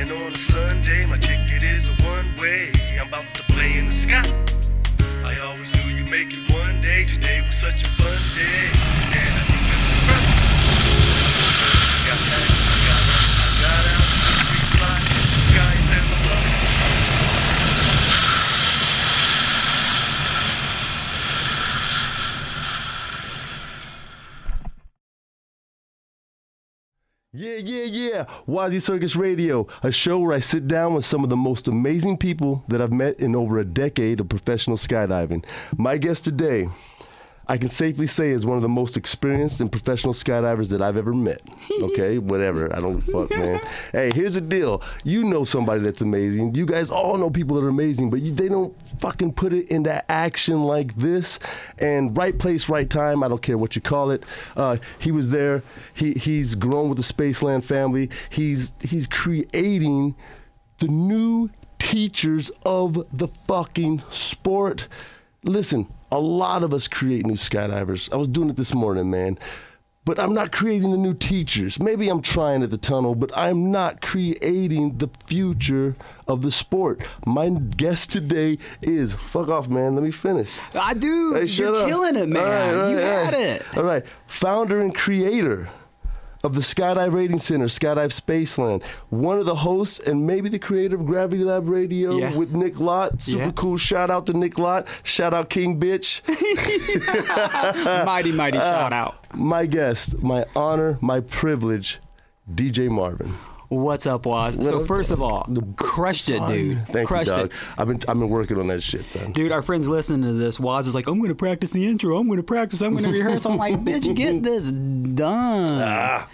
And on a Sunday, my ticket is a one way. I'm about to play in the sky. I always knew you'd make it one day. Today was such a fun Wazzy Circus Radio, a show where I sit down with some of the most amazing people that I've met in over a decade of professional skydiving. My guest today, I can safely say, is one of the most experienced and professional skydivers that I've ever met. Okay, whatever. I don't fuck, man. Hey, here's the deal. You know somebody that's amazing. You guys all know people that are amazing, but you, they don't fucking put it into action like this. And right place, right time. I don't care what you call it. Uh, he was there. He he's grown with the Spaceland family. He's he's creating the new teachers of the fucking sport. Listen, a lot of us create new skydivers. I was doing it this morning, man. But I'm not creating the new teachers. Maybe I'm trying at the tunnel, but I'm not creating the future of the sport. My guest today is fuck off, man. Let me finish. I do. Hey, You're up. killing it, man. All right, all you right, had it. All right. Founder and creator of the Skydive Rating Center, Skydive Spaceland. One of the hosts and maybe the creator of Gravity Lab Radio Yeah. with Nick Lott. Super Yeah. cool. Shout out to Nick Lott. Shout out King Bitch. mighty, mighty Uh, shout out. my guest, my honor, my privilege, DJ Marvin. What's up, Waz? What So up? first of all, crushed it, dude. Thank crushed you, dog. it. I've been I've been working on that shit, son. Dude, our friends listening to this, Waz is like, I'm going to practice the intro. I'm going to practice. I'm going to rehearse. I'm like, bitch, get this done.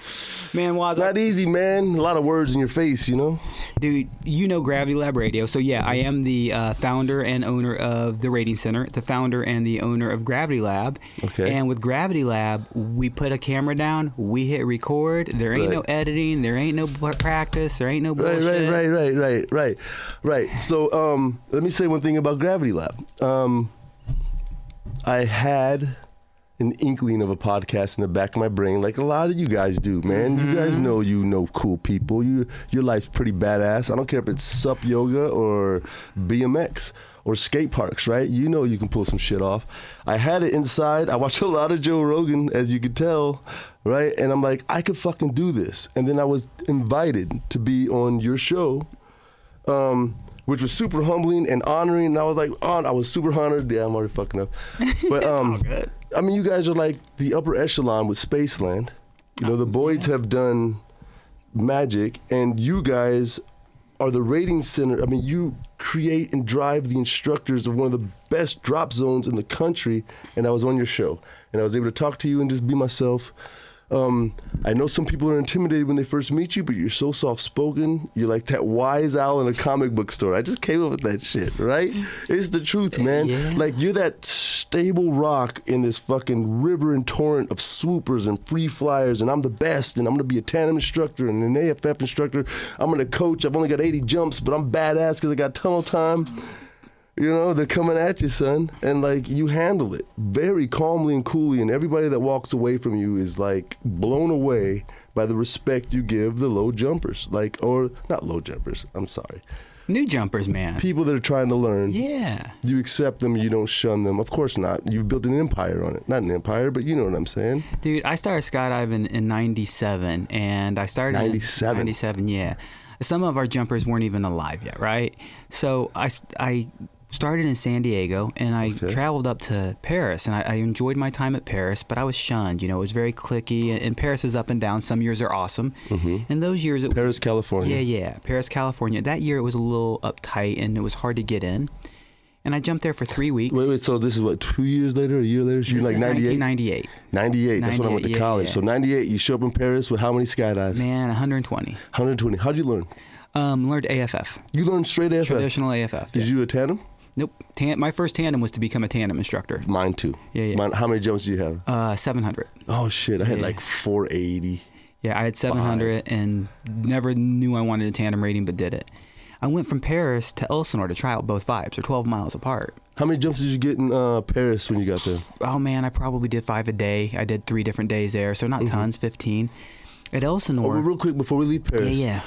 Man, Waz, It's not easy, man. A lot of words in your face, you know. dude, you know Gravity Lab Radio. So, yeah, I am the uh, founder and owner of the Rating Center, the founder and the owner of Gravity Lab. Okay. And with Gravity Lab, we put a camera down, we hit record. There ain't no editing, there ain't no practice, there ain't no Right, bullshit. right, right, right, right, right, right. So, um, let me say one thing about Gravity Lab. Um, I had an inkling of a podcast in the back of my brain, like a lot of you guys do, man. You guys know you know cool people. You your life's pretty badass. I don't care if it's sup yoga or BMX or skate parks, right? You know you can pull some shit off. I had it inside. I watch a lot of Joe Rogan, as you could tell, right? And I'm like, I could fucking do this. And then I was invited to be on your show um, which was super humbling and honoring. And I was like, on, I was super honored. Yeah, I'm already fucking up. But um. I mean, you guys are like the upper echelon with Spaceland. You know, the Boyds have done magic, and you guys are the rating center. I mean, you create and drive the instructors of one of the best drop zones in the country. And I was on your show, and I was able to talk to you and just be myself. Um, I know some people are intimidated when they first meet you, but you're so soft spoken. You're like that wise owl in a comic book store. I just came up with that shit, right? It's the truth, man. Yeah. Like you're that stable rock in this fucking river and torrent of swoopers and free flyers, and I'm the best, and I'm gonna be a tandem instructor and an AFF instructor. I'm gonna coach. I've only got 80 jumps, but I'm badass because I got tunnel time. You know, they're coming at you, son. And like you handle it very calmly and coolly. And everybody that walks away from you is like blown away by the respect you give the low jumpers. Like, or not low jumpers, I'm sorry. New jumpers, man. People that are trying to learn. Yeah. You accept them, you don't shun them. Of course not. You've built an empire on it. Not an empire, but you know what I'm saying. Dude, I started skydiving in 97 and I started 97? 97, yeah. Some of our jumpers weren't even alive yet, right? So I, I started in San Diego and I Okay. traveled up to Paris and I, I enjoyed my time at Paris, but I was shunned. You know, it was very clicky and, and Paris is up and down. Some years are awesome. And those years, it, Mm-hmm. Paris, California. yeah, yeah, Paris, California. That year it was a little uptight and it was hard to get in. And I jumped there for three weeks. Wait, wait. So this is what two years later, a year later? So you're like is 98. 1998. 98. That's when I went to yeah, college. yeah. So 98. You show up in Paris with how many skydives? Man, 120. 120. How'd you learn? Um, learned AFF. You learned straight AFF. Traditional AFF. Did yeah. you attend tandem? Nope. Tan- my first tandem was to become a tandem instructor. Mine too. Yeah, yeah. Mine, how many jumps do you have? Uh, 700. Oh shit! I had yeah. like 480. Yeah, I had 700 and never knew I wanted a tandem rating, but did it. I went from Paris to Elsinore to try out both vibes. They're 12 miles apart. How many jumps did you get in uh, Paris when you got there? Oh man, I probably did five a day. I did three different days there, so not tons, 15. At Oh, Elsinore. real quick before we leave Paris. yeah, yeah.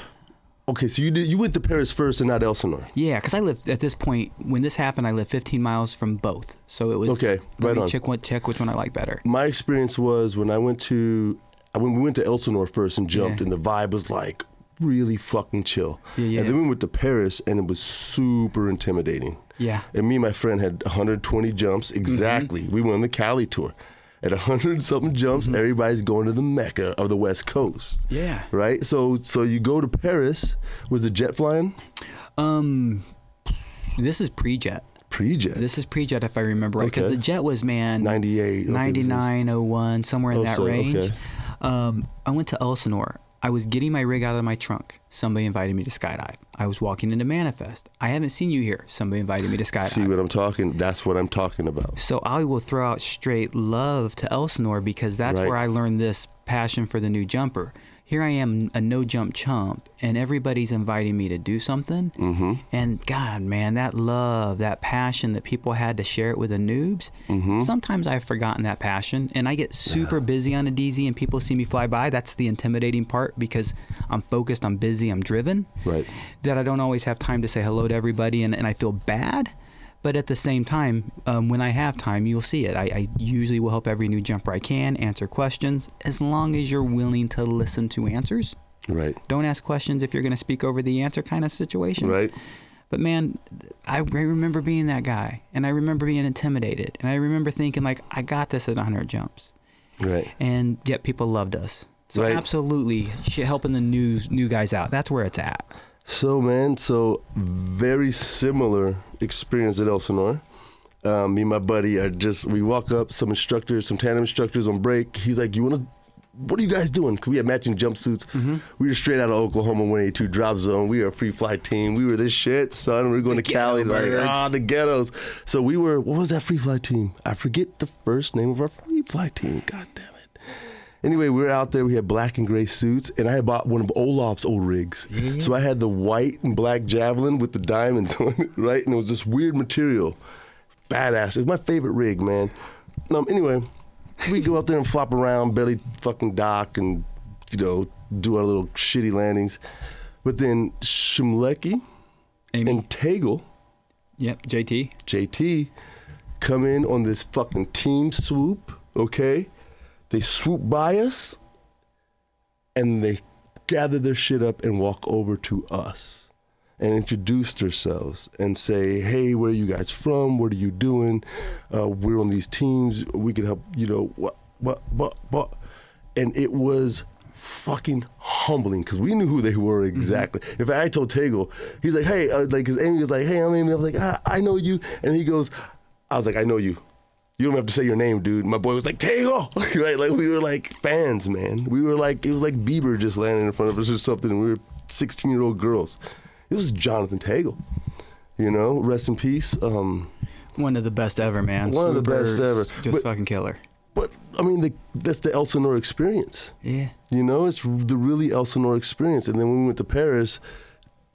Okay, so you did you went to Paris first and not Elsinore. Yeah, because I lived at this point when this happened. I lived 15 miles from both, so it was Okay, right on. Check check which one I like better. My experience was when I went to when we went to Elsinore first and jumped, Yeah. and the vibe was like really fucking chill. Yeah, yeah. And then we went to Paris, and it was super intimidating. Yeah, And me and my friend had 120 jumps exactly. Mm-hmm. We went on the Cali tour. At 100 something jumps, everybody's going to the mecca of the West Coast. yeah. Right? So so you go to Paris. Was the jet flying? Um, this is pre-jet. Pre-jet. This is pre-jet if I remember right, because Okay. the jet was man 98. okay, this is- 9901 somewhere in Oh, that so, range. okay. Um, I went to Elsinore. I was getting my rig out of my trunk. Somebody invited me to skydive. I was walking into Manifest. I haven't seen you here. Somebody invited me to skydive. See what I'm talking? That's what I'm talking about. So I will throw out straight love to Elsinore because that's Right. where I learned this passion for the new jumper. Here I am, a no jump chump, and everybody's inviting me to do something. Mm-hmm. And God, man, that love, that passion that people had to share it with the noobs. Mm-hmm. Sometimes I've forgotten that passion, and I get super busy on a DZ, and people see me fly by. That's the intimidating part because I'm focused, I'm busy, I'm driven Right. that I don't always have time to say hello to everybody and, and I feel bad. But at the same time, um, when I have time, you'll see it. I, I usually will help every new jumper I can, answer questions, as long as you're willing to listen to answers. Right. Don't ask questions if you're going to speak over the answer kind of situation. Right. But man, I remember being that guy, and I remember being intimidated, and I remember thinking like, I got this at 100 jumps, Right. and yet people loved us. So Right. absolutely, helping the new new guys out. That's where it's at. So man, so very similar experience at Elsinore. Um, me and my buddy are just we walk up some instructors, some tandem instructors on break. He's like, "You want to? What are you guys doing?" Because we had matching jumpsuits. We were straight out of Oklahoma 182 drop zone. We were a free fly team. We were this shit, son. We were going to Cali, like ah, the ghettos. So we were. What was that free fly team? I forget the first name of our free fly team. God damn it. Anyway, we were out there. We had black and gray suits, and I had bought one of Olaf's old rigs. So I had the white and black javelin with the diamonds on it, right? And it was this weird material, badass. It was my favorite rig, man. Um, anyway, we go out there and flop around, barely fucking dock, and you know do our little shitty landings. But then Chmelecki Amy. and Tagle, yep. JT. JT, come in on this fucking team swoop, okay? They swoop by us and they gather their shit up and walk over to us and introduce themselves and say, hey, where are you guys from? What are you doing? Uh, we're on these teams. We could help, you know, what, what, what, what. And it was fucking humbling because we knew who they were exactly. In fact, I told Tagle, he's like, hey, uh, like, because Amy was like, hey, I'm Amy. I was like, ah, I know you. And he goes, I was like, I know you. You don't have to say your name, dude. My boy was like, Tagle, right? Like, we were like fans, man. We were like, it was like Bieber just landing in front of us or something. And we were 16 year old girls. It was Jonathan Tagle, you know, rest in peace. Um, One of the best ever, man. One of the best ever. Just But- fucking killer. but I mean, the, that's the Elsinore experience. Yeah. You know, it's the really Elsinore experience. And then when we went to Paris,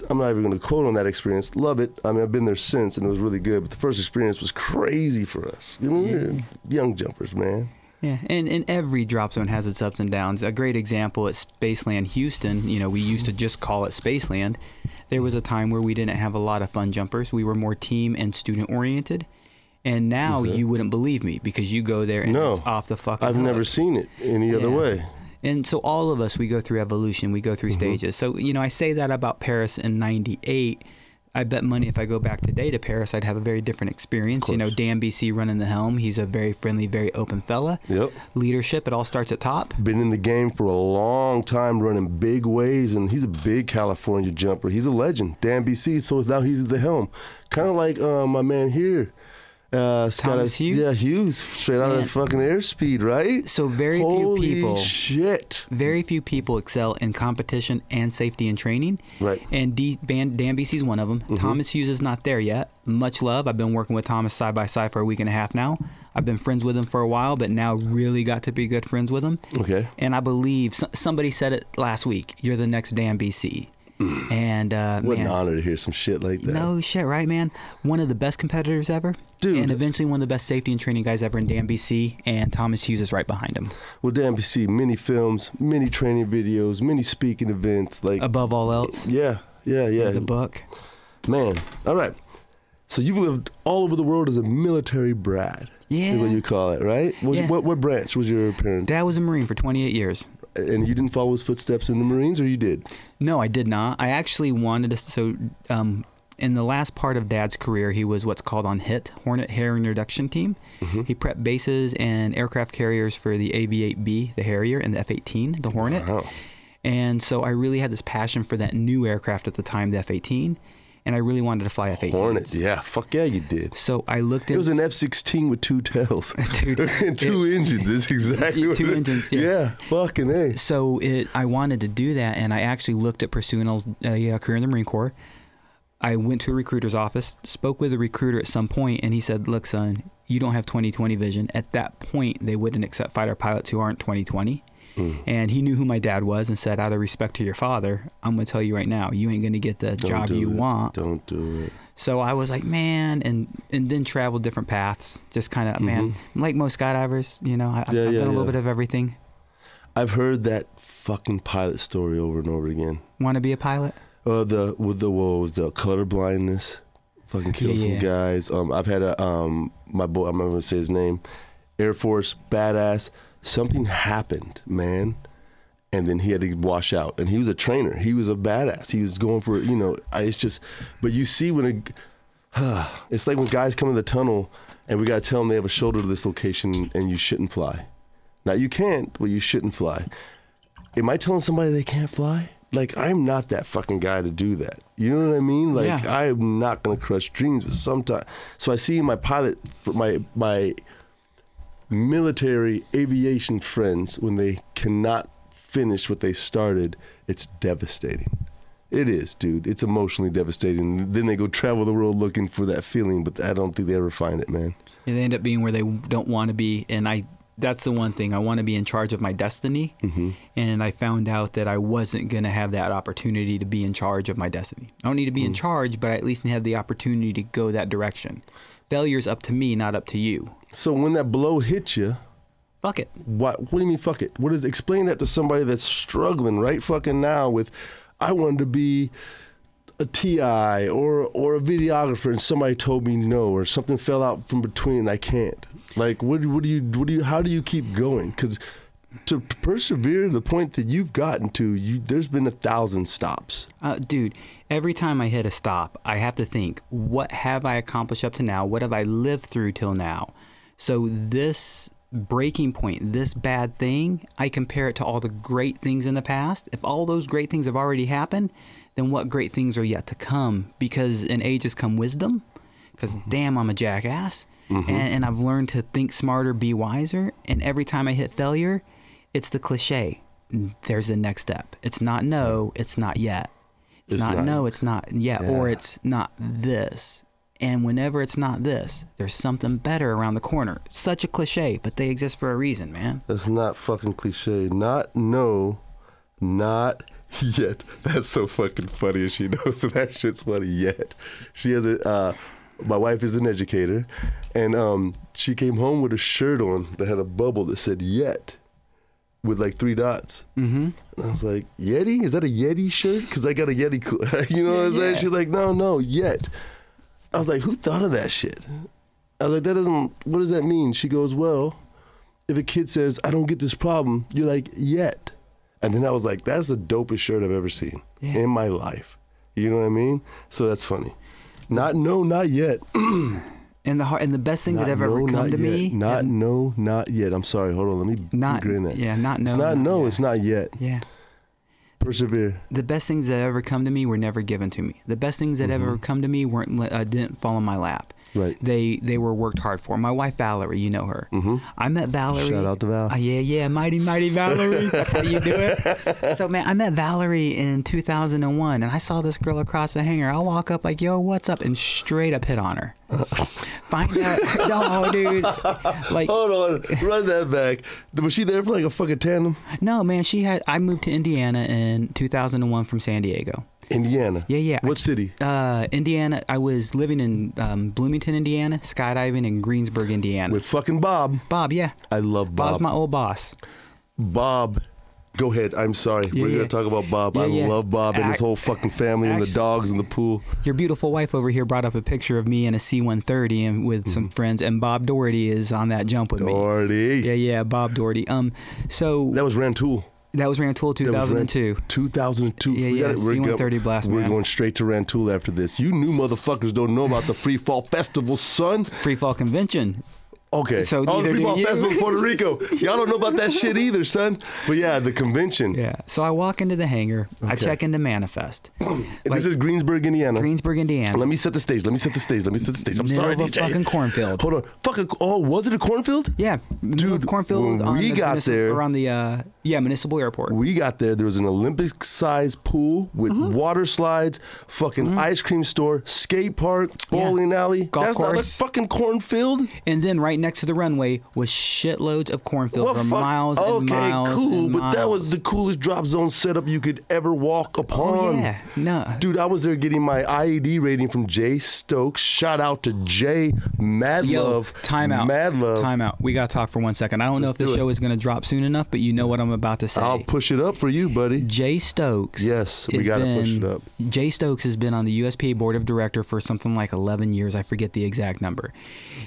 I'm not even going to quote on that experience. Love it. I mean, I've been there since, and it was really good. But the first experience was crazy for us. You know, were young jumpers, man. Yeah, and, and every drop zone has its ups and downs. A great example at Spaceland Houston, you know, we used to just call it Spaceland. There was a time where we didn't have a lot of fun jumpers. We were more team and student oriented. And now you wouldn't believe me because you go there and No, it's off the fucking I've never seen it any other way. And so all of us, we go through evolution, we go through Mm-hmm. stages. So, you know, I say that about Paris in 98. I bet money if I go back today to Paris, I'd have a very different experience. You know. Dan BC running the helm. He's a very friendly, very open fella. Yep. Leadership, it all starts at top. Been in the game for a long time, running big ways, and he's a big California jumper. He's a legend, Dan BC. So now he's at the helm, kind of like uh, my man here, uh, Scott- Thomas Hughes? Yeah, Hughes, straight out of fucking airspeed, right? So very Holy few people shit! very few people excel in competition and safety and training. Right. Mm-hmm. And D, Dan, Dan BC's one of them. Thomas Hughes is not there yet. Much love. I've been working with Thomas side by side for a week and a half now. I've been friends with him for a while, but now really got to be good friends with him. Okay. And I believe somebody said it last week. You're the next Dan BC. And uh, What man, an honor to hear some shit like that. no shit, right, man? One of the best competitors ever, Dude. and eventually one of the best safety and training guys ever in Dan BC. And Thomas Hughes is right behind him. Well, Dan BC, many films, many training videos, many speaking events. Like, Above all else, yeah, Yeah, yeah. The book. Man, all right. So you've lived all over the world as a military brat. Is what Yeah. you call it, right? What, Yeah. what, what branch was your parent? Dad was a Marine for 28 years. And you didn't follow his footsteps in the Marines, or you did? No, I did not. I actually wanted to. So, um, in the last part of Dad's career, he was what's called on HIT, Hornet Harrier Reduction Team. Mm-hmm. He prepped bases and aircraft carriers for the AV-8B, the Harrier, and the F-18, the Hornet. Wow. And so I really had this passion for that new aircraft at the time, the F-18, and I really wanted to fly F-18s. Hornet. Yeah, fuck yeah, you did. So I looked at It was an F sixteen with two tails, and two engines. Is exactly what Two it- engines, yeah. Yeah, fucking a. so it I wanted to do that, and I actually looked at pursuing a, a career in the Marine Corps. I went to a recruiter's office, spoke with a recruiter at some point, and he said, "Look, son, you don't have 20/20 vision." At that point, they wouldn't accept fighter pilots who aren't 20/20. And he knew who my dad was, and said, "Out of respect to your father, I'm going to tell you right now, you ain't going to get the Don't job you it. want." Don't do it. So I was like, man, and and then traveled different paths. Just kind of, man, like most skydivers, you know, I, Mm-hmm. Yeah, done a little yeah. bit of everything. I've heard that fucking pilot story over and over again. Want to be a pilot? Uh, the with the what was the color blindness, fucking killed some guys. Um, I've had a um, my boy. I'm not gonna say his name. Air Force badass. Something happened, man, and then he had to wash out. And he was a trainer. He was a badass. He was going for you know. I, it's just, but you see when it, it's like when guys come in the tunnel, and we gotta tell them they have a shoulder to this location, and you shouldn't fly. Now you can't, but you shouldn't fly am I telling somebody they can't fly? Like I'm not that fucking guy to do that. You know what I mean? Like Yeah. I'm not gonna crush dreams, but sometimes. So I see my pilot, for my my military aviation friends when they cannot finish what they started. It's devastating. It is, dude. It's emotionally devastating. Then they go travel the world looking for that feeling, but I don't think they ever find it, man. And they end up being where they don't want to be. And I, that's the one thing I want to be in charge of my destiny. Mm-hmm. And I found out that I wasn't going to have that opportunity to be in charge of my destiny. I don't need to be in Mm. charge, but I at least have the opportunity to go that direction. Failure's up to me, not up to you. So when that blow hits you, Fuck it. What? What do you mean? Fuck it. What is? Explain that to somebody that's struggling right fucking now with, I wanted to be a TI or or a videographer, and somebody told me no, or something fell out from between, and I can't. Like, what? What do you? What do you? How do you keep going? Because to persevere to the point that you've gotten to, you there's been a thousand stops. Uh, dude, every time I hit a stop, I have to think, what have I accomplished up to now? What have I lived through till now? So this breaking point, this bad thing, I compare it to all the great things in the past. If all those great things have already happened, then what great things are yet to come? Because in age has come wisdom. Because mm-hmm. damn, I'm a jackass. Mm-hmm. And, and I've learned to think smarter, be wiser. And every time I hit failure, it's the cliche. There's the next step. It's not no, it's not yet. It's, It's not, not- no, it's not yet, or it's not this. And whenever it's not this, there's something better around the corner. Such a cliche, but they exist for a reason, man. That's not fucking cliche. Not no, not yet. That's so fucking funny. As she knows that shit's funny. Yet she has a. Uh, my wife is an educator, and um, she came home with a shirt on that had a bubble that said "Yet," with like three dots. Mm-hmm. And I was like, "Yeti? Is that a Yeti shirt? Because I got a Yeti. Co- you know what I'm saying?" She's like, "No, no, Yet." I was like, "Who thought of that shit?" I was like, "That doesn't. What does that mean?" She goes, "Well." if a kid says, I don't get this problem, you're like, yet. And then I was like, that's the dopest shirt I've ever seen Yeah. in my life. You know what I mean? So that's funny. Not no, not yet. And the heart, and the best thing Not that ever no, come not to yet. me, Not no, not yet. I'm sorry. Hold on. Let me Not- grain that. yeah, not It's no, not not no. yet. It's not yet. yeah. Persevere. The best things that ever come to me were never given to me. The best things that ever come to me weren't uh, didn't fall in my lap. Right. They they were worked hard for. My wife Valerie, you know her. Mm-hmm. I met Valerie. Shout out to Val. Uh, yeah, yeah, mighty mighty Valerie. That's how you do it. So man, I met Valerie in 2001, and I saw this girl across the hangar. I walk up like, "Yo, what's up?" and straight up hit on her. Find out, no, dude. Like, Hold on. Run that back. Was she there for like a fucking tandem? no, man. She had. I moved to Indiana in 2001 from San Diego. Indiana. Yeah, yeah. What city? Uh, Indiana. I was living in um, Bloomington, Indiana, skydiving in Greensburg, Indiana. With fucking Bob. Bob, yeah. I love Bob. Bob's my old boss. Bob Go ahead. I'm sorry. Yeah, We're yeah. gonna talk about Bob. Yeah, I love Bob and his whole fucking family and the actu- dogs and the pool. Your beautiful wife over here brought up a picture of me in a C-130 and with some friends, and Bob Doherty is on that jump with me. Doherty. Yeah, yeah, Bob Doherty. Um, so That was Rantoul. That was Rantoul That was Ran- 2002. 2002. Yeah, We yeah, gotta- we're C-130 go- blast, We're man. going straight to Rantoul after this. You new motherfuckers don't know about the Free Fall Festival, son. Free Fall Convention. Okay. So oh, the people Fall. Festival in Puerto Rico. Y'all don't know about that shit either, son. But yeah, the convention. Yeah. So I walk into the hangar. Okay. I check into Manifest. Like- this is Greensburg, Indiana. Greensburg, Indiana. Let me set the stage. Let me set the stage. Let me set the stage. I'm Middle sorry, of a DJ. fucking cornfield. Hold on. Fucking. Oh, was it a cornfield? Yeah, Dude, cornfield. when on we the got there- or on the uh, yeah municipal airport. We got there. There was an Olympic-sized pool with Mm-hmm. water slides, fucking ice cream store, skate park, bowling alley. Golf That's course. not a fucking cornfield. And then right next to the runway was shitloads of cornfield What for fuck- miles and okay, miles. cool, and but that was the coolest drop zone setup you could ever walk upon. Oh yeah, no. Dude, I was there getting my IAD rating from Jay Stokes. Shout out to Jay Mad Yo, Love. time out. Mad Love. Time out. We gotta talk for one second. I don't know Let's if the show is gonna drop soon enough, but you know what I'm about to say. I'll push it up for you, buddy. Jay Stokes. Yes, we gotta push it up. Jay Stokes has been on the USPA board of director for something like 11 years. I forget the exact number.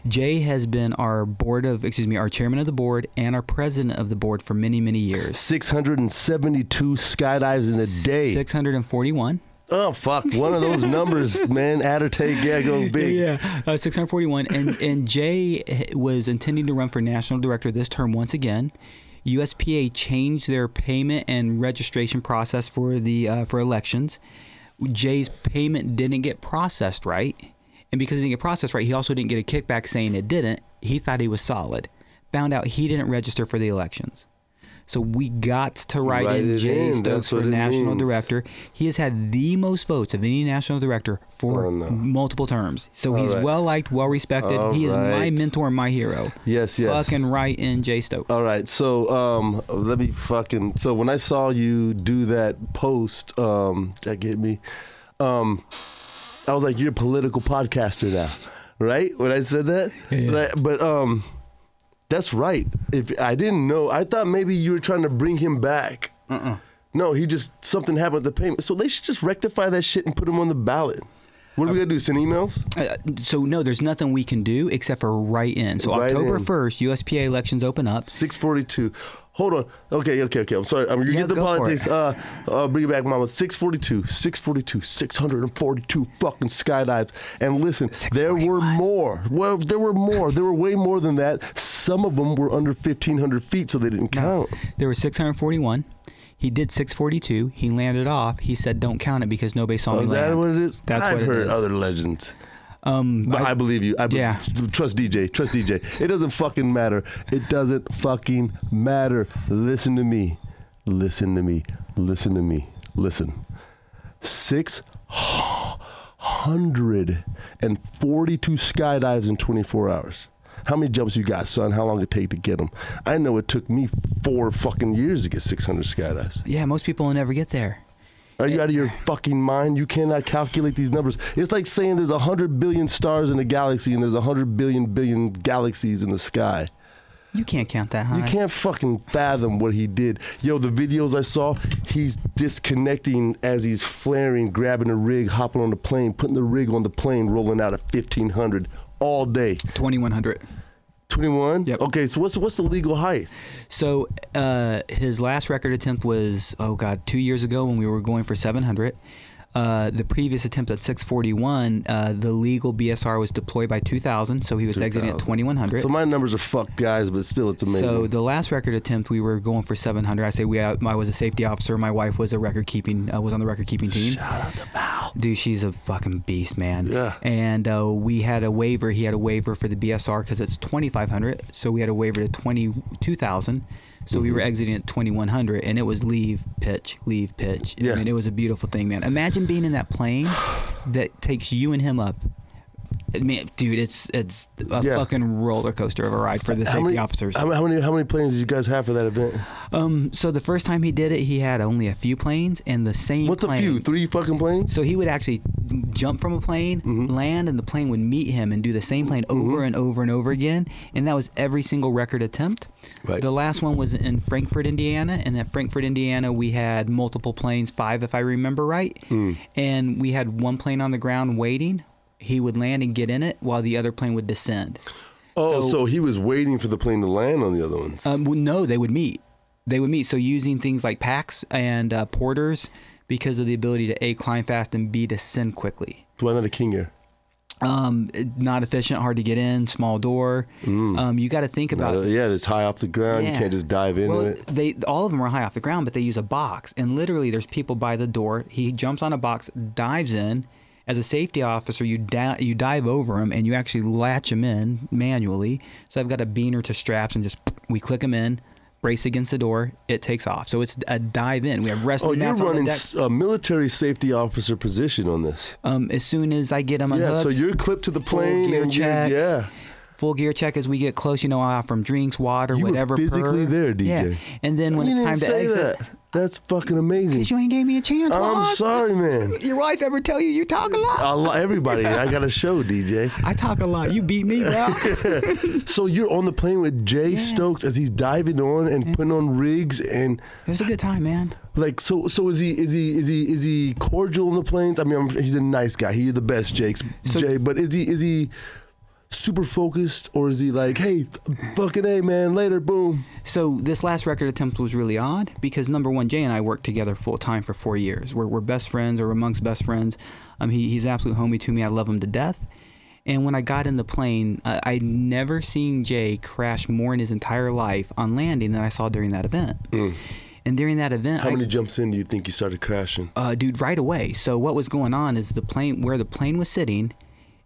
Jay has been our board of, excuse me, our chairman of the board and our president of the board for many, many years. 672 skydives in a day. 641. Oh fuck! One of those numbers, man. Add or take, yeah, go big. Yeah, uh, 641. And and Jay was intending to run for national director this term once again. USPA changed their payment and registration process for the uh, for elections. Jay's payment didn't get processed right, and because he didn't get processed right, he also didn't get a kickback saying it didn't. He thought he was solid. Found out he didn't register for the elections. So we got to write, Write in Jay in, Stokes that's for national means. director. He has had the most votes of any national director for Oh, no. multiple terms. So All he's right. well liked, well respected. All he is my mentor, and my hero. Yes, yes. Fucking right in Jay Stokes. All right, so um, let me fucking. So when I saw you do that post, um, that get me. Um, I was like, you're a political podcaster now, right? When I said that, Yeah. but, I, but um, that's right. If I didn't know, I thought maybe you were trying to bring him back. Uh-uh. No, he just something happened with the payment, so they should just rectify that shit and put him on the ballot. What are we gonna do? Send emails? Uh, so no, there's nothing we can do except for write in. So October 1st, USPA elections open up. Six forty-two. Hold on. Okay, okay, okay. I'm sorry. I'm gonna Yeah, get the politics. it. Uh, uh, bring it back, Mama. Six forty-two. Six forty-two. Six hundred and forty-two fucking skydives. And listen, there were more. Well, there were more. There were way more than that. Some of them were under fifteen hundred feet, so they didn't count. There were 641. He did 642. He landed off. He said, "Don't count it because nobody saw Oh, me is that land." what it is? That's I've what it heard is. other legends. Um, But I, I- believe you. I be- Yeah. Trust DJ. Trust DJ. It doesn't fucking matter. It doesn't fucking matter. Listen to me. Listen to me. Listen to me. Listen. Six hundred and forty-two skydives in twenty-four hours. How many jumps you got, son? How long it take to get them? I know it took me four fucking years to get six hundred skydives. yeah, most people will never get there. Are you out of your fucking mind? You cannot calculate these numbers. It's like saying there's hundred billion stars in a galaxy and there's hundred billion billion galaxies in the sky. You can't count that high. You can't fucking fathom what he did. Yo, the videos I saw, he's disconnecting as he's flaring, grabbing a rig, hopping on the plane, putting the rig on the plane, rolling out at 1500 all day. 2100. 21? Yep. Okay, so what's what's the legal height? So uh, his last record attempt was oh god two years ago when we were going for 700. Uh, the previous attempt at 641, uh, the legal BSR was deployed by 2000, so he was exiting at 2100. So my numbers are fucked, guys, but still, it's amazing. So the last record attempt, we were going for 700. I say we, I was a safety officer. My wife was a record keeping, uh, was on the record keeping team. Shout out to Val. Dude, she's a fucking beast, man. Yeah. And uh, we had a waiver. He had a waiver for the BSR because it's 2,500. So we had a waiver to 22,000. So we were Mm-hmm. exiting at 2,100, and it was leave, pitch, leave, pitch. Yeah. I mean, it was a beautiful thing, man. Imagine being in that plane that takes you and him up Dude, it's it's a Yeah. fucking roller coaster of a ride for the How safety many officers. How, how many how many planes did you guys have for that event? Um, so the first time he did it, he had only a few planes, and the same. What's a few? Three fucking planes? So he would actually jump from a plane, Mm-hmm. land, and the plane would meet him and do the same plane over and over and over again. And that was every single record attempt. Right. The last one was in Frankfort, Indiana. And at Frankfort, Indiana, we had multiple planes, five if I remember right. Hmm. And we had one plane on the ground waiting. He would land and get in it while the other plane would descend. Oh, so, So- he was waiting for the plane to land on the other ones. Um, well, no, they would meet. They would meet. So using things like packs and uh, porters because of the ability to A, climb fast, and B, descend quickly. Why not a King Air? um, not efficient, hard to get in, small door. Um, you got to think about a- yeah, it's high off the ground. You can't just dive into well, it. They all of them are high off the ground, but they use a box, and literally there's people by the door. He jumps on a box, dives in. As a safety officer, you da- you dive over them and you actually latch them in manually. So I've got a beaner to straps and just we click them in, brace against the door, it takes off. So it's a dive in. We have Oh, wrestling you're mats on the running a military safety officer position on this. Um, as soon as I get him Yeah, so you're clipped to the full plane gear and check. yeah. full gear check as we get close. You know, I offer them drinks, water, You whatever. physically per. there, DJ. Yeah, and then when it's time to exit, that. That's fucking amazing. because you ain't gave me a chance. I'm boss. sorry, man. Your wife ever tell you you talk a lot? A lo- everybody, I got a show, DJ. I talk a lot. You beat me, bro. So you're on the plane with Jay Stokes as he's diving on and putting on rigs and it was a good time, man. like so. So is he? Is he? Is he? Is he cordial on the planes? I mean, I'm, he's a nice guy. He's the best, Jake's So- Jay. But is he? Is he? Super focused, or is he like, hey, fucking a man, later, boom. So this last record attempt was really odd because number one, Jay and I worked together full time for four years. We're, we're best friends or amongst best friends. Um, he, he's an absolute homie to me. I love him to death. And when I got in the plane, uh, I'd never seen Jay crash more in his entire life on landing than I saw during that event. And during that event, Mm. How I, many jumps in do you think he started crashing? uh, dude, right away. So what was going on is the plane, where the plane was sitting,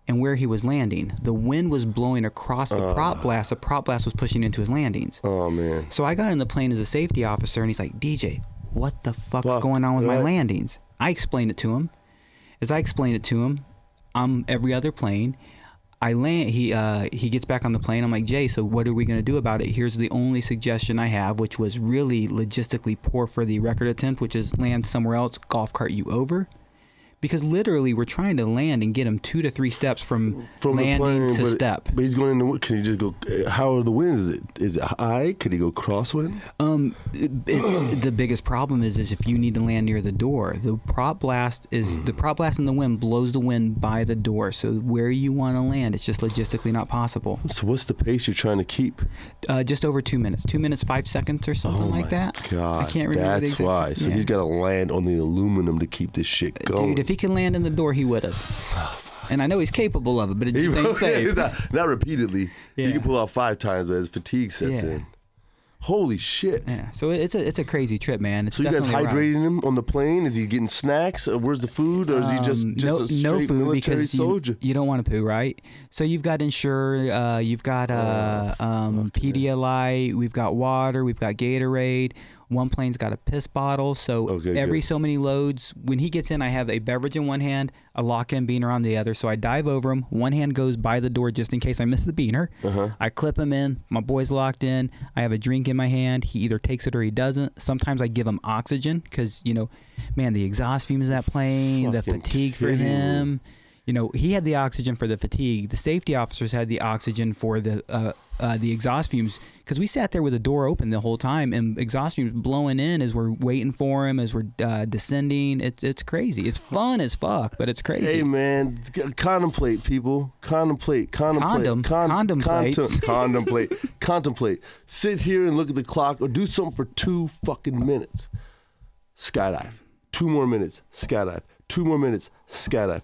and where he was landing, the wind was blowing across the prop blast. The prop blast was pushing into his landings. Oh man, So I got in the plane as a safety officer, and he's like, DJ, what the fuck's Fuck, going on with my landings? I explained it to him. As I explained it to him, I'm every other plane. I land. He uh, he gets back on the plane. I'm like, Jay, so what are we gonna do about it? Here's the only suggestion I have, which was really logistically poor for the record attempt, which is land somewhere else, golf cart you over. Because literally, we're trying to land and get him two to three steps from, from the landing plane, to but, step. But he's going into. Can he just go? How are the winds? Is it? Is it high? Could he go crosswind? Um, it- it's the biggest problem is is if you need to land near the door, the prop blast is the prop blast in the wind blows the wind by the door. So where you want to land, it's just logistically not possible. So what's the pace you're trying to keep? Uh, just over two minutes, two minutes five seconds or something oh like that. God, I can't remember. That's exact- why. So yeah. he's got to land on the aluminum to keep this shit going. Dude, he can land in the door, he would have. And I know he's capable of it, but it just ain't safe. not, not repeatedly. He Yeah. can pull out five times, but his fatigue sets Yeah. in. Holy shit! Yeah, so it's a it's a crazy trip, man. It's So you guys hydrating him on the plane? Is he getting snacks? Uh, Where's the food? Or is he just Um, just no, a straight no food military because soldier? You, you don't want to poo, right? So you've got Ensure, uh, you've got uh, um, Pedialyte, we've got water, we've got Gatorade. One plane's got a piss bottle. So Okay, every good. so many loads, when he gets in, I have a beverage in one hand, a lock-in beaner on the other. So I dive over him. One hand goes by the door just in case I miss the beaner. Uh-huh. I clip him in. My boy's locked in. I have a drink in my hand. He either takes it or he doesn't. Sometimes I give him oxygen because you know, man, the exhaust fumes of that plane, the fatigue for kidding him. You know, he had the oxygen for the fatigue. The safety officers had the oxygen for the uh, uh, the exhaust fumes because we sat there with the door open the whole time and exhaust fumes blowing in as we're waiting for him as we're uh, descending. It's it's crazy. It's fun as fuck, but it's crazy. Hey man, contemplate, people. Contemplate, contemplate, Condom, contemplate. contem- contemplate, contemplate. Sit here and look at the clock, or do something for two fucking minutes. Skydive. Two more minutes. Skydive. Two more minutes. Skydive.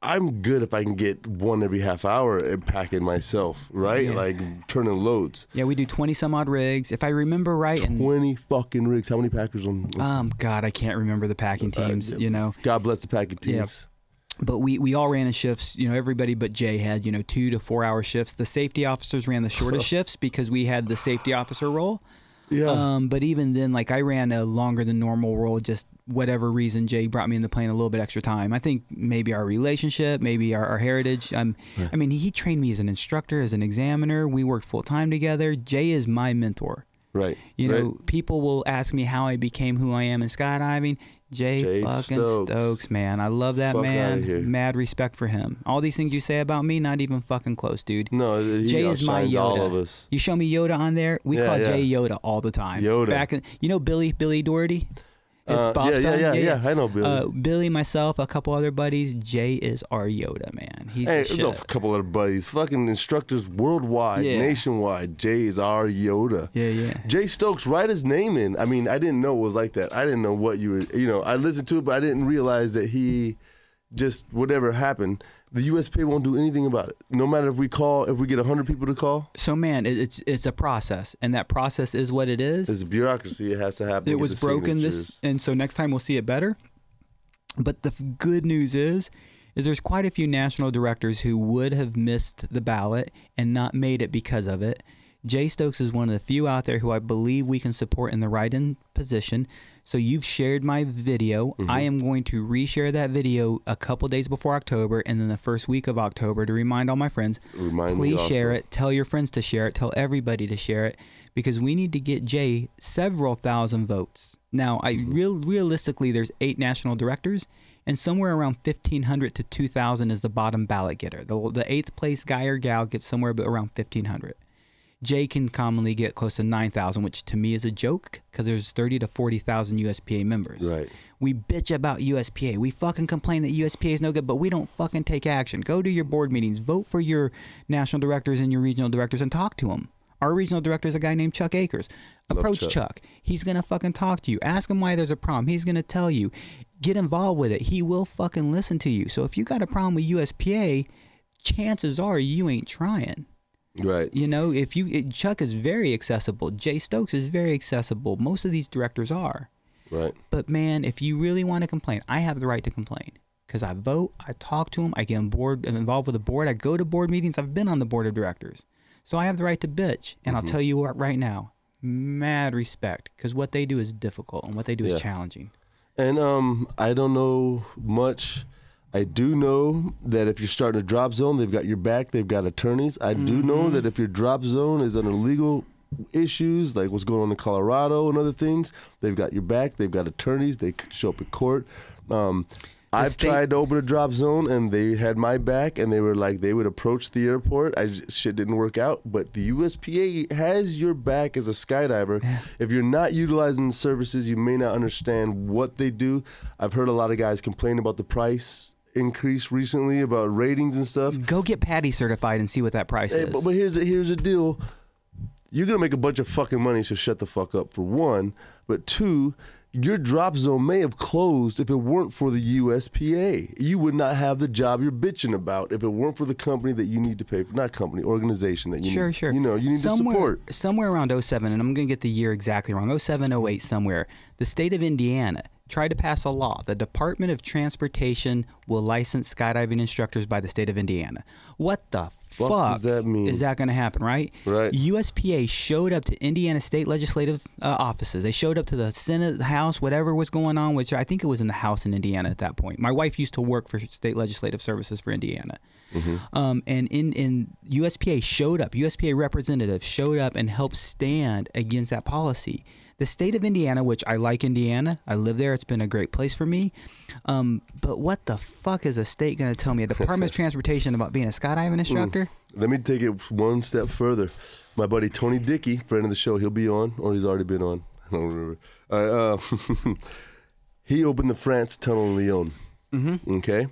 I'm good if I can get one every half hour and pack it myself, right? Yeah. Like turning loads. Yeah, we do twenty some odd rigs. If I remember right, and Twenty fucking rigs. How many packers on? um, God, I can't remember the packing teams. you know, God bless the packing teams. Yeah. but we we all ran in shifts. You know, everybody but Jay had you know two to four hour shifts. The safety officers ran the shortest shifts because we had the safety officer role. Yeah. Um, but even then, like I ran a longer than normal role just whatever reason, Jay brought me in the plane a little bit extra time. I think maybe our relationship, maybe our, our heritage. Um, I mean, he trained me as an instructor, as an examiner. We worked full time together. Jay is my mentor. Right. You right. know, people will ask me how I became who I am in skydiving. Jay, Jay fucking Stokes. Stokes. man. I love that Fuck man. Mad respect for him. All these things you say about me, not even fucking close, dude. No, Jay is my Yoda. all of us. You show me Yoda on there. We Yeah, call yeah. Jay Yoda all the time. Yoda. Back in, you know Billy Billy Doherty. It's Uh, Bob's yeah, yeah, yeah, yeah, I know Billy. Uh, Billy, myself, a couple other buddies. Jay is our Yoda, man. He's Hey, the shit. no, a couple other buddies, fucking instructors worldwide, Yeah. nationwide. Jay is our Yoda. yeah, yeah. Jay Stokes, write his name in. I mean, I didn't know it was like that. I didn't know what you were, you know, I listened to it, but I didn't realize that he just, whatever happened, the USPA won't do anything about it. No matter if we call, if we get 100 people to call, So, man, it, it's it's a process, and that process is what it is. it's bureaucracy. It has to happen. it was broken this and so next time we'll see it better but the f- good news is is there's quite a few national directors who would have missed the ballot and not made it because of it jay stokes is one of the few out there who i believe we can support in the write-in position so you've shared my video. Mm-hmm. i am going to reshare that video a couple days before october and then the first week of october to remind all my friends. Remind me please share it. Tell your friends to share it. Tell everybody to share it because we need to get jay several thousand votes. Now i Mm-hmm. real realistically there's eight national directors and somewhere around 1500 to 2000 is the bottom ballot getter. The, the eighth place guy or gal gets somewhere around 1500 jay can commonly get close to 9000 which to me is a joke because there's 30 to 40000 uspa members Right. we bitch about USPA. We fucking complain that USPA is no good, but we don't fucking take action. Go to your board meetings, vote for your national directors and your regional directors, and talk to them. Our regional director is a guy named Chuck Akers. Approach Chuck. Chuck. He's gonna fucking talk to you. Ask him why there's a problem. He's gonna tell you. Get involved with it. He will fucking listen to you. So if you got a problem with USPA, chances are you ain't trying. Right. You know, if you it, Chuck is very accessible. Jay Stokes is very accessible. Most of these directors are. Right. But man, if you really want to complain, I have the right to complain because I vote, I talk to them, I get on board, I'm involved with the board, I go to board meetings, I've been on the board of directors, so I have the right to bitch. And I'll tell you what, right now, mad respect because what they do is difficult and what they do Yeah. is challenging. And um, I don't know much. I do know that if you're starting a drop zone, they've got your back. They've got attorneys. I do Mm-hmm. know that if your drop zone is under legal issues, like what's going on in Colorado and other things, they've got your back. They've got attorneys. They could show up in court. Um, I've state- tried to open a drop zone, and they had my back, and they were like they would approach the airport. I j- shit didn't work out, but the USPA has your back as a skydiver. If you're not utilizing the services, you may not understand what they do. I've heard a lot of guys complain about the price increase recently about ratings and stuff. Go get PADI certified and see what that price Hey, is. but, but here's the, here's the deal. You're gonna make a bunch of fucking money, so shut the fuck up for one. But two, your drop zone may have closed if it weren't for the USPA. You would not have the job you're bitching about if it weren't for the company that you need to pay for. Not company, organization that you sure, need. sure. You know, you need somewhere, to support. Somewhere around 07, and I'm going to get the year exactly wrong, 07, 08, somewhere, the state of Indiana tried to pass a law. The Department of Transportation will license skydiving instructors by the state of Indiana. What the Fuck fuck does that mean? is that going to happen, right? Right. USPA showed up to Indiana state legislative uh, offices. They showed up to the Senate, the House, whatever was going on, which I think it was in the House in Indiana at that point. My wife used to work for state legislative services for Indiana. Um, and in, in USPA showed up, USPA representatives showed up and helped stand against that policy. The state of Indiana, which I like Indiana, I live there. It's been a great place for me. Um, but what the fuck is a state going to tell me? A Department of Transportation about being a skydiving instructor? Let me take it one step further. My buddy Tony Dickey, friend of the show, he'll be on, or he's already been on. I don't remember. Right, uh, he opened the France Tunnel in Lyon. Mm-hmm. Okay,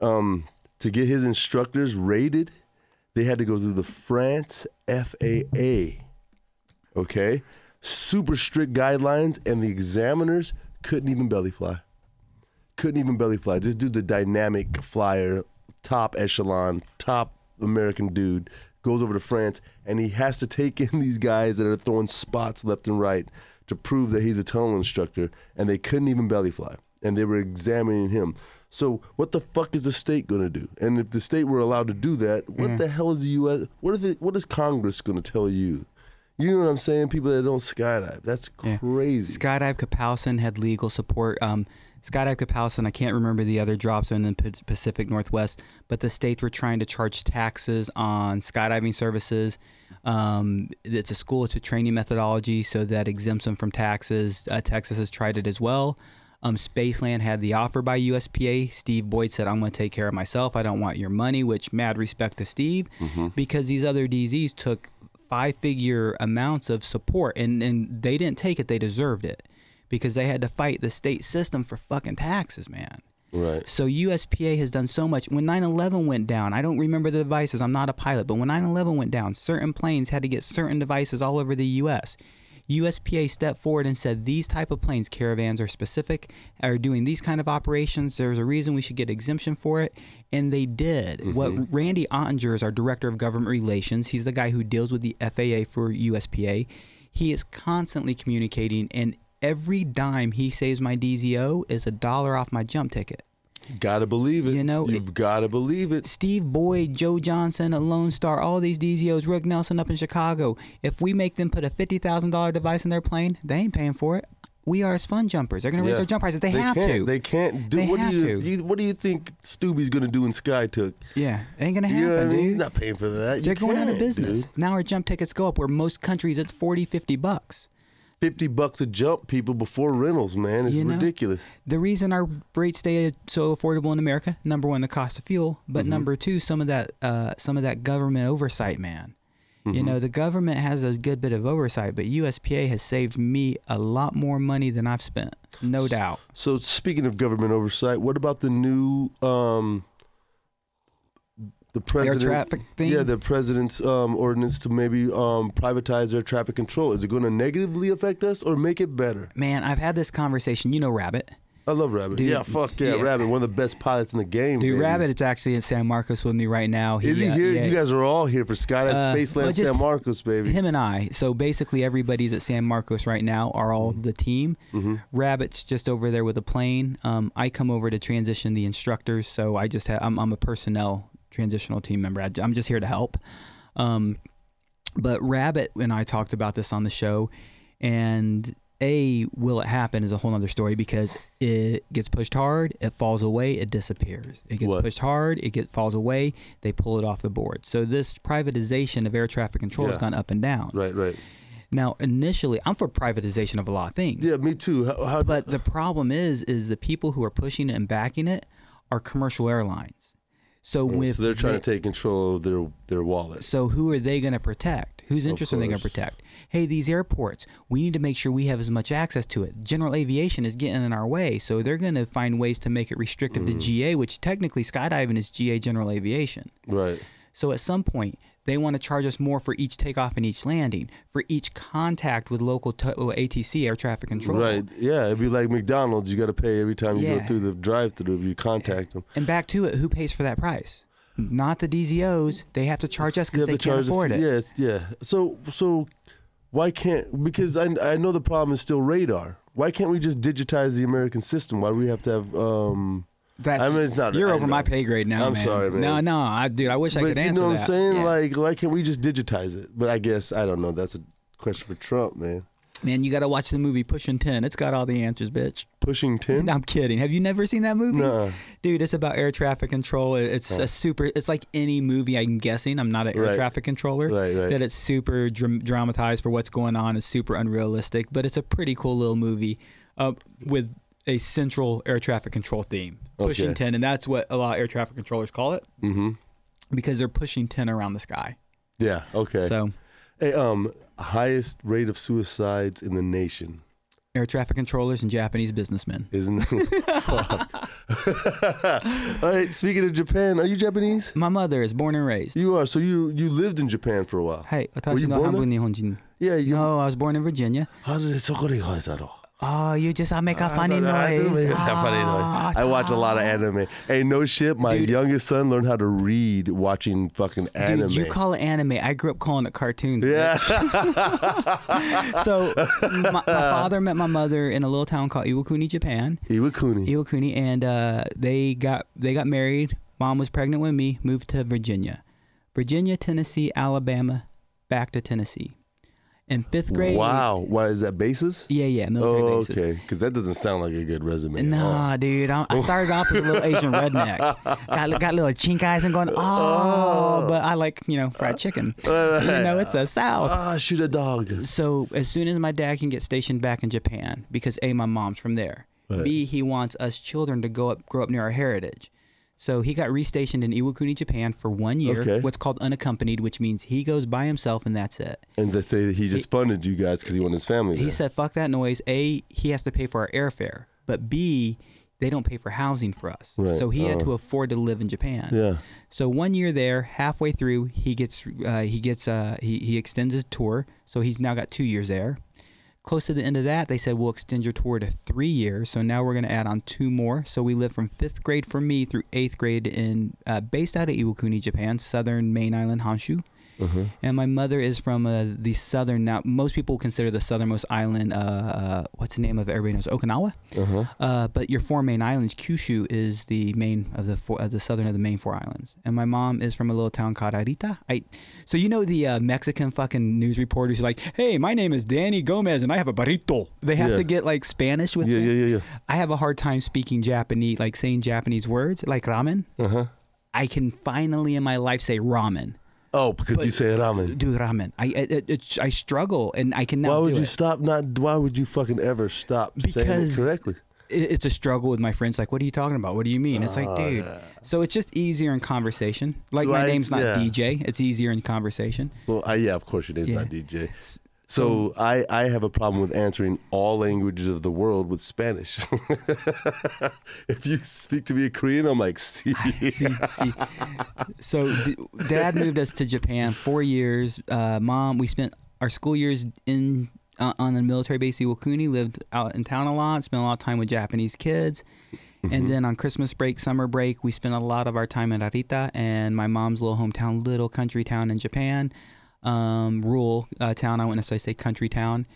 um, to get his instructors rated, they had to go through the France FAA. Okay, super strict guidelines, and the examiners couldn't even belly fly couldn't even belly fly. This dude's a dynamic flyer, top echelon, top American dude. Goes over to France and he has to take in these guys that are throwing spots left and right to prove that he's a tunnel instructor. And they couldn't even belly fly. And they were examining him. So what the fuck is the state going to do? And if the state were allowed to do that, what mm. the hell is the U.S. What is it? What is Congress going to tell you? You know what I'm saying? People that don't skydive. That's Yeah. crazy. Skydive Kapowsin had legal support. Um, Skydive Kapowsin, I can't remember the other drop zone in the Pacific Northwest, but the states were trying to charge taxes on skydiving services. Um, it's a school, it's a training methodology, so that exempts them from taxes. Uh, Texas has tried it as well. Um, Spaceland had the offer by USPA. Steve Boyd said, I'm going to take care of myself. I don't want your money, which mad respect to Steve because these other DZs took five figure amounts of support and, and they didn't take it, they deserved it because they had to fight the state system for fucking taxes, man. Right. So USPA has done so much. When 9/11 went down, I don't remember the devices. I'm not a pilot, but when 9/11 went down, certain planes had to get certain devices all over the U.S. USPA stepped forward and said these type of planes, caravans, are specific, are doing these kind of operations. There's a reason we should get exemption for it, and they did. What mm-hmm. Randy Ottinger is our director of government relations. He's the guy who deals with the FAA for USPA. He is constantly communicating, and every dime he saves my DZO is a dollar off my jump ticket. Gotta believe it. You know, you've gotta believe it. Steve Boyd, Joe Johnson, a Lone Star, all these DZOs, Rick Nelson up in Chicago. If we make them put a fifty thousand dollar device in their plane, they ain't paying for it. We are as fun jumpers. They're gonna raise Yeah. their jump prices. They, have can't, to. They can't do. They what have do you, to. you? What do you think Stubby's gonna do in SkyTook? yeah, it ain't gonna You happen, know I mean? dude. He's not paying for that. You They're going out of business. dude. Now our jump tickets go up where most countries it's 40, 50 bucks. Fifty bucks a jump, people before rentals, man. It's You know? ridiculous. The reason our rates stay so affordable in America, number one, the cost of fuel, but Mm-hmm. number two, some of that uh, some of that government oversight, man. You Mm-hmm. know, the government has a good bit of oversight, but USPA has saved me a lot more money than I've spent, no doubt. So speaking of government oversight, what about the new um the president traffic thing? Yeah, the president's um ordinance to maybe um privatize air traffic control. Is it going to negatively affect us or make it better? Man, I've had this conversation. You know, Rabbit. I love Rabbit. Dude, yeah, fuck yeah, yeah. Rabbit, one of the best pilots in the game. Dude, baby. Rabbit, it's actually in San Marcos with me right now. Is he uh, here? yeah, You guys are all here for Skydive Uh, Spaceland San Marcos, baby. Him and I. So basically, everybody's at San Marcos right now. Are all Mm-hmm. the team. Rabbit's just over there with a plane. Um, I come over to transition the instructors. So I just have. I'm, I'm a personnel transitional team member. I, am just here to help. Um, but Rabbit and I talked about this on the show, and a will it happen is a whole other story because it gets pushed hard, it falls away, it disappears. It gets What? pushed hard, it gets falls away, they pull it off the board. So this privatization of air traffic control has gone up and down. Right, right. Now, initially, I'm for privatization of a lot of things. Yeah, me too. How, how But the problem is, is the people who are pushing it and backing it are commercial airlines. So with Oh, so they're trying to take control of their their wallet. so who are they going to protect? Whose interest are they going to protect? Hey, these airports, we need to make sure we have as much access to it. General aviation is getting in our way, so they're going to find ways to make it restrictive Mm. to GA, which technically skydiving is GA general aviation. Right. So at some point, they want to charge us more for each takeoff and each landing, for each contact with local to- ATC air traffic control. Right. Yeah, it'd be like McDonald's. You got to pay every time you Yeah. go through the drive-through if you contact them. And back to it, who pays for that price? Not the DZOs. They have to charge us because they can't the afford it. Yeah, yeah. So so why can't because I I know the problem is still radar. Why can't we just digitize the American system? Why do we have to have um That's, I mean, it's not- You're I over know. my pay grade now. I'm man. sorry, man. No, no, I, dude. I wish I but could answer that. you know what that. I'm saying? Yeah. Like why can't we just digitize it? But I guess I don't know. That's a question for Trump, man. man, you got to watch the movie Pushing Tin. It's got all the answers, bitch. Pushing Tin? No, I'm kidding. Have you never seen that movie? Nah. Dude, it's about air traffic control. It- It's a super. It's like any movie. I'm guessing. I'm not an air Right. traffic controller. Right, right. That it's super dram- dramatized for what's going on. It's super unrealistic, but it's a pretty cool little movie uh, with a central air traffic control theme. Pushing Okay. tin, and that's what a lot of air traffic controllers call it Mm-hmm. because they're pushing tin around the sky. Yeah, okay. So hey, um highest rate of suicides in the nation. air traffic controllers and Japanese businessmen. Isn't Fuck. All right, speaking of Japan, are you Japanese? My mother is born and raised. You are. So you you lived in Japan for a while. Hey, I Were you no born there? Yeah, you. No, I was born in Virginia. How did it so good it go? Oh, you just I make a funny I noise. make that funny Ah, noise. I watch a lot of anime. Hey, no shit. My Dude. youngest son learned how to read watching fucking anime. Dude, you call it anime. I grew up calling it cartoons. yeah. So my, my father met my mother in a little town called Iwakuni, Japan. Iwakuni. Iwakuni, and uh, they got they got married. Mom was pregnant with me. Moved to Virginia, Virginia, Tennessee, Alabama, back to Tennessee. In fifth grade. Wow. Why is that bases? Yeah, yeah, military Oh, bases. okay. Because that doesn't sound like a good resume. Nah, dude. I, I started off as a little Asian redneck. Got got little chink eyes and going, oh, but I like you know fried chicken. You know, it's a South. Ah, shoot a dog. So as soon as my dad can get stationed back in Japan, because a my mom's from there. Right. B he wants us children to go up, grow up near our heritage. So he got restationed in Iwakuni, Japan, for one year. Okay. What's called unaccompanied, which means he goes by himself and that's it. And they say that he just funded you guys because he wanted his family. He there. said, "Fuck that noise." A, he has to pay for our airfare, but B, they don't pay for housing for us. Right. So he had Oh. to afford to live in Japan. Yeah. So one year there, halfway through, he gets uh, he gets uh, he he extends his tour. So he's now got two years there. Close to the end of that, they said we'll extend your tour to three years. So now we're going to add on two more. So we lived from fifth grade for me through eighth grade in uh, based out of Iwakuni, Japan, southern main island Honshu. Uh-huh. And my mother is from uh, the southern. Now, most people consider the southernmost island. Uh, uh, what's the name of it? Everybody knows Okinawa. Uh-huh. Uh, but your four main islands, Kyushu is the main of the four, uh, the southern of the main four islands. And my mom is from a little town called Arita. I, so you know the uh, Mexican fucking news reporters like, "Hey, my name is Danny Gomez, and I have a burrito." They have Yeah. to get like Spanish with Yeah, me. yeah, yeah, yeah. I have a hard time speaking Japanese, like saying Japanese words, like ramen. Uh-huh. I can finally in my life say ramen. Oh, because you say ramen. Dude, ramen. I it, it, I struggle, and I can now Why would do you it. stop not why would you fucking ever stop saying it correctly? it- it's a struggle with my friends. Like, what are you talking about? What do you mean? It's like, ah, dude. So it's just easier in conversation. Like So my I- name's not yeah. DJ. It's easier in conversation. So I yeah, of course your name's Yeah. not DJ. So I, I have a problem with answering all languages of the world with Spanish. if you speak to me in Korean, I'm like, see, see, see. So d- dad moved us to Japan four years. Uh, mom, we spent our school years in uh, on the military base Iwakuni. Lived out in town a lot. Spent a lot of time with Japanese kids. And then on Christmas break, summer break, we spent a lot of our time in Arita and my mom's little hometown, little country town in Japan, um, rural uh, town. I wouldn't necessarily say country town.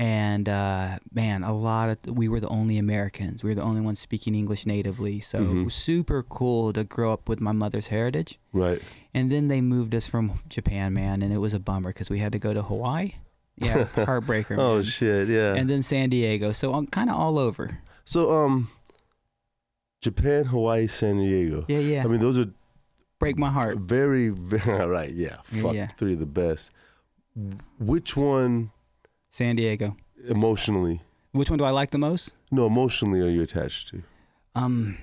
And uh, man, a lot of we were the only Americans. We were the only ones speaking English natively. So it was super cool to grow up with my mother's heritage. right. And then they moved us from Japan, man, and it was a bummer because we had to go to Hawaii. Yeah, heartbreaker. Oh man. shit, yeah. And then San Diego. So I'm kind of all over. so um, Japan, Hawaii, San Diego. Yeah, yeah. I mean, those are Break my heart. very, very right. Yeah, fuck, yeah. three of the best. Which one San Diego. emotionally? Which one do I like the most? No, emotionally are you attached to? Um,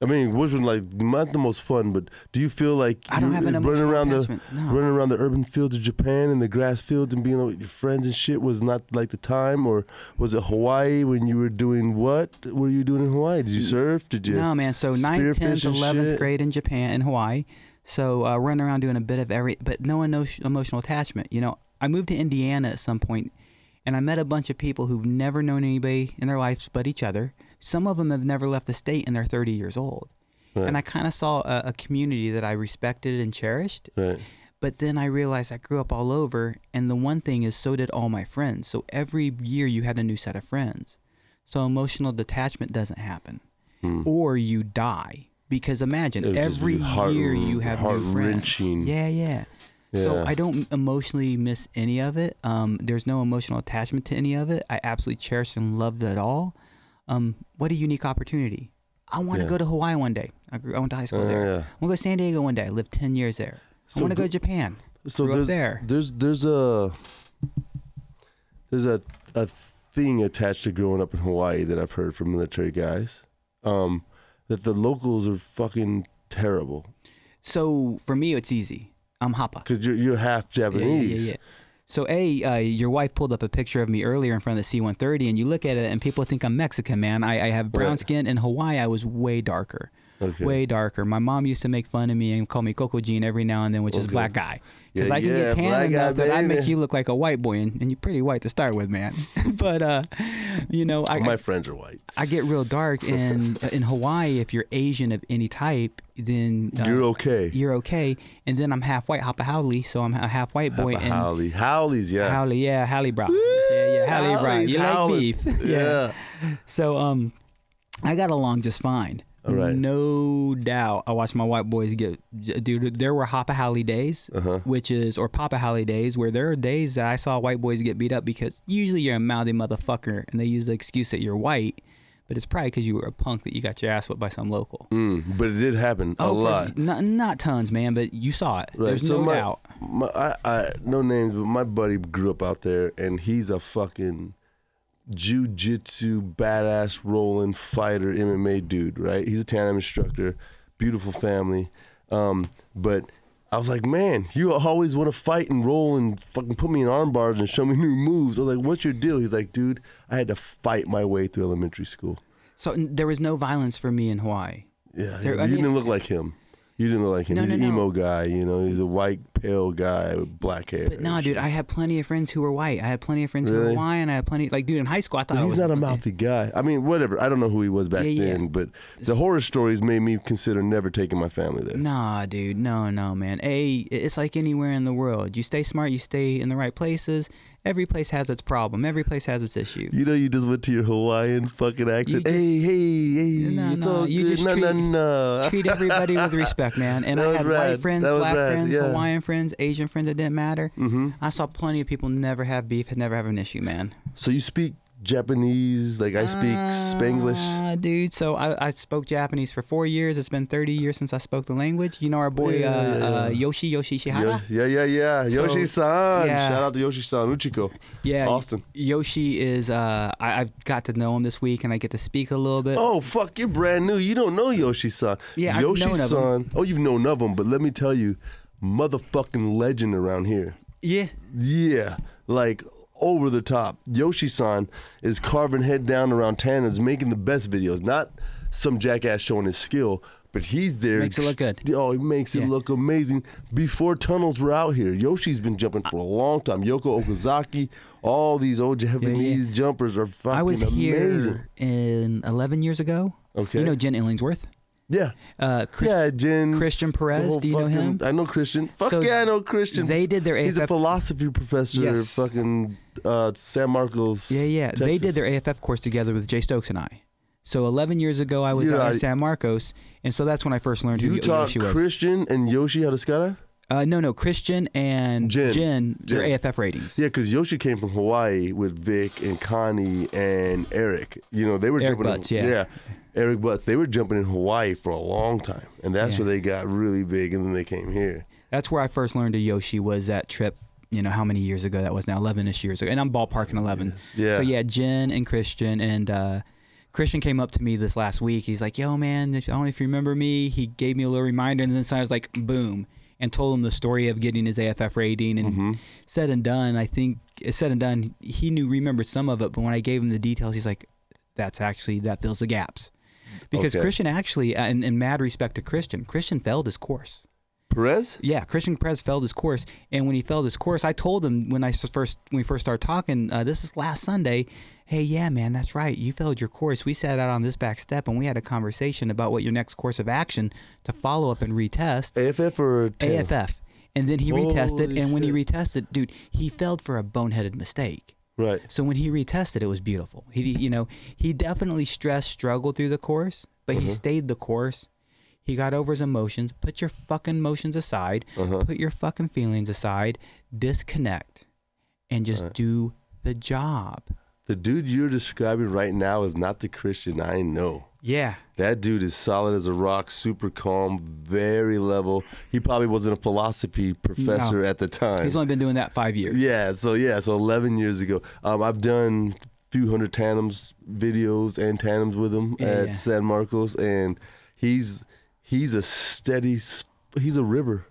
I mean, which one like not the most fun, but do you feel like I don't have an running around the No. running around the urban fields of Japan and the grass fields and being with your friends and shit was not like the time, or was it Hawaii when you were doing what? Were you doing in Hawaii? Did you surf? Did you? No, man. So ninth, tenth, eleventh grade in Japan, in Hawaii. So uh, running around doing a bit of every, but no emotional attachment. You know, I moved to Indiana at some point, and I met a bunch of people who've never known anybody in their lives but each other. Some of them have never left the state, and they're 30 years old. Right. And I kind of saw a, a community that I respected and cherished. Right. But then I realized I grew up all over, and the one thing is, so did all my friends. So every year you had a new set of friends. So emotional detachment doesn't happen, or you die. Because imagine Hmm. It would just every heart- year you have new friends. heart-wrenching. Yeah, yeah. So I don't emotionally miss any of it. Um, there's no emotional attachment to any of it. I absolutely cherished and loved it all. Um, what a unique opportunity. I want to Yeah. go to Hawaii one day. I, grew, I went to high school there. yeah. I want to go to San Diego one day. I lived 10 years there. So I want to go to Japan. So Grew up there's, there. there's there's a there's a a thing attached to growing up in Hawaii that I've heard from military guys. Um, that the locals are fucking terrible So for me, it's easy. I'm Hapa. because you're you're half yeah, Japanese. yeah, yeah. So a, uh, your wife pulled up a picture of me earlier in front of the C-130, and you look at it, and people think I'm Mexican, man. I, I have brown Right. skin. In Hawaii, I was way darker, Okay. way darker. My mom used to make fun of me and call me Coco Jean every now and then, which is black guy. Because Yeah, I can yeah, get tan enough that I make you look like a white boy, and, and you're pretty white to start with, man. but uh, you know, I, My friends are white. I get real dark, and in Hawaii, if you're Asian of any type, then uh, you're okay. you're okay. And then I'm half white, Hapa Haole, so I'm a half white boy. Have a and Haole. Haoles, yeah. Haole, yeah, Haole bro. Yeah, yeah, Haole bro. Haoles, You like beef. Yeah. So um, I got along just fine. Right. No doubt. I watched my white boys get, dude. There were Hoppa Haole days, Uh-huh. which is or Papa Haole days, where there are days that I saw white boys get beat up because usually you're a mouthy motherfucker, and they use the excuse that you're white, but it's probably because you were a punk that you got your ass whipped by some local. Mm, but it did happen a Oh, for- lot. Not not tons, man, but you saw it. Right. There's so no my, doubt. my I, I no names, but my buddy grew up out there, and he's a fucking jujitsu badass rolling fighter MMA dude. Right. He's a Tandem instructor, beautiful family, um, but. I was like, man, you always want to fight and roll and fucking put me in arm bars and show me new moves. I was like, what's your deal? He's like, dude, I had to fight my way through elementary school. So there was no violence for me in Hawaii. Yeah, There- I you mean- didn't look like him. You didn't look like him. No, he's no, an no. emo guy, you know. He's a white, pale guy with black hair. But no, dude, I had plenty of friends who were white. I had plenty of friends who Really? were Hawaiian. I had plenty, like, dude, in high school, I thought But he's was not a mouthy guy. I mean, whatever. I don't know who he was back Yeah, yeah. then, but the horror stories made me consider never taking my family there. Nah, dude, no, no, man. A, it's like anywhere in the world. You stay smart, you stay in the right places. Every place has its problem. Every place has its issue. You know, you just went to your Hawaiian fucking accent. just- hey, hey, hey, No, it's no, all you good. just no, no, treat- no. Treat everybody with respect, man. And I had rad. white friends, black rad, friends, yeah. Hawaiian friends, Asian friends. It didn't matter. hmm I saw plenty of people never have beef, had never have an issue, man. So you speak Japanese, like I speak Spanglish. Uh, dude. So I, I spoke Japanese for four years. It's been 30 years since I spoke the language. You know our boy Yeah, uh, yeah, Uh, yeah. Yoshi Yoshi Yo- Shihara. yeah, yeah, yeah. So- Yoshi-san. yeah. Shout out to Yoshi-san. Uchiko. Yeah, Austin. Yoshi is. Uh, I, I've got to know him this week, and I get to speak a little bit. Oh fuck, you're brand new. You don't know Yoshi-san. Yeah, I've known of him. Yoshi-san. Oh, you've known of him, but let me tell you, motherfucking legend around here. Yeah, Yeah, like over the top. Yoshi-san is carving head down around Tanner's, making the best videos. Not some jackass showing his skill, but he's there. Makes it look good. Oh, he makes it Yeah. look amazing. Before tunnels were out here, Yoshi's been jumping for a long time. Yoko Okazaki, all these old Japanese jumpers are fucking amazing. I was amazing. here in 11 years ago. Okay. You know Jen Illingsworth. Yeah. Uh, Chris, yeah, Jen. Christian Perez, do you know him? I know Christian. Fuck So yeah, I know Christian. They did their AFF. He's a philosophy professor. Yes. Fucking uh, San Marcos. yeah, yeah. They did their AFF course together with Jay Stokes and I. So 11 years ago, I was You're out in San Marcos, and so that's when I first learned who You Yo- taught Yoshi was. Christian and Yoshi how to skydive? Uh, no, no, Christian and Jen. Jen, their AFF ratings. Yeah, because Yoshi came from Hawaii with Vic and Connie and Eric. You know, they were Eric jumping. Butts, in, yeah. Eric Butts. They were jumping in Hawaii for a long time, and that's Yeah. where they got really big, and then they came here. That's where I first learned of Yoshi was that trip. You know how many years ago that was now? Eleven-ish years ago, and I'm ballparking eleven. Yeah. So yeah, Jen and Christian and uh, Christian came up to me this last week. He's like, "Yo, man, I don't know if you remember me." He gave me a little reminder, and then I was like, "Boom." And told him the story of getting his AFF rating, and Mm-hmm. said and done. I think said and done. He knew, remembered some of it, but when I gave him the details, he's like, "That's actually that fills the gaps." Because Okay. Christian actually, and in mad respect to Christian, Christian failed his course. Perez? Yeah, Christian Perez failed his course, and when he failed his course, I told him when I first when we first started talking. Uh, this is last Sunday. Hey, yeah, man, that's right. You failed your course. We sat out on this back step, and we had a conversation about what your next course of action to follow up and retest. AFF or? AFF, and then he retested, Holy and when he retested, dude, he failed for a boneheaded mistake. Right. So when he retested, it was beautiful. He, you know, he definitely stressed, struggled through the course, but Uh-huh. he stayed the course. He got over his emotions. Put your fucking emotions aside. Uh-huh. Put your fucking feelings aside. Disconnect, and just Right. do the job. The dude you're describing right now is not the Christian I know. Yeah. That dude is solid as a rock, super calm, very level. He probably wasn't a philosophy professor at the time. He's only been doing that five years. Yeah, so yeah, so 11 years ago. Um, I've done a few hundred tandems videos and tandems with him Yeah, at yeah. San Marcos, and he's he's a steady, he's a river,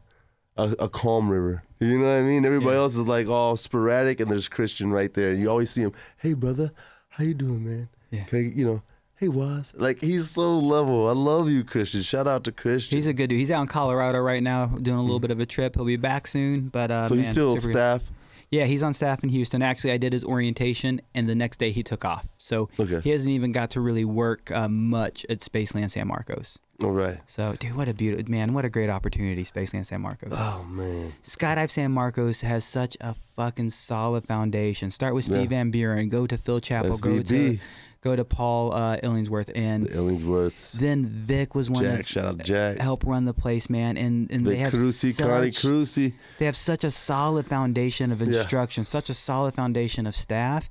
a, a calm river. You know what I mean? Everybody Yeah. else is like all sporadic, and there's Christian right there. And you always see him. Hey, brother, how you doing, man? Yeah. I, you know? Hey, Waz. Like he's so level. I love you, Christian. Shout out to Christian. He's a good dude. He's out in Colorado right now doing a little bit of a trip. He'll be back soon, but uh, so he's still staff. Yeah, he's on staff in Houston. Actually, I did his orientation, and the next day he took off. So Okay. he hasn't even got to really work uh, much at Spaceland San Marcos. All right. So, dude, what a beautiful man! What a great opportunity, Spaceland San Marcos. Oh man. Skydive San Marcos has such a fucking solid foundation. Start with Steve Yeah. Van Buren, go to Phil Chappell, go to go to Paul uh, Illingsworth, and The Illingsworths. then Vic was one Jack, that shout out Jack. Help run the place, man. And and they Vic have Carusi, Connie such, they have such a solid foundation of Yeah. instruction, such a solid foundation of staff.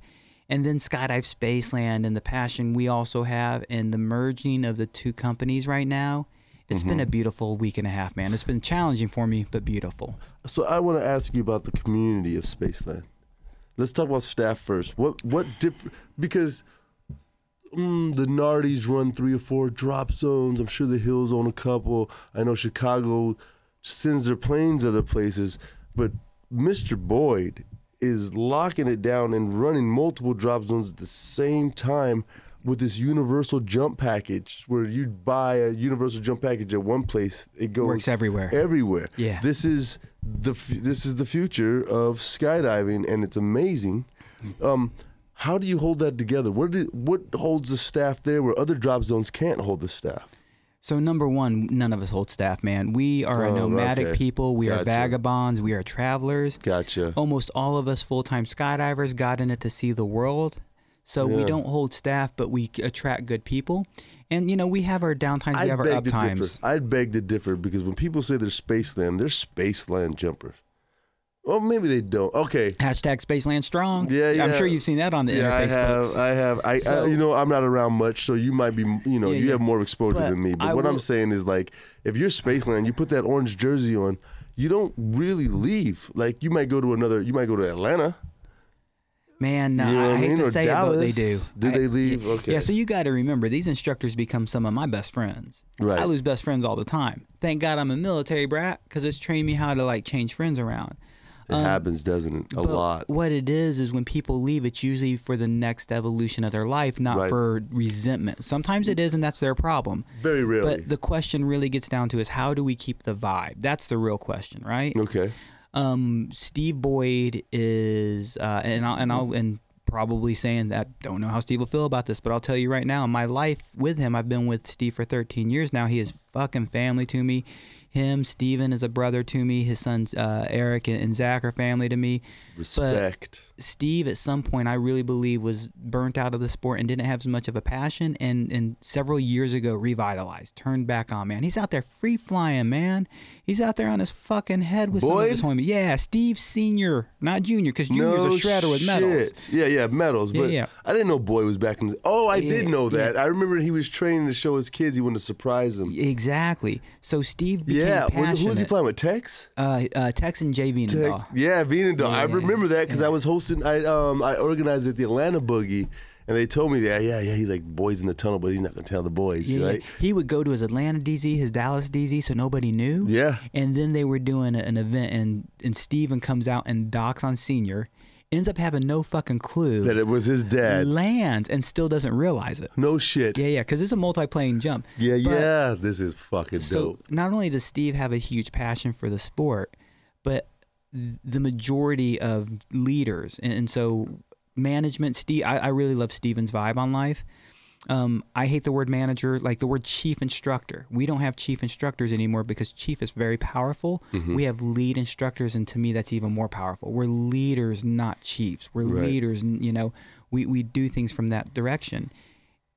And then Skydive Spaceland and the passion we also have and the merging of the two companies right now. It's been a Mm-hmm. beautiful week and a half, man. It's been challenging for me, but beautiful. So I want to ask you about the community of Spaceland. Let's talk about staff first. What what different because mm, the Nardis run three or four drop zones. I'm sure the Hills own a couple. I know Chicago sends their planes other places, but Mr. Boyd is locking it down and running multiple drop zones at the same time with this universal jump package where you buy a universal jump package at one place it goes Works everywhere. everywhere Yeah. this is the f- this is the future of skydiving and it's amazing um how do you hold that together what do, what holds the staff there where other drop zones can't hold the staff So number one, none of us hold staff, man. We are a Oh, nomadic okay. people. We Gotcha. are vagabonds. We are travelers. gotcha Almost all of us full-time skydivers got in it to see the world. So we don't hold staff, but we attract good people. And you know, we have our downtimes, we I'd have our beg up to differ. times. I'd beg to differ because when people say they're Spaceland, they're Spaceland jumpers. Well, maybe they don't. Okay. Hashtag Spaceland Strong. Yeah, yeah. I'm sure you've seen that on the Yeah, I have. books. I have. I, So- I, you know, I'm not around much, so you might be, you know, Yeah, you yeah. have more exposure But than me. But I what I'm saying is, like, if you're Spaceland, you put that orange jersey on, you don't really leave. Like, you might go to another. You might go to Atlanta. Man, no, You know I I hate mean? to Or say it, but they Dallas. do. Did I- they leave? Okay. Yeah, so you got to remember, these instructors become some of my best friends. Right. I lose best friends all the time. Thank God I'm a military brat because it's trained me how to like change friends around. It happens, doesn't it? A Um, But lot. What it is is when people leave, it's usually for the next evolution of their life, not Right. for resentment. Sometimes it is, and that's their problem. Very rarely. But the question really gets down to is how do we keep the vibe? That's the real question, right? okay. Um, Steve Boyd is, uh, and I'll, and I'll, and probably saying that don't know how Steve will feel about this, but I'll tell you right now, in my life with him, I've been with Steve for 13 years now. He is fucking family to me. Him, Steven is a brother to me. His sons, uh, Eric and, and Zach are family to me. Respect. Steve, at some point, I really believe was burnt out of the sport and didn't have as much of a passion. And, and several years ago, revitalized, turned back on. Man, he's out there free flying, man. He's out there on his fucking head with some of his homies. Yeah, Steve Senior, not Junior, because Junior's no a shredder with medals. shit. Yeah, yeah, medals. Yeah, But yeah. I didn't know Boy was back in. The, oh, I did know that. I remember he was training to show his kids. He wanted to surprise them. Exactly. So Steve became Yeah, passionate. who was he flying with? Tex? Uh, uh, Texan J. Vienendahl. Tex? Yeah, Venendal. Yeah, I remember that because yeah. I was hosting. I um I organized at the Atlanta Boogie, and they told me that. Yeah, yeah, he's like boys in the tunnel, but he's not gonna tell the boys, Yeah, yeah. right? He would go to his Atlanta DZ, his Dallas DZ, so nobody knew. Yeah. And then they were doing an event, and and Steven comes out and docks on Senior, ends up having no fucking clue, That it was his dad. lands, and still doesn't realize it. No shit. Yeah, yeah, because it's a multi-plane jump. Yeah, But- yeah. This is fucking So dope. not only does Steve have a huge passion for the sport, but the majority of leaders, and, and so management, Steve, I, I really love Steven's vibe on life. Um, I hate the word manager, like the word chief instructor. We don't have chief instructors anymore because chief is very powerful. Mm-hmm. We have lead instructors, and to me, that's even more powerful. We're leaders, not chiefs. We're Right. leaders, and you know, we, we do things from that direction.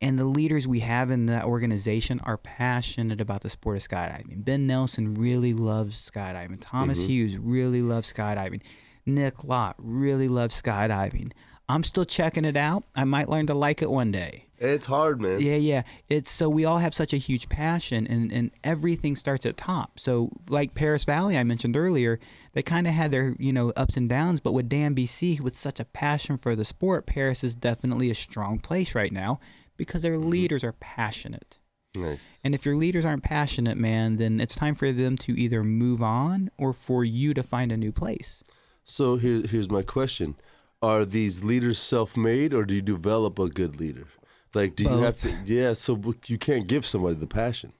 And the leaders we have in that organization are passionate about the sport of skydiving. Ben Nelson really loves skydiving. Thomas mm-hmm. Hughes really loves skydiving. Nick Lott really loves skydiving. I'm still checking it out. I might learn to like it one day. It's hard, man. Yeah, yeah. It's so we all have such a huge passion and, and everything starts at top. So like Perris Valley I mentioned earlier, they kind of had their, you know, ups and downs, but with Dan BC with such a passion for the sport, Perris is definitely a strong place right now because their mm-hmm. leaders are passionate. Nice. And if your leaders aren't passionate, man, then it's time for them to either move on or for you to find a new place. So here, here's my question: Are these leaders self-made, or do you develop a good leader? Like, do you have to? Yeah. So you can't give somebody the passion.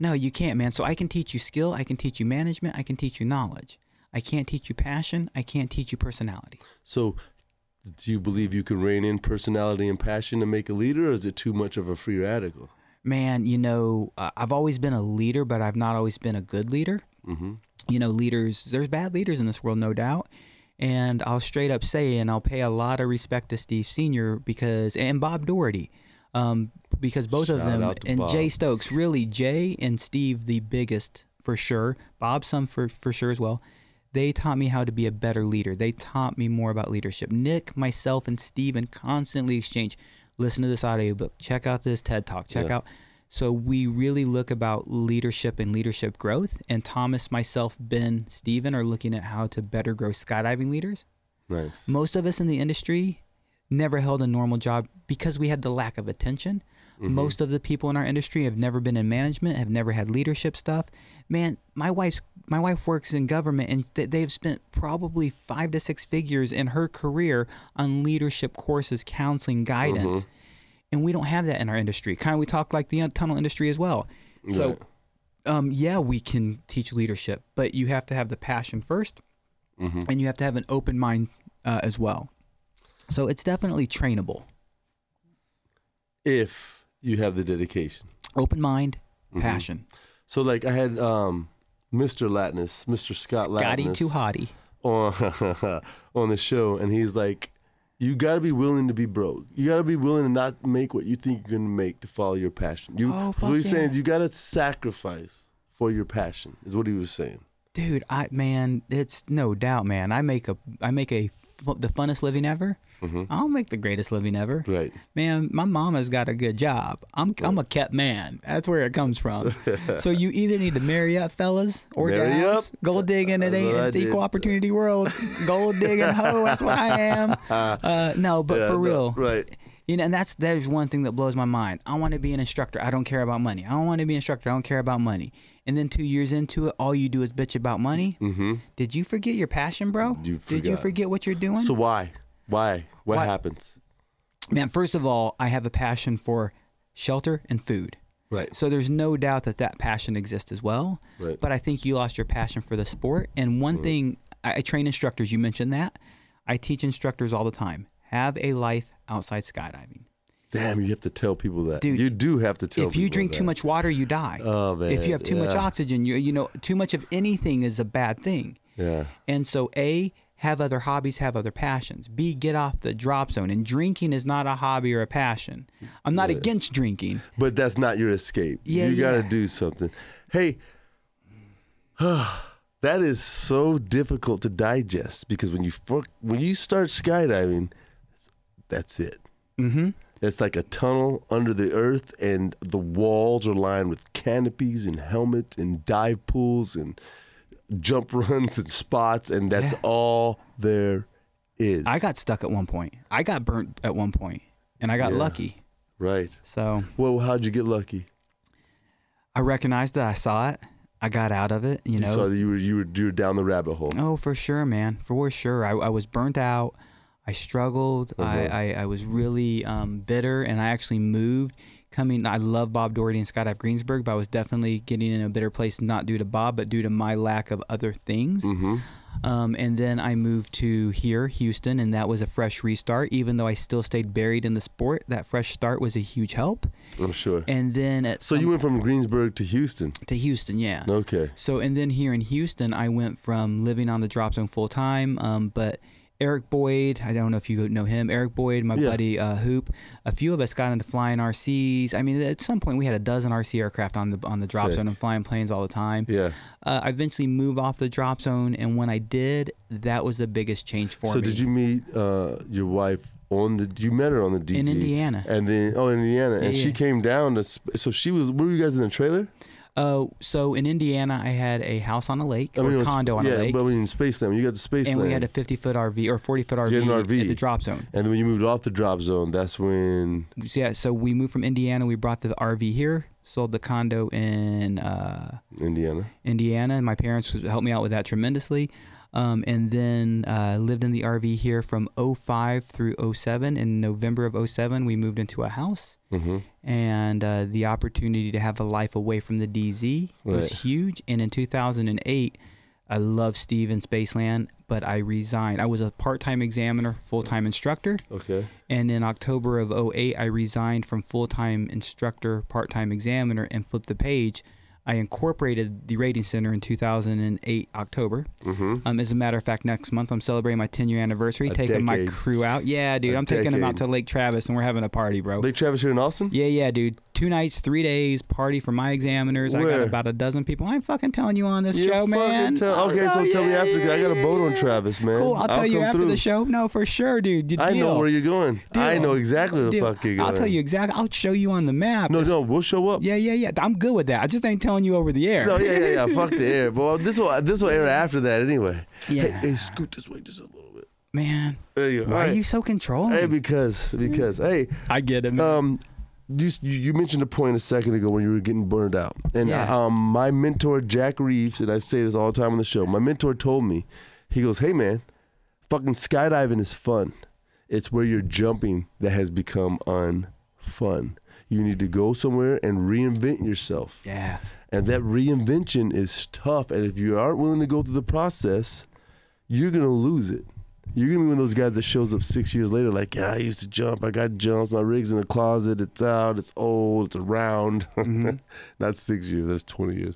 No, you can't, man. So I can teach you skill, I can teach you management, I can teach you knowledge. I can't teach you passion, I can't teach you personality. So, do you believe you can rein in personality and passion to make a leader, or is it too much of a free radical? Man, you know, uh, I've always been a leader, but I've not always been a good leader. Mm-hmm. You know, leaders, there's bad leaders in this world, no doubt. And I'll straight up say, and I'll pay a lot of respect to Steve Sr. because, and Bob Doherty. um, because both of them and Jay Stokes, really Jay and Steve, the biggest for sure. Bob, some for for sure as well. They taught me how to be a better leader. They taught me more about leadership. Nick, myself, and Steven constantly exchange. Listen to this audiobook. Check out this TED Talk. Check Yeah. out. So we really look about leadership and leadership growth. And Thomas, myself, Ben, Steven are looking at how to better grow skydiving leaders. Nice. Most of us in the industry never held a normal job because we had the lack of attention. Mm-hmm. Most of the people in our industry have never been in management, have never had leadership stuff. Man, my wife's my wife works in government and th- they've spent probably 5 to 6 figures in her career on leadership courses, counseling, guidance. Mm-hmm. And we don't have that in our industry. Kind of we talk like the tunnel industry as well. So Right. um, yeah, we can teach leadership, but you have to have the passion 1st Mm-hmm. and you have to have an open mind uh, as well. So it's definitely trainable. if you have the dedication. Open mind, Mm-hmm. passion. So like I had um, Mr. Latness, Mr. Scott Scotty Latness too hottie. on on the show, and he's like, "You got to be willing to be broke. You got to be willing to not make what you think you're gonna make to follow your passion. You, Oh, what fuck he's saying is you got to sacrifice for your passion. Is what he was saying. Dude, I man, it's no doubt, man. I make a I make a the funnest living ever. Mm-hmm. I don't make the greatest living ever. Right. Man, my mama's got a good job. I'm I'm a kept man. That's where it comes from. so you either need to marry up, fellas, or Marry gals. up. Gold digging. It ain't it's the equal opportunity world. Gold digging hoe. That's what I am. Uh, no, but Yeah, for no, real, right. You know, and that's there's one thing that blows my mind. I want to be an instructor. I don't care about money. I don't want to be an instructor. I don't care about money. And then two years into it, all you do is bitch about money. Mm-hmm. Did you forget your passion, bro? You Did you forget what you're doing? So why? Why? What Why- happens? Man, first of all, I have a passion for shelter and food. Right. So there's no doubt that that passion exists as well. Right. But I think you lost your passion for the sport. And one thing, I, I train instructors. You mentioned that. I teach instructors all the time. Have a life outside skydiving. Damn, you have to tell people that. Dude, you do have to tell people if you drink that. too much water, you die. Oh, man, If you have too much oxygen, you you know too much of anything is a bad thing. Yeah. And so, a have other hobbies, have other passions. B get off the drop zone. And drinking is not a hobby or a passion. I'm not against drinking. But that's not your escape. Yeah, you got to yeah. do something. Hey, that is so difficult to digest because when you fuck, when you start skydiving, that's it. Mm-hmm. It's like a tunnel under the earth, and the walls are lined with canopies and helmets and dive pools and jump runs and spots, and that's Yeah. all there is. I got stuck at one point. I got burnt at one point, and I got Yeah. lucky. right. So Well, how'd you get lucky? I recognized it. I saw it. I got out of it. You You know. saw that you were you were, you were down the rabbit hole. Oh, for sure, man. For sure. I, I was burnt out. I struggled. Uh-huh. I, I, I was really um, bitter, and I actually moved. Coming, I love Bob Doherty and Skydive Greensburg, but I was definitely getting in a bitter place, not due to Bob, but due to my lack of other things. Mm-hmm. Um, and then I moved to here, Houston, and that was a fresh restart. Even though I still stayed buried in the sport, that fresh start was a huge help. I'm sure. And then at So you went from Greensburg to Houston. to Houston, yeah. Okay. So and then here in Houston, I went from living on the drop zone full time. Um, but Eric Boyd, I don't know if you know him. Eric Boyd, my Yeah. buddy uh, Hoop, a few of us got into flying RCs. I mean, at some point we had a dozen RC aircraft on the on the drop Sick. zone and flying planes all the time. Yeah. Uh, I eventually moved off the drop zone, and when I did, that was the biggest change for So me. So did you meet uh, your wife on the? You met her on the DT In Indiana. and then oh, in Indiana, and Yeah, she came down to. So she was. Were you guys in the trailer? Uh, so in Indiana, I had a house on a lake or it was- condo on yeah, a lake, but I mean, in Spaceland, you got the Spaceland, and we had a 50 foot RV or 40 foot You had RV, an RV. at the drop zone. and then when you moved off the drop zone, that's when. So, yeah, so we moved from Indiana. We brought the RV here, sold the condo in uh, Indiana. Indiana, and my parents helped me out with that tremendously. Um, and then uh, lived in the RV here from 05 through 07. In November of 07, we moved into a house, Mm-hmm. and uh, the opportunity to have a life away from the DZ was huge. And in 2008, I love Steve in Spaceland, but I resigned. I was a part-time examiner, full-time instructor. Okay. And in October of 08, I resigned from full time instructor, part time examiner, and flipped the page. I incorporated the Rating Center in 2008 October. Mm-hmm. Um, as a matter of fact, next month I'm celebrating my 10 year anniversary, A taking my crew out. Yeah, dude, I'm taking them out to Lake Travis and we're having a party, bro. Lake Travis here in Austin. yeah, yeah, dude. Two nights, three days, party for my examiners. I got about a dozen people. I'm fucking telling you on this You show, man. tell- Oh, okay, so no, tell me yeah, I got a boat on. Travis, man. Cool. I'll tell you after through. the show. No, for sure, dude. I know where you're going. I know exactly the fuck you're going. I'll tell you exactly. I'll show you on the map. No, It's- no, we'll show up. Yeah, yeah, yeah. I'm good with that. I just ain't telling you over the air. No, yeah, yeah, yeah. Fuck the air, boy. This will this will air after that anyway. Yeah. Hey, hey, scoot this way just a little bit. Man, There you go. why All are you so controlling? Hey, because because hey, I get it, man. um, you you mentioned a point a second ago when you were getting burned out, and Yeah. um, my mentor Jack Reeves, and I say this all the time on the show. My mentor told me, he goes, "Hey man, fucking skydiving is fun. It's where you're jumping that has become unfun. You need to go somewhere and reinvent yourself." yeah. And that reinvention is tough. And if you aren't willing to go through the process, you're gonna lose it. You're gonna be one of those guys that shows up six years later, like, yeah, I used to jump. I got jumps. My rig's in the closet. It's out. It's old. It's around. Not six years. That's twenty years.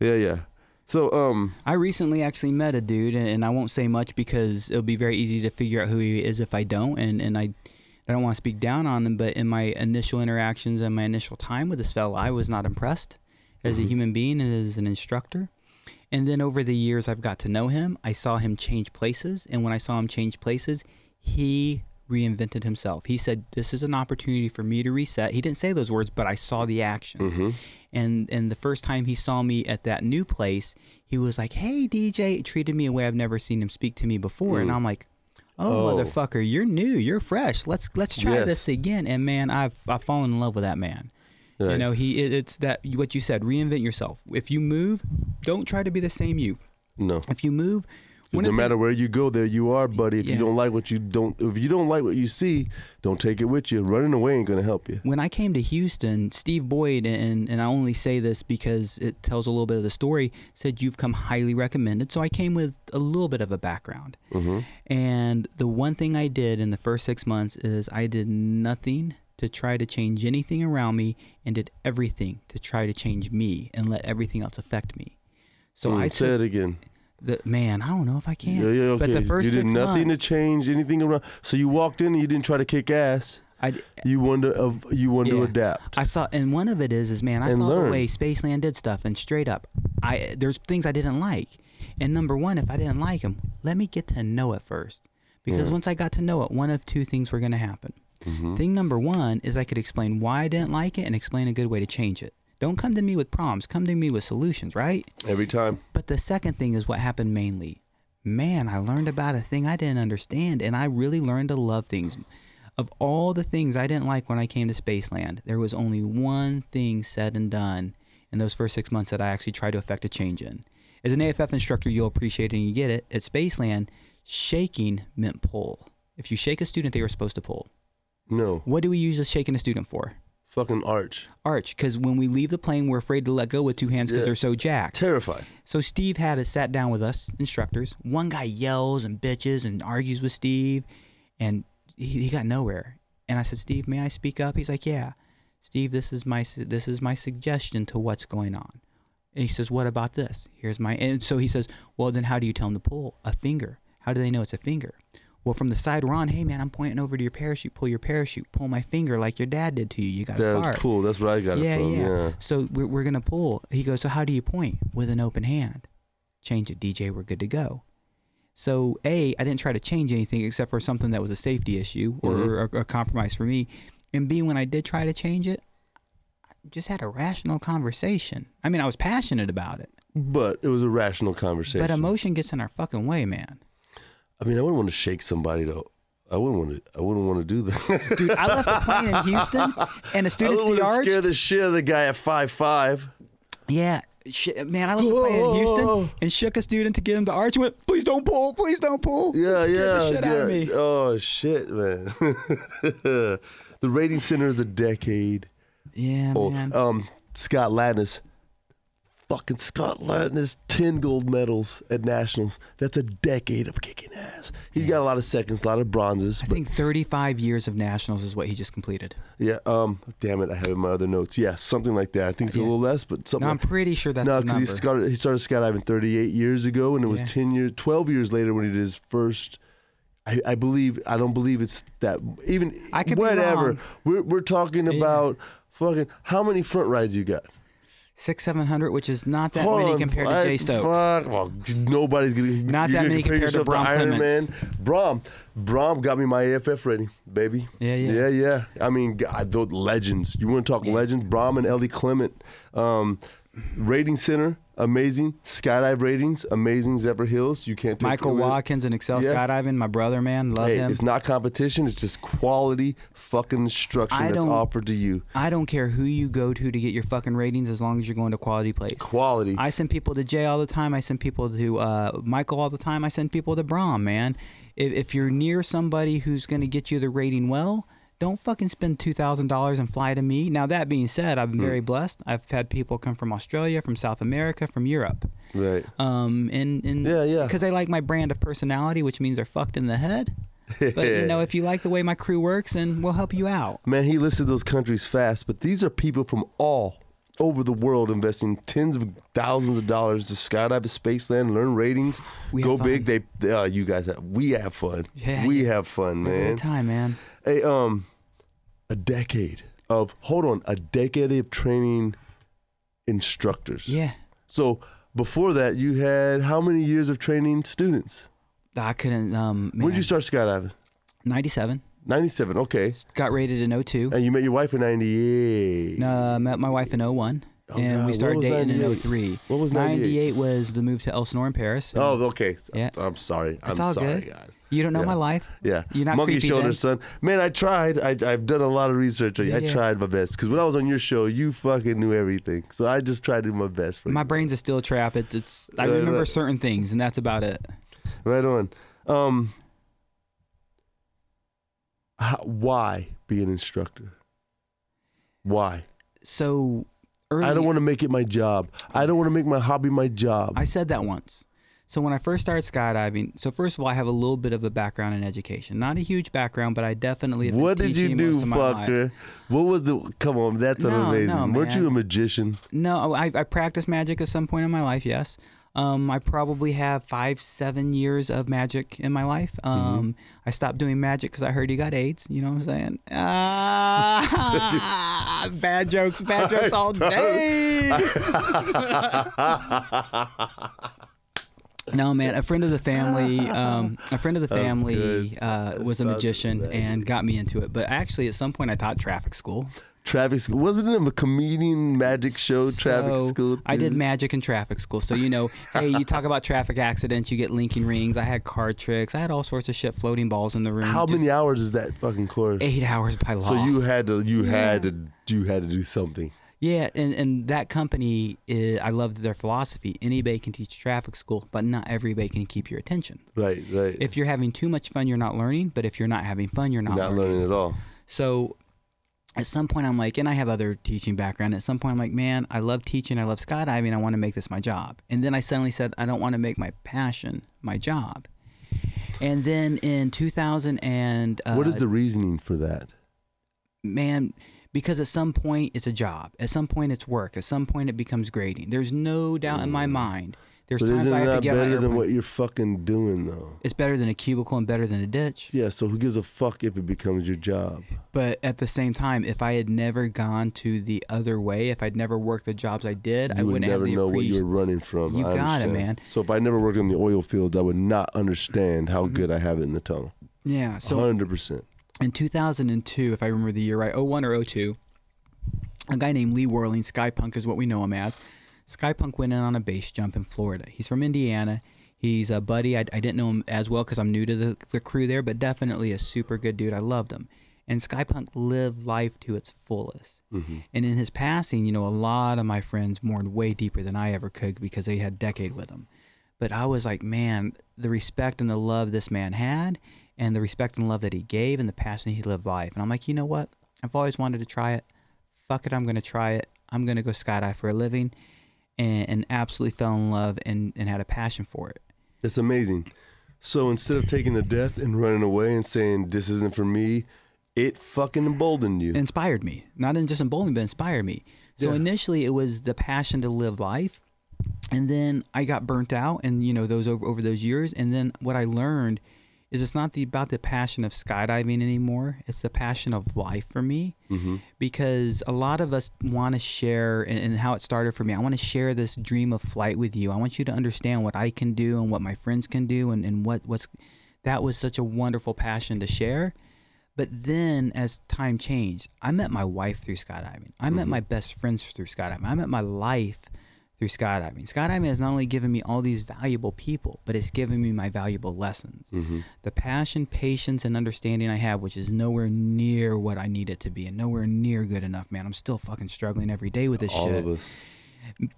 Yeah, yeah. So, um, I recently actually met a dude, and and I won't say much because it'll be very easy to figure out who he is if I don't. And, and I, I don't want to speak down on him, but in my initial interactions and my initial time with this fella, I was not impressed as a mm-hmm. human being and as an instructor. And then over the years, I've got to know him. I saw him change places, and when I saw him change places, he reinvented himself. He said, "This is an opportunity for me to reset." He didn't say those words, but I saw the actions. Mm-hmm. And and the first time he saw me at that new place, he was like, "Hey, DJ," treated me a way I've never seen him speak to me before, and mm. I'm like. Oh, Oh. motherfucker, you're new, you're fresh. Let's let's try Yes. this again. And man, I've I've fallen in love with that man. You know, he it's that what you said. Reinvent yourself. If you move, don't try to be the same you. no. If you move, No the- matter where you go, there you are, buddy. If you don't like what you don't, if you don't like what you see, don't take it with you. Running away ain't gonna help you. when I came to Houston, Steve Boyd, and, and I only say this because it tells a little bit of the story, said you've come highly recommended. So I came with a little bit of a background. Mm-hmm. And the one thing I did in the first six months is I did nothing to try to change anything around me and did everything to try to change me and let everything else affect me. So I Mm, say took it again. the man, I don't know if I can. Yeah, yeah, okay. But the first you did nothing months, to change anything around. So you walked in and you didn't try to kick ass. I, You wanted of you wanted to adapt. I saw, and one of it is, is man, I And saw learn. the way Spaceland did stuff, and straight up, I there's things I didn't like, and number one, if I didn't like them, let me get to know it first, because Yeah. once I got to know it, one of two things were going to happen. Mm-hmm. Thing number one is I could explain why I didn't like it and explain a good way to change it. Don't come to me with problems, come to me with solutions, right? Every time. But the second thing is what happened mainly. Man, I learned about a thing I didn't understand, and I really learned to love things. Of all the things I didn't like when I came to Spaceland, there was only one thing said and done in those first six months that I actually tried to affect a change in. As an AFF instructor, you'll appreciate it and you get it. At Spaceland, shaking meant pull. If you shake a student, they were supposed to pull. No. What do we use a shaking a student for? Fucking arch. Arch, because when we leave the plane, we're afraid to let go with two hands because Yeah. they're so jacked. Terrified. So Steve had us sat down with us instructors. One guy yells and bitches and argues with Steve, and he, he got nowhere. And I said, Steve, may I speak up? He's like, Yeah. Steve, this is my su- this is my suggestion to what's going on. And he says, What about this? Here's my and so he says, Well, then how do you tell them to pull a finger? How do they know it's a finger? Well, from the side we're on, hey man, I'm pointing over to your parachute. Pull your parachute. Pull my finger like your dad did to you. You got That's cool. That's where I got Yeah, it from. yeah. Yeah. So we're, we're gonna pull. He goes, so how do you point? With an open hand. Change it, DJ. We're good to go. So a, I didn't try to change anything except for something that was a safety issue or Mm-hmm. a, a compromise for me. And B, when I did try to change it, I just had a rational conversation. I mean, I was passionate about it, But it was a rational conversation. but emotion gets in our fucking way, man. I mean, I wouldn't want to shake somebody though. I wouldn't want to. I wouldn't want to do that. Dude, I left a plane in Houston, and a student's wouldn't the arch. scare the shit out of the guy at five five. Yeah. Shit, man, I left a plane in Houston and shook a student to get him to arch. and Went, please don't pull, please don't pull. Yeah, yeah, the shit yeah. out of me. Oh shit, man. the rating center is a decade Yeah, old. man. Um, Scott Lattis, fucking Scott Layton has 10 gold medals at nationals. That's a decade of kicking ass. He's got a lot of seconds, a lot of bronzes. I but think 35 years of nationals is what he just completed. yeah, um, damn it, I have it in my other notes. Yeah, something like that. I think it's a little less, but something No, I'm like pretty sure that's no, because he started, he started skydiving 38 years ago, and it was Yeah. 10 years, 12 years later when he did his first. I, I believe I don't believe it's that even I could whatever. We're we're talking Yeah. about fucking how many front rides you got? Six, seven hundred, which is not that Hold many on, compared to Jay Stokes. Fuck, well, nobody's gonna. Not that gonna many compare compared to yourself Brom Iron Clements. Man. Brom, Brom got me my AFF rating, baby. Yeah, yeah. yeah, yeah. I mean, God, those legends. You want to talk legends? Brom and Ellie Clement. Um, rating center, amazing. Skydive ratings, amazing. Zephyrhills, you can't. Take Michael. Watkins and Excel Yeah. Skydiving, my brother, man, love Hey, him. it's not competition. It's just quality fucking instruction I that's offered to you. I don't care who you go to to get your fucking ratings as long as you're going to quality place. Quality. I send people to Jay all the time. I send people to uh, Michael all the time. I send people to Brom, man. If, if you're near somebody who's going to get you the rating well, don't fucking spend two thousand dollars and fly to me. Now that being said, I've been very blessed. I've had people come from Australia, from South America, from Europe. right. Um, and, and Yeah, yeah. because they like my brand of personality, which means they're fucked in the head. But you know, if you like the way my crew works, and we'll help you out. Man, he listed those countries fast, but these are people from all over the world investing tens of thousands of dollars to skydive to Spaceland, learn ratings, We go big. They, they- uh, you guys, have, we have fun. Yeah, we yeah. have fun, man. Good time, man. Hey, um, a decade of hold on, a decade of training instructors. Yeah, So before that, you had how many years of training students? I couldn't. Um, When did you start skydiving? Ninety-seven. Ninety-seven. Okay. Got rated in 02. And you met your wife in ninety-eight. Uh, met my wife in 01. Oh, and God, we started dating 98? in 03. What was 98? 98 was the move to Elsinore in Perris. and Oh, okay. Yeah. I'm sorry. It's I'm all sorry, good. guys. You don't know yeah. my life. Yeah. You're not Monkey creepy shoulders, then. son. Man, I tried. I, I've done a lot of research. I, Yeah, I tried my best. Because when I was on your show, you fucking knew everything. So I just tried to do my best for My you. brain's a steel trap. It's, it's I Right, remember right. certain things, and that's about it. Right on. Um, how, why be an instructor? Why? So early, I don't want to make it my job. I don't want to make my hobby my job. I said that once. So when I first started skydiving, so first of all, I have a little bit of a background in education. Not a huge background, but I definitely. What did you do, most my life. fucker? What was the? Come on, that's No, amazing. no, Weren't you a magician? No, I, I practiced magic at some point in my life. Yes, um, I probably have five, seven years of magic in my life. Mm-hmm. Um, I stopped doing magic because I heard you got AIDS. You know what I'm saying? Ah, bad jokes, bad jokes all day. No, man. A friend of the family, um, a friend of the family uh, was a magician and got me into it. But actually, at some point, I taught traffic school. Traffic school wasn't it a comedian magic show? Traffic So, school. I did magic and traffic school. So you know, hey, you talk about traffic accidents, you get linking rings. I had card tricks. I had all sorts of shit, floating balls in the room. How just many hours is that fucking course? Eight hours by law. So you had to, you had to, you had to do something. yeah, and and that company, is, I loved their philosophy. Anybody can teach traffic school, but not everybody can keep your attention. Right, right. If you're having too much fun, you're not learning. But if you're not having fun, you're not, not learning at all. So at some point, I'm like, and I have other teaching background. At some point, I'm like, man, I love teaching. I love skydiving. I want to make this my job. And then I suddenly said, I don't want to make my passion my job. And then in 2000 and uh, what is the reasoning for that? man? Because at some point it's a job. At some point it's work. At some point it becomes grading. There's no doubt in my mind. There's. But times isn't I it have to not get better than what you're fucking doing though? It's better than a cubicle and better than a ditch. Yeah. So who gives a fuck if it becomes your job? But at the same time, if I had never gone to the other way, if I'd never worked the jobs I did, I would wouldn't never have the know what you were running from. You I got it, man. So if I never worked in the oil fields, I would not understand Mm-hmm. how good I have it in the tunnel. Yeah. So Hundred percent. in 2002, if I remember the year right, 01 or 02, a guy named Lee Whirling, Skypunk is what we know him as. Skypunk went in on a base jump in Florida. He's from Indiana. He's a buddy. I, I didn't know him as well because I'm new to the, the crew there, but definitely a super good dude. I loved him. And Skypunk lived life to its fullest. Mm-hmm. And in his passing, you know, a lot of my friends mourned way deeper than I ever could because they had a decade with him. But I was like, man, the respect and the love this man had, and the respect and love that he gave, and the passion he lived life. And I'm like, you know what? I've always wanted to try it. Fuck it, I'm going to try it. I'm going to go skydive for a living. And, and absolutely fell in love and, and had a passion for it. It's amazing. So instead of taking the death and running away and saying this isn't for me, it fucking emboldened you. inspired me. Not in just emboldened, but inspired me. So Yeah. initially, it was the passion to live life, and then I got burnt out, and you know those over over those years. And then what I learned is it's not the about the passion of skydiving anymore. It's the passion of life for me, Mm-hmm. because a lot of us want to share, and, and how it started for me. I want to share this dream of flight with you. I want you to understand what I can do and what my friends can do, and and what what's that was such a wonderful passion to share. But then, as time changed, I met my wife through skydiving. I met my best friends through skydiving. I met my life through skydiving. Skydiving has not only given me all these valuable people, but it's given me my valuable lessons. The passion, patience, and understanding I have, which is nowhere near what I need it to be and nowhere near good enough, man. I'm still fucking struggling every day with this All shit of us.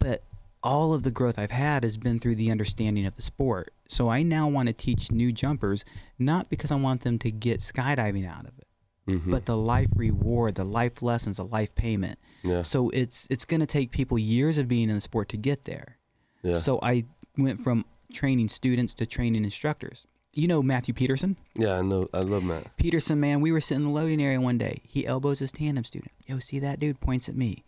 but all of the growth I've had has been through the understanding of the sport. So I now want to teach new jumpers, not because I want them to get skydiving out of it, Mm-hmm. but the life reward, the life lessons, the life payment. Yeah. So it's it's going to take people years of being in the sport to get there. Yeah. So I went from training students to training instructors. You know Matthew Peterson? Yeah, I know. I love Matt. Peterson, man, we were sitting in the loading area one day. He elbows his tandem student. Yo, see that dude? Points at me.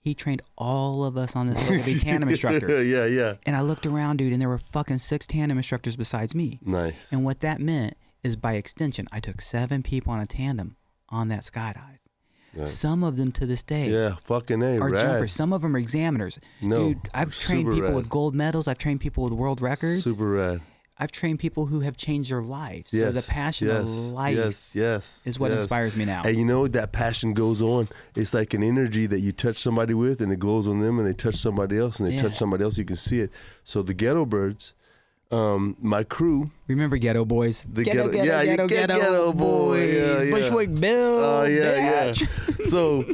He trained all of us on this level tandem instructor. yeah, yeah. And I looked around, dude, and there were fucking six tandem instructors besides me. Nice. And what that meant is by extension, I took seven people on a tandem on that skydive. Some of them to this day Yeah, fucking A, are rad. jumpers. Some of them are examiners. No, Dude, I've trained super people rad. with gold medals. I've trained people with world records. Super rad. I've trained people who have changed their lives. Yes. so the passion yes, of life Yes, yes. is what yes. inspires me now. And you know that passion goes on. It's like an energy that you touch somebody with, and it glows on them, and they touch somebody else, and they Yeah. touch somebody else. You can see it. So the Ghetto Birds, um, my crew. Remember Ghetto Boys? The ghetto, Ghetto- ghetto, yeah, you ghetto, get ghetto, Ghetto Boy, yeah, yeah. Bushwick Bill. Oh yeah, Batch. yeah. So,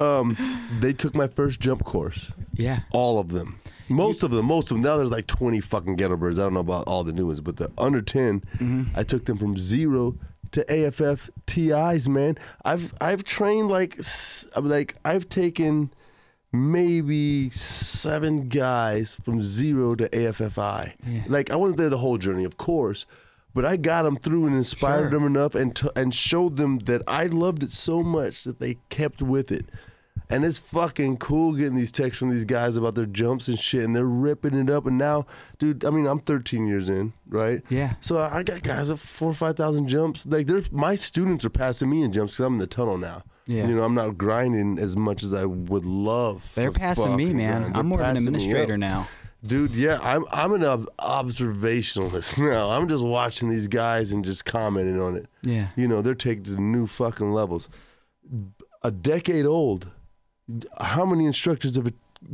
um, they took my first jump course. Yeah. All of them. Most of them. Most of them. Now there's like 20 fucking ghetto birds. I don't know about all the new ones, but the under 10, Mm-hmm. I took them from zero to AFF TIs. Man, I've I've trained like s- I'm like I've taken maybe seven guys from zero to AFFI. Yeah. Like I wasn't there the whole journey, of course. But I got them through and inspired Sure. them enough and t- and showed them that I loved it so much that they kept with it. And it's fucking cool getting these texts from these guys about their jumps and shit, and they're ripping it up. And now, dude, I mean, I'm 13 years in, right? Yeah. So I got guys with four or five thousand jumps. Like, they're my students are passing me in jumps because I'm in the tunnel now. Yeah. You know, I'm not grinding as much as I would love. They're passing me, man. grind. I'm more of an administrator now. Dude, yeah, I'm I'm an ob- observationalist now. I'm just watching these guys and just commenting on it. Yeah. You know, they're taking to new fucking levels. A decade old. How many instructors have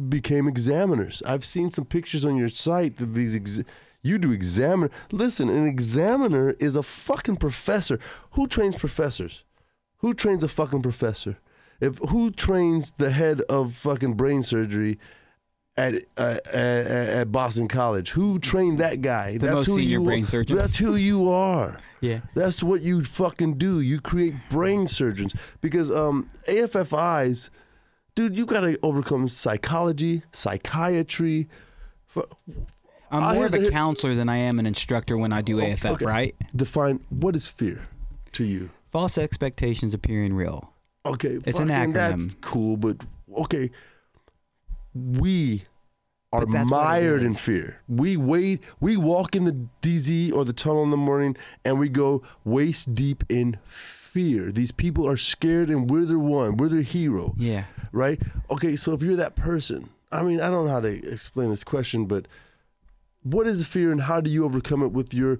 became examiners? I've seen some pictures on your site that these ex- you do examiner. Listen, an examiner is a fucking professor. Who trains professors? Who trains a fucking professor? If who trains the head of fucking brain surgery at uh, at, at Boston College? Who trained that guy? The most who you brain are. surgeon. That's who you are. Yeah. That's what you fucking do. You create brain surgeons because um, AFFIs, dude, you got to overcome psychology, psychiatry. I'm more of a counselor than I am an instructor when I do AFF, okay. right? Define what is fear to you. False expectations appearing real. Okay, It's an fucking That's acronym. cool, but okay, we are But that's what it mired in fear. We wait. We walk in the DZ or the tunnel in the morning, and we go waist deep in fear. These people are scared, and we're their one. We're their hero. Yeah. right? Okay, so if you're that person, I mean, I don't know how to explain this question, but what is fear and how do you overcome it with your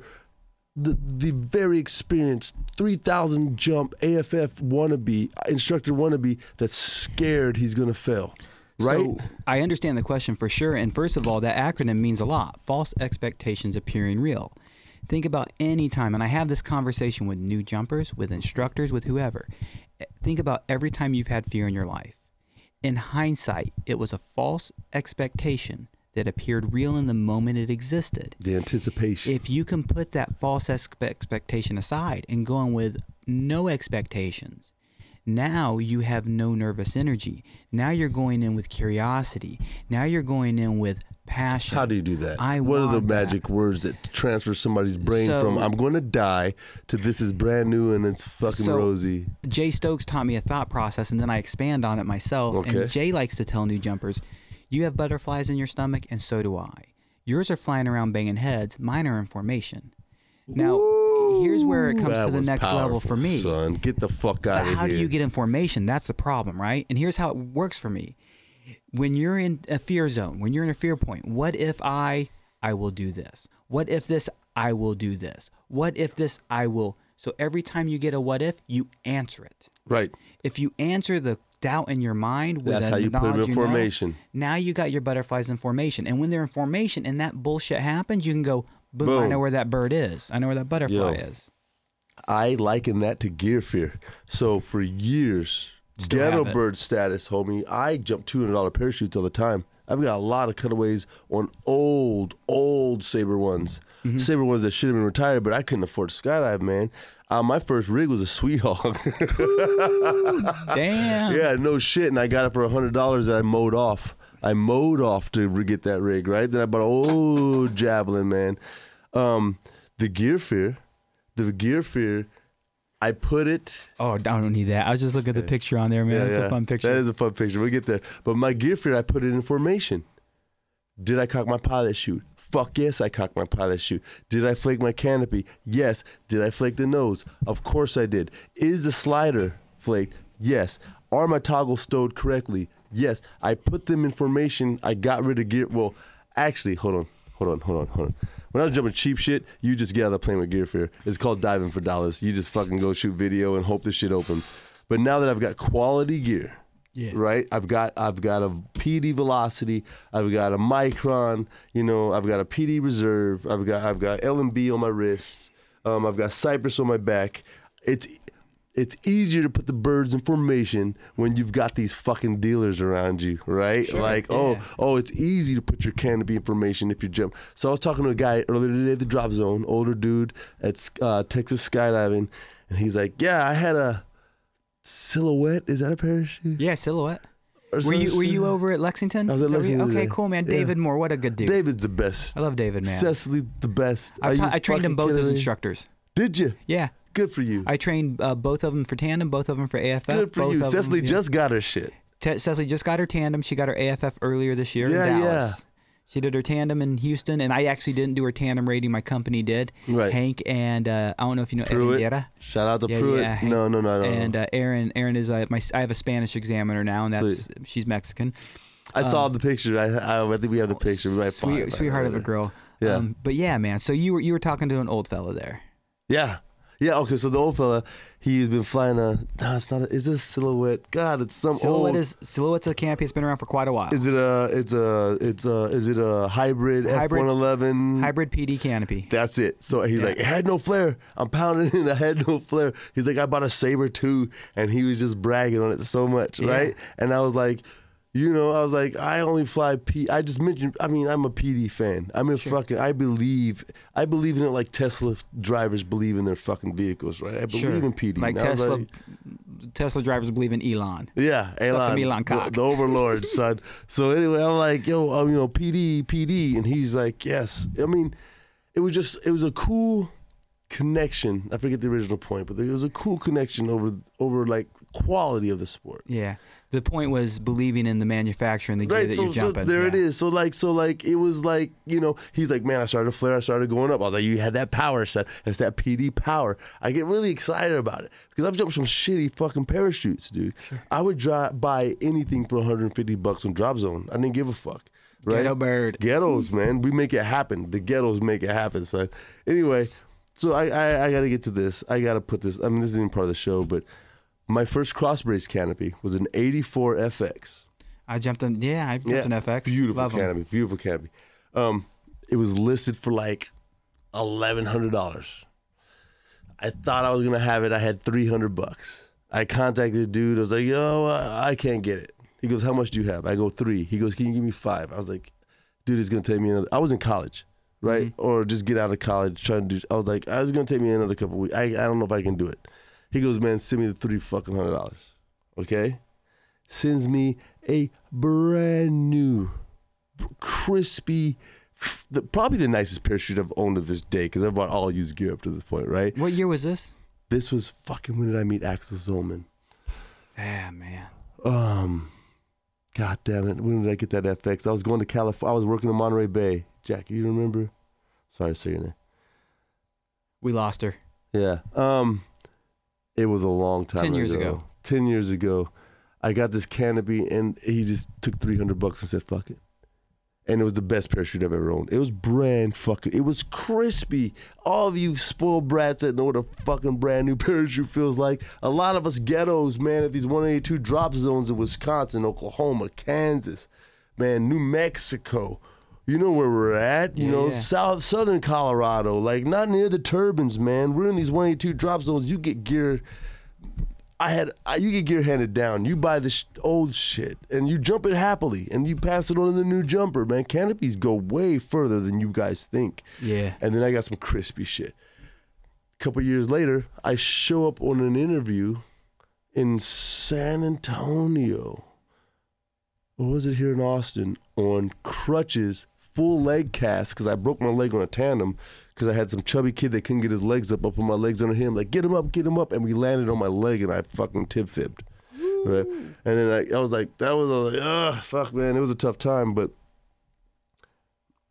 the the very experienced 3000 jump AFF wannabe instructor wannabe that's scared he's going to fail, right? So I understand the question for sure. And first of all, that acronym means a lot. False expectations appearing real. Think about any time, and I have this conversation with new jumpers, with instructors, with whoever. Think about every time you've had fear in your life. In hindsight, it was a false expectation that appeared real in the moment it existed. the anticipation. If you can put that false expectation aside and go in with no expectations, Now you have no nervous energy. Now you're going in with curiosity. Now you're going in with passion. How do you do that? I what are the want that. magic words that transfer somebody's brain So- from "I'm going to die" to "This is brand new and it's fucking So- rosy"? Jay Stokes taught me a thought process, and then I expand on it myself. Okay. And Jay likes to tell new jumpers, "You have butterflies in your stomach, and so do I. Yours are flying around banging heads. Mine are in formation." Now, here's where it comes to the next level for me. son. Get the fuck out But of how here. do you get information? That's the problem, right? And here's how it works for me. When you're in a fear zone, when you're in a fear point, what if I I will do this? What if this I will do this? What if this I will so every time you get a what if, you answer it. right? If you answer the doubt in your mind with That's how you put 'em knowledge in you know, now you got your butterflies in formation. And when they're in formation and that bullshit happens, you can go, boom, I know where that bird is. I know where that butterfly Yo. is. I liken that to gear fear. So for years, Still ghetto bird status, homie. I jump two hundred dollar parachutes all the time. I've got a lot of cutaways on old, old Sabre ones, Mm-hmm. Sabre ones that should have been retired, but I couldn't afford to skydive, man. Uh, my first rig was a Sweet Hog. Damn. yeah, no shit, and I got it for hundred dollars that I mowed off. I mowed off to get that rig, right? Then I bought a old javelin, man. Um, the gear fear, the gear fear. I put it Oh, I don't need that. I was just looking at the picture on there, man. It's a fun picture. That is a fun picture. We'll get there. But my gear fear, I put it in formation. Did I cock my pilot chute? Fuck yes, I cocked my pilot chute. Did I flake my canopy? Yes. Did I flake the nose? Of course I did. Is the slider flaked? Yes. Are my toggles stowed correctly? Yes. I put them in formation. I got rid of gear. Well, actually, hold on, hold on, hold on, hold on. When I was jumping cheap shit, you just get out of the plane with gear fear. It's called diving for dollars. You just fucking go shoot video and hope the shit opens. But now that I've got quality gear, Yeah. right? I've got I've got a PD velocity, I've got a micron, you know, I've got a PD reserve, I've got I've got L&B on my wrist, um, I've got Cypres on my back. It's it's easier to put the birds in formation when you've got these fucking dealers around you, right? Sure, like, yeah. oh, oh, it's easy to put your canopy in formation if you jump. So I was talking to a guy earlier today at the drop zone, older dude at uh, Texas skydiving, and he's like, "Yeah, I had a silhouette. Is that a parachute? Yeah, silhouette. Or Were you were you over at Lexington? I was at Is that where you- Lexington Okay, today. cool, man. Yeah. David Moore, what a good dude. David's the best. I love David, man. Cecily, the best. I, ta- I trained them both as instructors. Did you? Yeah, Good for you. I trained uh, both of them for tandem, both of them for AFF. Good for you. Cecily yeah. just got her shit. Te- Cecily just got her tandem. She got her AFF earlier this year Yeah, in yeah. She did her tandem in Houston, and I actually didn't do her tandem rating. My company did. Right. Hank and uh, I don't know if you know Pruitt. Shout out to Yeah, Pruitt. yeah, Hank. no, no, no, no. And uh, Aaron, Aaron is uh, my. I have a Spanish examiner now, and that's Sweet. she's Mexican. I saw the picture. I, I, I think we have the picture. We might find Sweet, sweetheart of a girl. Yeah. Um, but yeah, man. So you were you were talking to an old fella there. Yeah. Yeah, okay, so the old fella, he's been flying a, no, it's not a, is this silhouette? God, it's some Silhouette old, is Silhouette's a canopy. It's been around for quite a while. is it a, it's a, it's a, is it a hybrid, Hybrid- F-111? Hybrid PD canopy. That's it. So he's like, it had no flare. I'm pounding it. I had no flare. He's like, I bought a Sabre too. And he was just bragging on it so much, right? And I was like, you know, I was like, I only fly P. I just mentioned, I mean, I'm a PD fan. I'm a fucking, I believe, I believe in it like Tesla drivers believe in their fucking vehicles, right? I believe Sure. in PD. Like And I was Tesla, like, Tesla drivers believe in Elon. yeah, Elon, Elon the, cock. the overlord, son. So anyway, I'm like, yo, um, you know, PD, PD, and he's like, yes. I mean, it was just, it was a cool connection. I forget the original point, but it was a cool connection over, over like quality of the sport. Yeah. The point was believing in the manufacturer and the gear Right, that so, you're so jumping. there yeah. it is. So like, so like, it was like, you know, he's like, man, I started to flare, I started going up. I was like, you had that power set. It's that PD power. I get really excited about it because I've jumped some shitty fucking parachutes, dude. I would dri buy anything for 150 bucks on Drop Zone. I didn't give a fuck. Right? Ghetto bird. Ghettos, man. We make it happen. The ghettos make it happen, son. Anyway, so I, I, I got to get to this. I got to put this. I mean, this isn't even part of the show, but my first cross brace canopy was an 84 FX. I jumped in. Yeah, I jumped in FX. Beautiful Love 'em. canopy. Beautiful canopy. Um, it was listed for like eleven hundred dollars. I thought I was gonna have it. I had three hundred bucks. I contacted the dude. I was like, "Yo, I I can't get it." He goes, "How much do you have?" I go three. He goes, "Can you give me five? I was like, "Dude, it's gonna take me another." I was in college, right, Mm-hmm. or just get out of college trying to do. I was like, "I was gonna take me another couple weeks. I I don't know if I can do it." He goes, "Man, send me the three fucking hundred dollars." okay, sends me a brand new, crispy, the, probably the nicest parachute I've owned to this day because I've bought all used gear up to this point, right? What year was this? This was fucking when did I meet Axel Zohmann? Ah, man. Um, God damn it! When did I get that FX? I was going to California. I was working in Monterey Bay. Jack, you remember? Sorry, to say your name. We lost her. Yeah. Um, it was a long time. 10 years ago. Ten years ago, I got this canopy, and he just took three hundred bucks and said, "Fuck it." And it was the best parachute I've ever owned. It was brand fucking. It was crispy. All of you spoiled brats that know what a fucking brand new parachute feels like. A lot of us ghettos, man, at these 182 drop zones in Wisconsin, Oklahoma, Kansas, man, New Mexico. You know where we're at. You Yeah, know, yeah. south southern Colorado, like not near the turbines, man. We're in these 182 drop zones. You get gear. I had I, you get gear handed down. You buy the sh- old shit and you jump it happily, and you pass it on to the new jumper. Man, canopies go way further than you guys think. Yeah. And then I got some crispy shit. A couple years later, I show up on an interview in San Antonio. Or was it here in Austin? On crutches, full leg cast, because I broke my leg on a tandem because I had some chubby kid that couldn't get his legs up. I put my legs under him, like, get him up, get him up. And we landed on my leg and I fucking tib fibbed. Right? And then I, I was like, that was, I was like, fuck, man. It was a tough time, but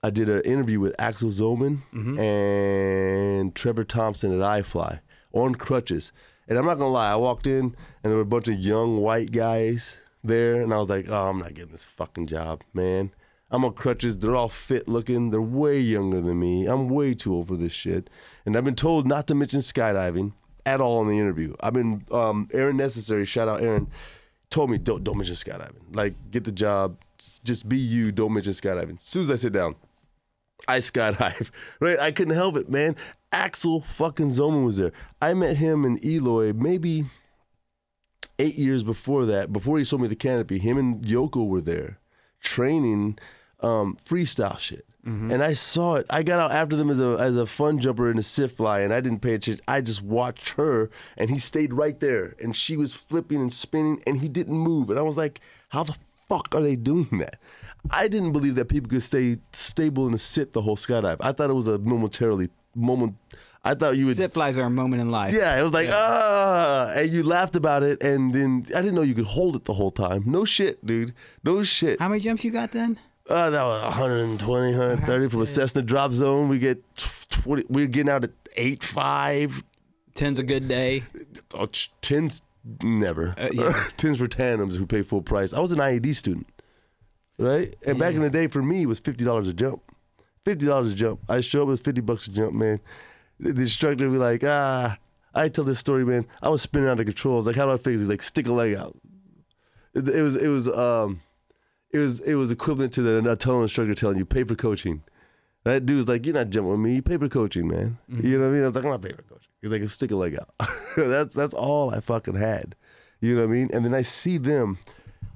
I did an interview with Axel Zohmann mm-hmm. and Trevor Thompson at iFly on crutches. And I'm not gonna lie, I walked in and there were a bunch of young white guys there, and I was like, oh, I'm not getting this fucking job, man. I'm on crutches. They're all fit looking. They're way younger than me. I'm way too old for this shit. And I've been told not to mention skydiving at all in the interview. I've been um, Aaron Necessary. Shout out Aaron. Told me don't don't mention skydiving. Like get the job. Just be you. Don't mention skydiving. As soon as I sit down, I skydive. Right? I couldn't help it, man. Axel fucking Zohmann was there. I met him in Eloy maybe eight years before that. Before he sold me the canopy, him and Yoko were there training um, freestyle shit. And I saw it. I got out after them as a as a fun jumper in a sit fly, and I didn't pay attention. I just watched her, and he stayed right there, and she was flipping and spinning, and he didn't move. And I was like, "How the fuck are they doing that?" I didn't believe that people could stay stable in a sit the whole skydive. I thought it was a momentarily moment. I thought you would Sit flies are a moment in life. yeah, it was like ah, and you laughed about it, and then I didn't know you could hold it the whole time. No shit, dude. No shit. How many jumps you got then? Uh, that was 120, 130 from a Cessna drop zone. We get 20. We're getting out at eight five. Ten's a good day. Oh, tens never. Uh, yeah. tens for tandems who pay full price. I was an IAD student, right? And back in the day, for me, it was fifty dollars a jump. Fifty dollars a jump. I show up with fifty bucks a jump, man. The instructor would be like, ah. I tell this story, man. I was spinning out of control. I was like, how do I fix it? He's like, stick a leg out. It, it was, it was, um, it was, it was equivalent to the tunnel instructor telling you pay for coaching. That dude's like, you're not jumping with me. You pay for coaching, man. Mm-hmm. You know what I mean? I was like, I'm not paying for coaching. He's like, stick a leg out. that's that's all I fucking had. You know what I mean? And then I see them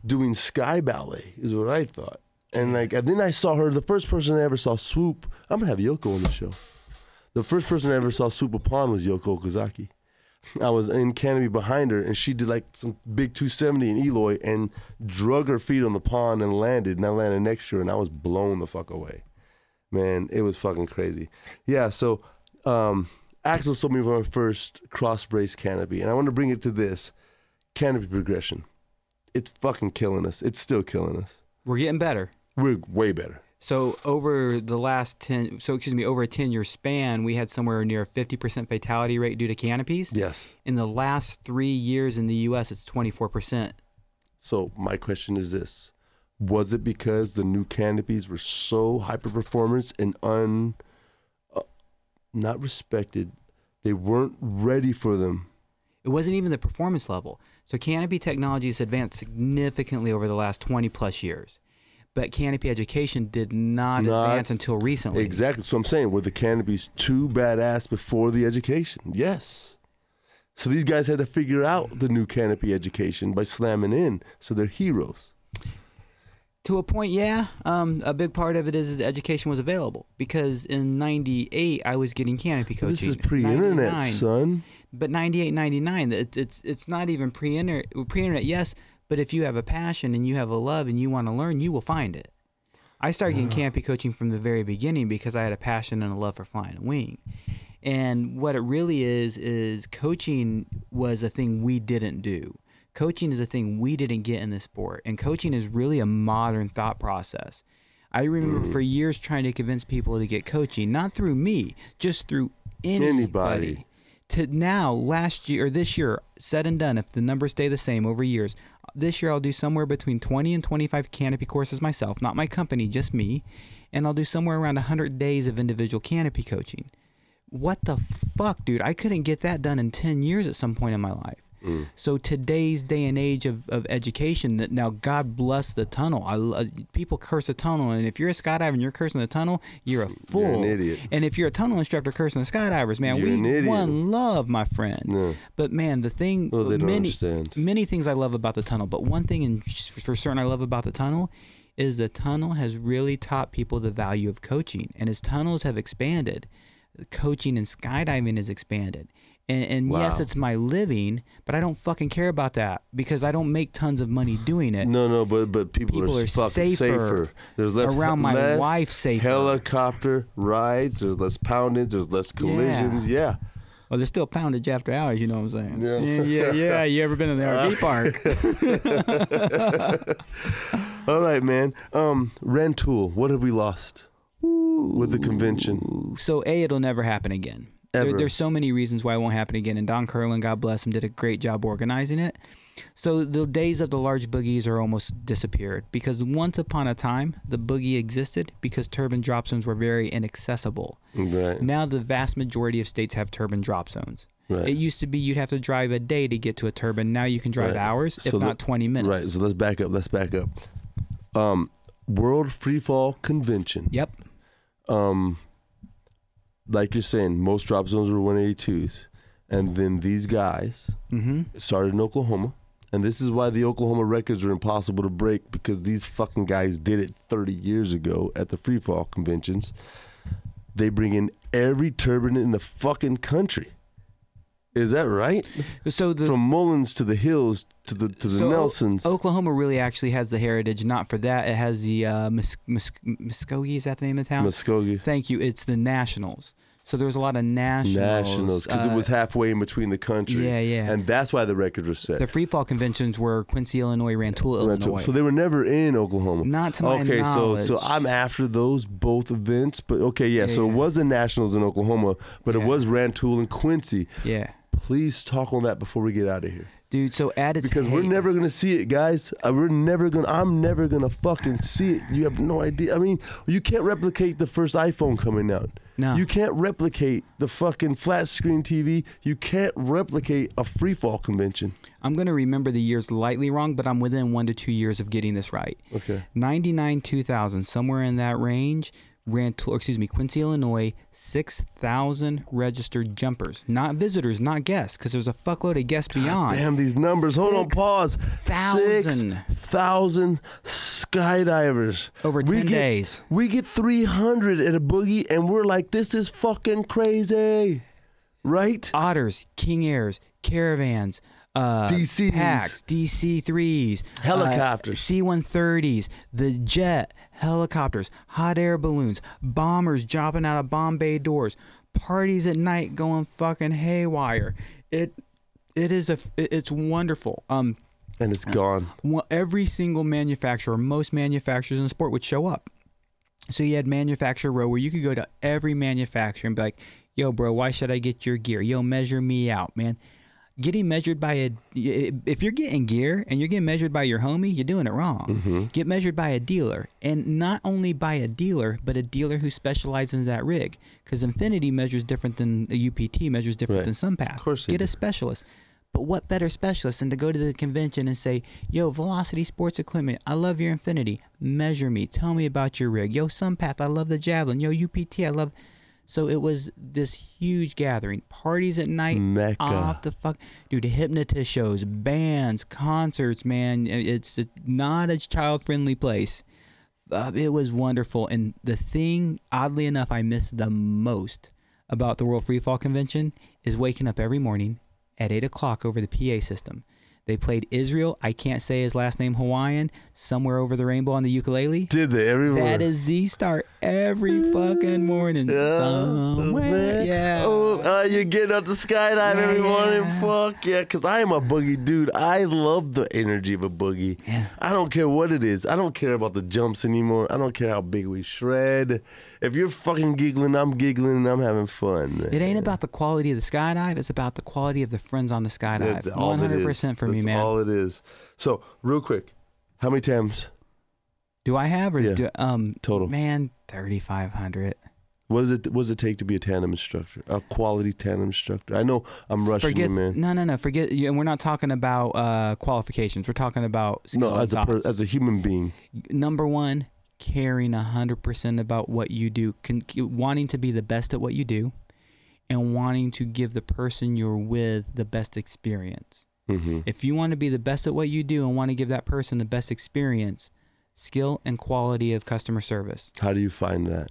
doing sky ballet is what I thought. And mm-hmm. like, and then I saw her. The first person I ever saw swoop. I'm gonna have Yoko on the show. The first person I ever saw swoop upon was Yoko Okazaki. I was in canopy behind her, and she did like some big 270 in Eloy and drug her feet on the pond and landed. And I landed next to her, and I was blown the fuck away. Man, it was fucking crazy. Yeah, so um, Axel sold me my first cross brace canopy, and I want to bring it to this canopy progression. It's fucking killing us. It's still killing us. We're getting better. We're way better. So over the last ten, so excuse me, over a ten-year span, we had somewhere near a fifty percent fatality rate due to canopies. Yes. In the last three years in the U.S., it's twenty-four percent. So my question is this: Was it because the new canopies were so hyper performance and un, uh, not respected? They weren't ready for them. It wasn't even the performance level. So canopy technology has advanced significantly over the last twenty plus years, but canopy education did not, Not advance until recently. Exactly. So I'm saying, were the canopies too badass before the education? Yes. So these guys had to figure out the new canopy education by slamming in. So they're heroes. To a point, yeah. Um, a big part of it is, is education was available because in '98 I was getting canopy coaching. This is pre-internet, son. But 98, 99, it, it's it's not even pre-internet. Pre-internet, yes, but if you have a passion and you have a love and you want to learn, you will find it. I started getting campy coaching from the very beginning because I had a passion and a love for flying a wing. And what it really is is coaching was a thing we didn't do. Coaching is a thing we didn't get in the sport, and coaching is really a modern thought process. I remember mm. for years trying to convince people to get coaching, not through me, just through anybody. Anybody. To now, last year or this year, said and done, if the numbers stay the same over years, this year I'll do somewhere between 20 and 25 canopy courses myself, not my company, just me. And I'll do somewhere around 100 days of individual canopy coaching. What the fuck, dude? I couldn't get that done in 10 years at some point in my life. Mm. So today's day and age of, of education, that now God bless the tunnel. I, lo- people curse the tunnel, and if you're a skydiver and you're cursing the tunnel, you're a fool. You're an idiot. And if you're a tunnel instructor cursing the skydivers, man, You're we one love, my friend. Yeah. But man, the thing, Well, they don't many understand. many things I love about the tunnel, but one thing and for certain I love about the tunnel is the tunnel has really taught people the value of coaching, and as tunnels have expanded, coaching and skydiving has expanded. And, and yes, it's my living, but I don't fucking care about that because I don't make tons of money doing it. No, no, but but people, People are, are safer safer. There's less, around my less wife safer. Helicopter rides. There's less poundage. There's less collisions. Yeah. Well, there's still poundage after hours, you know what I'm saying? Yeah. yeah, yeah. yeah. You ever been in the RV park? All right, man. Um, Rantoul. What have we lost with the convention? So a it'll never happen again. There, there's so many reasons why it won't happen again, and Don Curlin, God bless him, did a great job organizing it. So the days of the large boogies are almost disappeared because once upon a time the boogie existed because turbine drop zones were very inaccessible. Right. Now the vast majority of states have turbine drop zones. Right. It used to be you'd have to drive a day to get to a turbine. Now you can drive Right. hours, if So the- not 20 minutes. Right. So let's back up. Let's back up. Um, World Freefall Convention. Yep. Um, like you're saying, most drop zones were 182s, and then these guys Mm-hmm. started in Oklahoma. And this is why the Oklahoma records are impossible to break because these fucking guys did it 30 years ago at the freefall conventions. They bring in every turbine in the fucking country. Is that right? So the From Mullins to the Hills to the to the So, O- Nelsons. Oklahoma really actually has the heritage. Not for that, it has the uh, Mus- Mus- Muskogee. Is that the name of the town? Muskogee. Thank you. It's the Nationals. So there was a lot of nationals. Nationals, because it uh, was halfway in between the country. Yeah, yeah. And that's why the record was set. the free fall conventions were Quincy, Illinois, Rantoul, Illinois. So they were never in Oklahoma. Not to my okay, so so. I'm after those both events, but okay, yeah. so Yeah. it was the Nationals in Oklahoma, but it was Rantoul and Quincy. yeah, Please talk on that before we get out of here, dude. So at its because we're never gonna see it, guys. Uh, We're never gonna. I'm never gonna fucking see it. You have no idea. I mean, you can't replicate the first iPhone coming out. No. You can't replicate the fucking flat screen TV. You can't replicate a free fall convention. I'm gonna remember the years lightly wrong, but I'm within one to two years of getting this right. Okay. 99, 2000, somewhere in that range. Rantoul, or excuse me, Quincy, Illinois, 6,000 registered jumpers. Not visitors, not guests, because there's a fuckload of guests beyond. Damn these numbers. Hold on, pause. Six thousand skydivers. Over We 10 get- days. We get 300 at a boogie, and we're like, this is fucking crazy. Right? Otters, King Airs, caravans, uh, DCs. packs, DC-3s, Helicopters. uh, C-130s, the jet, helicopters, hot air balloons, bombers jumping out of bomb bay doors, parties at night going fucking haywire. It, it is a, it's wonderful. Um, And it's gone. one- every single manufacturer, most manufacturers in the sport would show up. So you had manufacturer row where you could go to every manufacturer and be like, "Yo, bro, why should I get your gear? Yo, measure me out, man." Getting measured by a if you're getting gear and you're getting measured by your homie, you're doing it wrong. Mm-hmm. Get measured by a dealer, and not only by a dealer, but a dealer who specializes in that rig. Because Infinity measures different than uh, a UPT measures different Right. than Sunpath. Of course Get do. a specialist. But what better specialist than to go to the convention and say, Yo, Velocity Sports Equipment, I love your Infinity. Measure me. Tell me about your rig. Yo, Sunpath, I love the Javelin. Yo, UPT, I love. So it was this huge gathering. Parties at night. Mecca. Off the fuck. Dude, hypnotist shows, bands, concerts, man. It's not a child friendly place. Uh, it was wonderful. And the thing, oddly enough, I miss the most about the World Free Fall Convention is waking up every morning at eight o'clock over the PA system. They played Israel. I can't say his last name Hawaiian. Somewhere over the rainbow on the ukulele. Did they everywhere? That is the start every fucking morning. Yeah, Somewhere. Yeah. Oh, uh, you're getting up to skydive Yeah, every morning. yeah. Fuck yeah, because I am a boogie dude. I love the energy of a boogie. Yeah. I don't care what it is. I don't care about the jumps anymore. I don't care how big we shred. If you're fucking giggling, I'm giggling and I'm having fun. man. It ain't about the quality of the skydive. It's about the quality of the friends on the skydive. That's all One hundred is. percent for me, man. That's all it is. So, real quick, how many times? Do I have or Yeah. do um Total. Man, thirty five hundred. What does it what does it take to be a tandem instructor? A quality tandem instructor. I know I'm rushing Forget you, man. no, no, no. Forget. you- And we're not talking about uh, qualifications. We're talking about skill No, and as a per, thoughts. as a human being. number one, caring hundred percent about what you do, con- wanting to be the best at what you do, and wanting to give the person you're with the best experience. hmm If you want to be the best at what you do and want to give that person the best experience, skill and quality of customer service. How do you find that?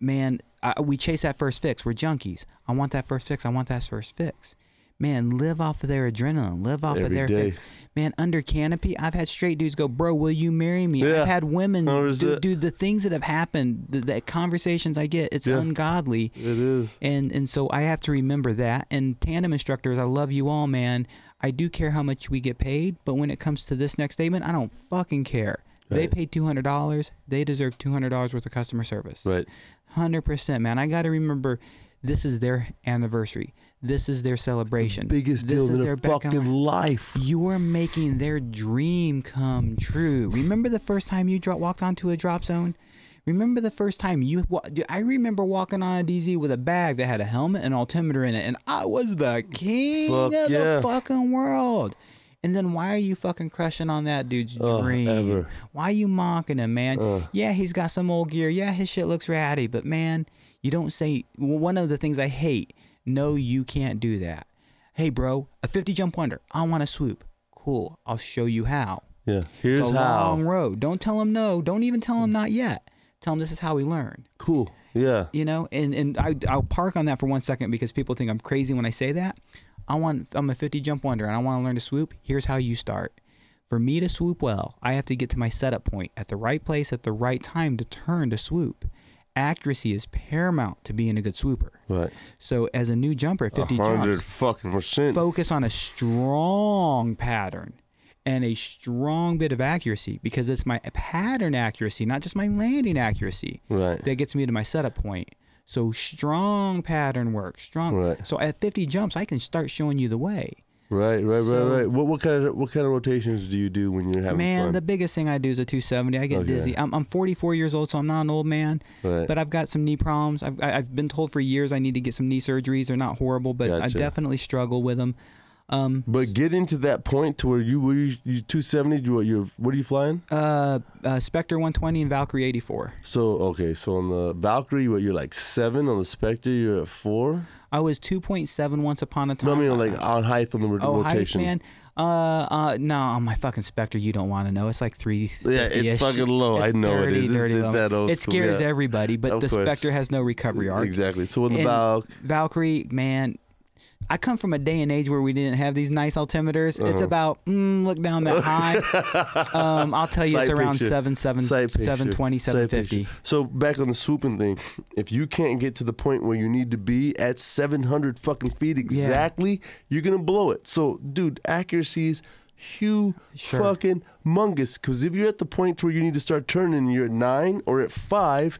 Man, I, we chase that first fix. We're junkies. I want that first fix. I want that first fix. Man, live off of their adrenaline. Live off of their day. Man, under canopy, I've had straight dudes go, bro, will you marry me? Yeah. I've had women, 100%. dude, dude, the things that have happened, the, the conversations I get, it's Yeah. ungodly. It is. And and so I have to remember that. And tandem instructors, I love you all, man. I do care how much we get paid, but when it comes to this next statement, I don't fucking care. They Right. paid two hundred dollars. They deserve two hundred dollars worth of customer service. Right. Hundred percent, man. I got to remember, this is their anniversary. This is their celebration. Biggest this deal is in their their fucking life. You are making their dream come true. Remember the first time you dro- walked onto a drop zone? Remember the first time you? Wa- dude, I remember walking on a DZ with a bag that had a helmet and altimeter in it, and I was the king Fuck of yeah. the fucking world. And then why are you fucking crushing on that dude's Oh, dream? ever. Why are you mocking him, man? Uh. yeah, he's got some old gear. Yeah, his shit looks ratty, but man, you don't say. Well, one of the things I hate. No, you can't do that. Hey, bro, a 50 jump wonder. I want to swoop. Cool. I'll show you how. Yeah. Here's it's a how. long road. Don't tell him no. Don't even tell him not yet. Tell him this is how we learn. Cool. Yeah. You know, and and I I'll park on that for one second because people think I'm crazy when I say that. I want I'm a 50 jump wonder and I want to learn to swoop. Here's how you start. For me to swoop well, I have to get to my setup point at the right place at the right time to turn to swoop. Accuracy is paramount to being a good swooper. Right. So as a new jumper at 50 A hundred jumps, fucking percent. focus on a strong pattern and a strong bit of accuracy because it's my pattern accuracy, not just my landing accuracy, Right. that gets me to my setup point. So strong pattern work, strong. Right. So at 50 jumps, I can start showing you the way. Right. Right. So- right. Right. What what kind of what kind of rotations do you do when you're having man, fun? the biggest thing I do is a 270. I get Okay. dizzy. I'm, I'm 44 years old, so I'm not an old man, right. but I've got some knee problems. I've, I've been told for years I need to get some knee surgeries. They're not horrible, but I definitely struggle with them. Um, But getting to that point to where you were you, you 270. You, you're what are you flying? uh, uh, Spectre 120 and Valkyrie 84. So okay, so on the Valkyrie, what you're like seven on the Spectre, you're at four. I was 2.7 once upon a time. No, I mean like on height on the oh, height, rotation. man. Uh, uh, no, on my fucking Spectre, you don't want to know. It's like three. Yeah, it's fucking low. I know it is. It's- it's that old It scares yeah. everybody, but Of the course. Spectre has no recovery arc. Exactly. So with the Valk, Valkyrie, man, I come from a day and age where we didn't have these nice altimeters. It's Uh-huh. about mm, look down that high. um, I'll tell you, it's around picture. seven, seven, Sight picture. seven twenty, Sight seven picture. So back on the swooping thing, if you can't get to the point where you need to be at 700 fucking feet exactly, you're gonna blow it. So, dude, accuracy is huge, Sure. fucking mungus. Because if you're at the point where you need to start turning, you're at nine or at five,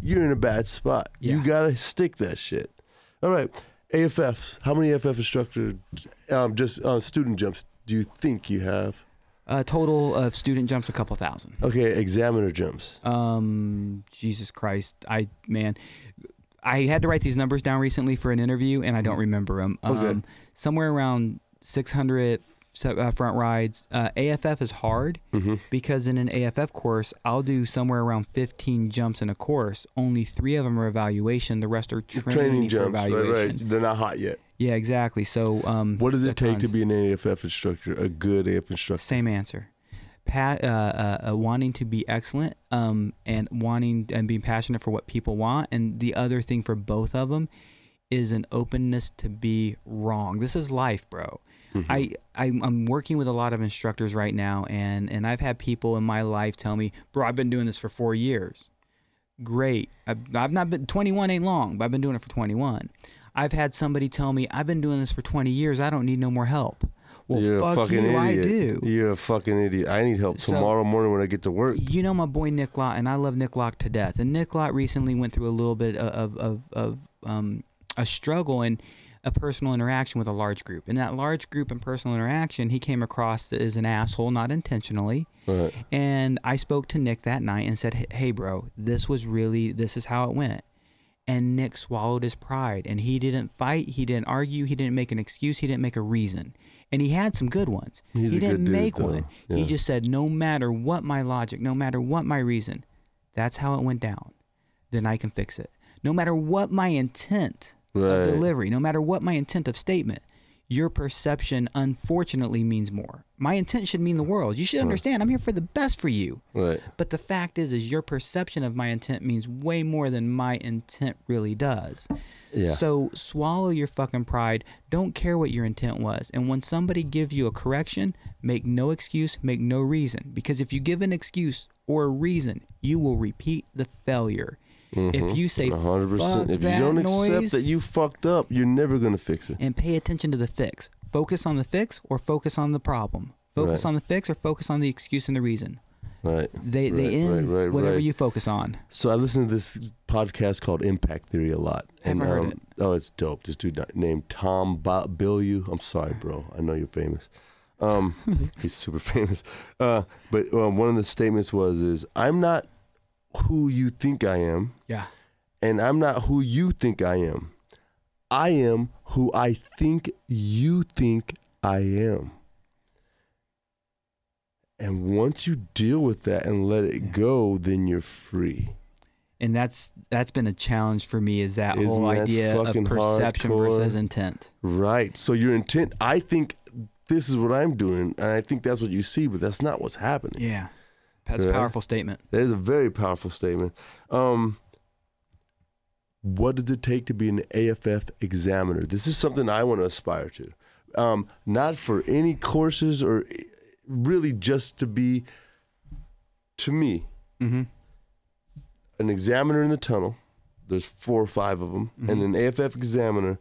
you're in a bad spot. You gotta stick that shit. All right, AFFs. How many AFF instructor, um, just uh, student jumps, do you think you have? A total of student jumps a couple thousand. Okay, examiner jumps. Um, Jesus Christ, I man, I had to write these numbers down recently for an interview, and I don't remember them. Um, Okay. somewhere around 600 so- uh, front rides. Uh, AFF is hard Mm-hmm. because in an AFF course, I'll do somewhere around 15 jumps in a course. Only three of them are evaluation. The rest are training, Training jumps, right, evaluation. right. They're not hot yet. Yeah, exactly. So, um, What does it take to be an AFF instructor, a good AFF instructor? Same answer. Uh, uh, uh, wanting to be excellent, um, and wanting and being passionate for what people want, and the other thing for both of them is an openness to be wrong. This is life, bro. I, I I'm working with a lot of instructors right now, and and I've had people in my life tell me, bro, I've been doing this for four years. Great. I've, I've not been 21 ain't long, but I've been doing it for 21. I've had somebody tell me, I've been doing this for 20 years. I don't need no more help. Well, You're fuck a fucking you, idiot. I do. You're a fucking idiot. I need help So- tomorrow morning when I get to work. You know my boy Nick Lott, and I love Nick Lott to death. And Nick Lott recently went through a little bit of of, of um, a struggle and a personal interaction with a large group. In that large group and personal interaction, he came across as an asshole, not intentionally. Right. And I spoke to Nick that night and said, "Hey, bro, this was really this is how it went." And Nick swallowed his pride, and he didn't fight, he didn't argue, he didn't make an excuse, he didn't make a reason. And he had some good ones. He's he didn't dude, make though. one. He just said, "No matter what my logic, no matter what my reason, that's how it went down. Then I can fix it. No matter what my intent Right. of delivery, no matter what my intent of statement, your perception unfortunately means more. My intent should mean the world. You should understand I'm here for the best for you. Right. But the fact is is your perception of my intent means way more than my intent really does. Yeah. So swallow your fucking pride. Don't care what your intent was. And when somebody gives you a correction, make no excuse, make no reason. Because if you give an excuse or a reason, you will repeat the failure. If you say A hundred "Fuck percent. If you don't noise," accept that you fucked up, you're never gonna fix it. and pay attention to the fix. Focus on the fix or focus on the problem. Focus Right. on the fix or focus on the excuse and the reason. Right. They Right, they end right, right, whatever you focus on. So I listen to this podcast called Impact Theory a lot. And Never heard um, it. oh, it's dope. This dude named Tom ba- Bilyeu. I'm sorry, bro. I know you're famous. Um, he's super famous. Uh, but uh, one of the statements was is I'm not who you think I am, Yeah. and I'm not who you think I am. I am who I think you think I am. And once you deal with that and let it Yeah. go, then you're free. And that's that's been a challenge for me is that whole Isn't that idea of perception hardcore? versus intent. Right. So your intent, I think this is what I'm doing, and I think that's what you see, but that's not what's happening. Yeah. That's a powerful statement. That is a very powerful statement. Um, what does it take to be an AFF examiner? This is something I want to aspire to. Um, not for any courses or really just to be, to me, Mm-hmm. an examiner in the tunnel. There's four or five of them, and Mhm. an AFF examiner.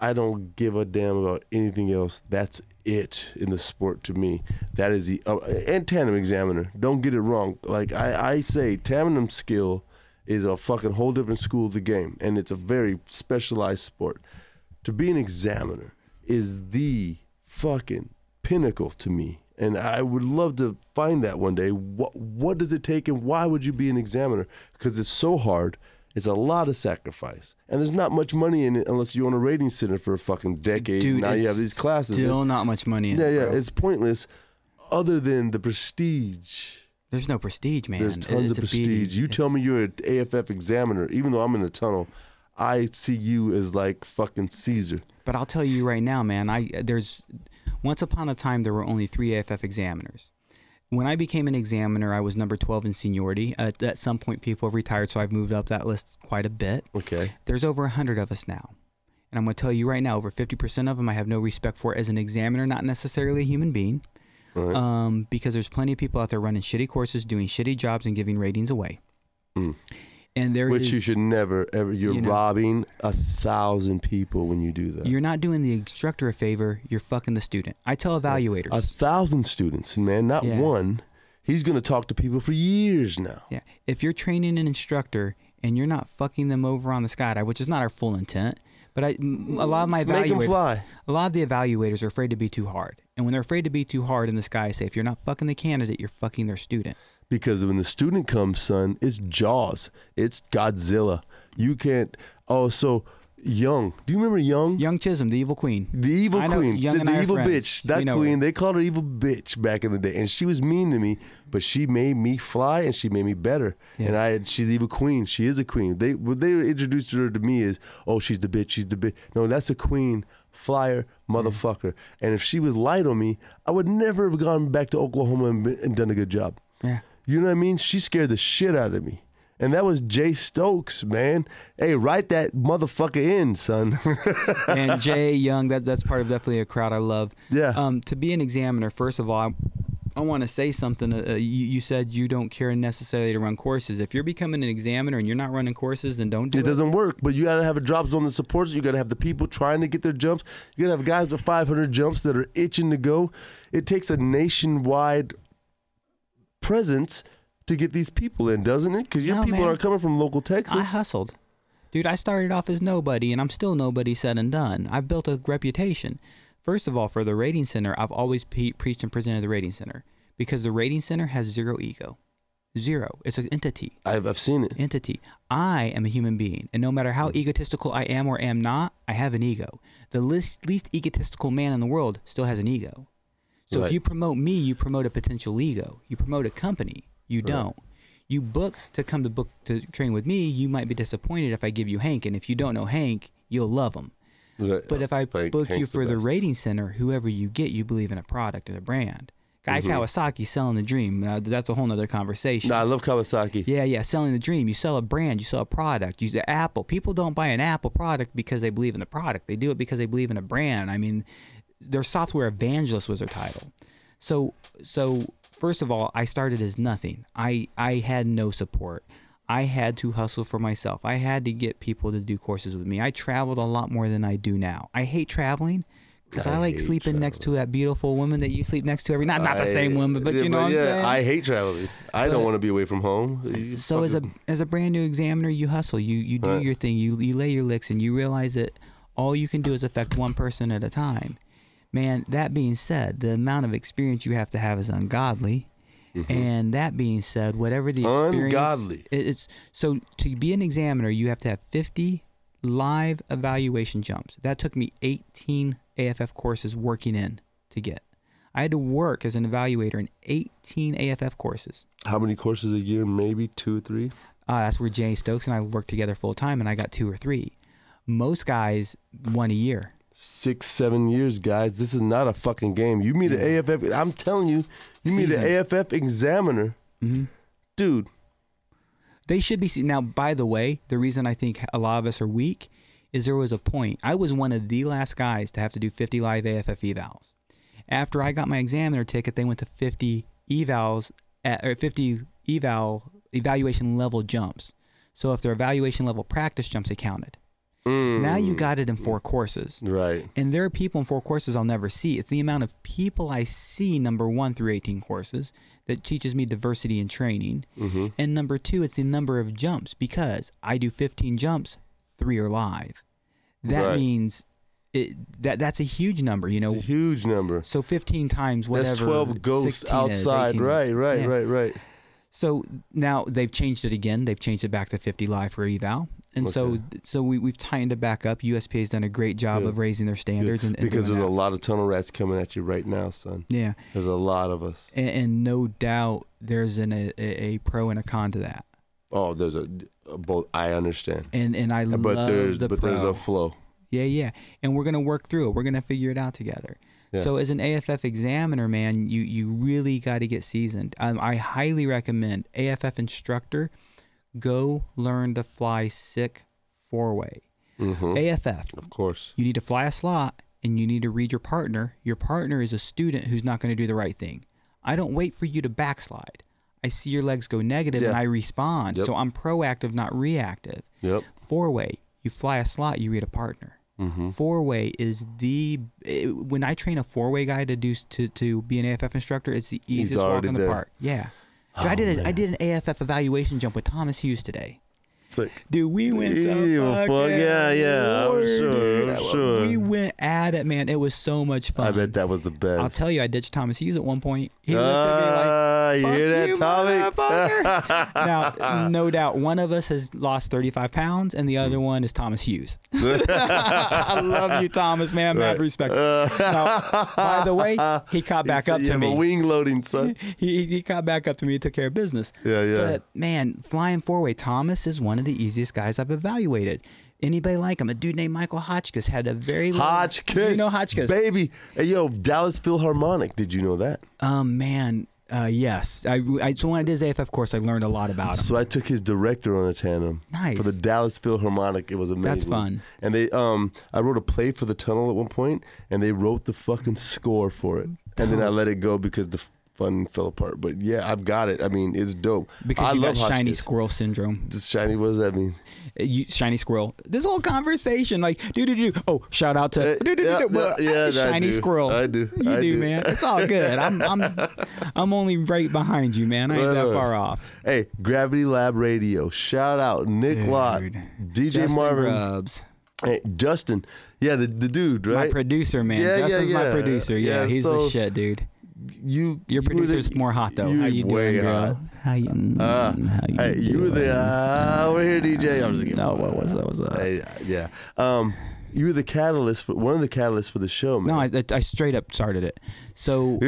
I don't give a damn about anything else. That's it in the sport to me. That is the uh, and tandem examiner. Don't get it wrong. Like I, I say, tandem skill is a fucking whole different school of the game, and it's a very specialized sport. To be an examiner is the fucking pinnacle to me, and I would love to find that one day. What what does it take, and why would you be an examiner? Because it's so hard. It's a lot of sacrifice, and there's not much money in it unless you own a rating center for a fucking decade. Dude, now you it's have these classes. Still not much money in yeah, it, yeah, it's pointless. Other than the prestige, There's no prestige, man. there's tons it's of beating. prestige. You tell me you're an AFF examiner, even though I'm in the tunnel. I see you as like fucking Caesar. But I'll tell you right now, man. I there's once upon a time there were only three AFF examiners. When I became an examiner, I was number 12 in seniority. At, at some point, people have retired, so I've moved up that list quite a bit. Okay. There's over 100 of us now. And I'm going to tell you right now, over 50% of them I have no respect for as an examiner, not necessarily a human being, right. um, because there's plenty of people out there running shitty courses, doing shitty jobs, and giving ratings away. Mm. And there Which is- you should never ever. You're you know- robbing a thousand people when you do that. You're not doing the instructor a favor. You're fucking the student. I tell evaluators. a thousand students, man, not Yeah. one. He's gonna talk to people for years now. Yeah. If you're training an instructor and you're not fucking them over on the skydive, which is not our full intent, but I, a lot of my Make them evaluators, fly. a lot of the evaluators are afraid to be too hard. And when they're afraid to be too hard in the sky, I say, if you're not fucking the candidate, you're fucking their student. Because when the student comes, son, it's Jaws. It's Godzilla. You can't. Oh, so Young. Do you remember Young? Young Chisholm, the evil queen. The evil know queen, Young the, I evil friends. bitch, that queen. her. They called her evil bitch back in the day, and she was mean to me, but she made me fly, and she made me better. Yeah. And I, she's the evil queen. She is a queen. They what they introduced her to me is, oh, she's the bitch. She's the bitch. No, that's a queen, flyer, motherfucker. Mm. And if she was light on me, I would never have gone back to Oklahoma and, been- and done a good job. Yeah. You know what I mean? She scared the shit out of me. and that was Jay Stokes, man. Hey, write that motherfucker in, son. and Jay Young, that that's part of definitely a crowd I love. Yeah. Um, to be an examiner, first of all, I, I want to say something. Uh, you, you said you don't care necessarily to run courses. If you're becoming an examiner and you're not running courses, then don't do it. it doesn't work, but you gotta have a drop zone that supports. You gotta have the people trying to get their jumps. You gotta have guys with 500 jumps that are itching to go. It takes a nationwide presence to get these people in, doesn't it? Because your No, people man. are coming from local Texas. I hustled. Dude, I started off as nobody and I'm still nobody said and done. I've built a reputation. First of all, for the rating center, I've always pe- preached and presented the rating center because the rating center has zero ego. Zero. It's an entity. I've, I've seen it. Entity. I am a human being, and no matter how egotistical I am or am not, I have an ego. The least, least egotistical man in the world still has an ego. So Right. if you promote me, you promote a potential ego. You promote a company, you don't. You book to come to book to train with me, you might be disappointed if I give you Hank, and if you don't know Hank, you'll love him. Right. But if I Hank- book you for the, best. rating center, whoever you get, you believe in a product and a brand. Guy Mm-hmm. Kawasaki selling the dream. Uh, that's a whole nother conversation. No, I love Kawasaki. Yeah, yeah, selling the dream. You sell a brand, you sell a product. You the Apple. People don't buy an Apple product because they believe in the product. They do it because they believe in a brand. I mean, their software evangelist was their title. So, so first of all, I started as nothing. I I had no support. I had to hustle for myself. I had to get people to do courses with me. I traveled a lot more than I do now. I hate traveling because I, I like sleeping next to that beautiful woman that you sleep next to every not not the same woman, but yeah, you know what I'm yeah, saying. I hate traveling. I don't want to be away from home. You So as a as a brand new examiner, you hustle, you you do Right. your thing, you you lay your licks, and you realize that all you can do is affect one person at a time. Man, that being said, the amount of experience you have to have is ungodly. And that being said, whatever the experience, Ungodly. it's so to be an examiner, you have to have 50 live evaluation jumps. That took me 18 AFF courses working in to get. I had to work as an evaluator in 18 AFF courses. how many courses a year? Maybe two, or three. Uh, that's where Jay Stokes and I worked together full time, and I got two or three. Most guys one a year. Six, seven years, guys. This is not a fucking game. You meet an AFF. I'm telling you, you meet an AFF examiner, Mm-hmm. dude. They should be seen. Now, by the way, the reason I think a lot of us are weak is there was a point. I was one of the last guys to have to do 50 live AFF evals. After I got my examiner ticket, they went to 50 evals at, or 50 eval evaluation level jumps. So if they're evaluation level practice jumps, they counted. Now you got it in four courses. Right. And there are people in four courses I'll never see. It's the amount of people I see, number one, through 18 courses, that teaches me diversity in training. Mm-hmm. And number two, it's the number of jumps because I do 15 jumps, three are live. That Right. means it, that that's a huge number, you know. It's a huge number. So 15 times whatever. That's 12 ghosts outside. is. Right, right, Yeah. right, right. So now they've changed it again. They've changed it back to 50 live for eval. And so Okay. so we, we've tightened it back up. USPA has done a great job Good. of raising their standards. And, and because there's a lot of tunnel rats coming at you right now, son. Yeah. There's a lot of us. And, and no doubt there's an, a, a pro and a con to that. Oh, there's a, a both. I understand, And and I but love there's the but pro. there's a flow. Yeah, yeah. And we're gonna work through it. We're gonna figure it out together. Yeah. So as an AFF examiner, man, you you really got to get seasoned. Um, I highly recommend AFF instructor. Go learn to fly sick four way. hmm AFF. Of course. You need to fly a slot and you need to read your partner. Your partner is a student who's not going to do the right thing. I don't wait for you to backslide. I see your legs go negative and Yeah. I respond. Yep. So I'm proactive, not reactive. Yep. Four way, you fly a slot, you read a partner. hmm Four way is the it, when I train a four way guy to do to to be an AFF instructor, it's the easiest walk in the there. park. Yeah. Dude, I Oh, did a, I did an AFF evaluation jump with Thomas Hughes today. Sick. Dude, we went to fuck, yeah, yeah, I'm sure, dude. I'm sure. We went at it, man. It was so much fun. I bet that was the best. I'll tell you, I ditched Thomas Hughes at one point. He looked at me like, Ah, you "Fuck hear that, you, Tommy? now, no doubt, one of us has lost 35 pounds, and the other Hmm. one is Thomas Hughes. I love you, Thomas, man. Mad respect. Uh, Now, by the way, he caught back up to me. wing loading, son. He, he caught back up to me and took care of business. Yeah, yeah. But man, flying four way, Thomas is one of the easiest guys I've evaluated. Anybody like him? A dude named Michael Hotchkiss had a very low- Hotchkiss. You know Hotchkiss? Baby. Hey, yo, Dallas Philharmonic. Did you know that? Um, man, Uh, yes. I, I so when I did his AFF course, I learned a lot about him. So I took his director on a tandem. Nice. For the Dallas Philharmonic, it was amazing. That's fun. And they, um, I wrote a play for the tunnel at one point, and they wrote the fucking score for it, and then I let it go because the fun fell apart. But yeah, I've got it. I mean, it's dope. Because I you love got shiny Hotchkiss. squirrel syndrome. This shiny. What does that mean? Uh, You, shiny squirrel. This whole conversation, like, do do do. Oh, shout out to Uh, do do yeah, no, yeah, I shiny do. squirrel. I do. You I do, do. man. It's all good. I'm I'm I'm only right behind you, man. I ain't Right that on. far off. Hey, Gravity Lab Radio. Shout out Nick Lott, DJ Justin Marvin, Grubbs, hey, Justin. Yeah, the, the dude, my producer, man. Yeah, yeah, Justin's my producer. Yeah, Yeah, he's so- the shit, dude. You, Your you were the- producer's more hot though. you How you way doing, hot. girl? How you? Uh, mm, how you hey, you were the uh, we're here, DJ. I'm just kidding. No, what was that? Was that? Hey, yeah. Um, you were the catalyst for one of the catalysts for the show, man. No, I, I, straight up started it. So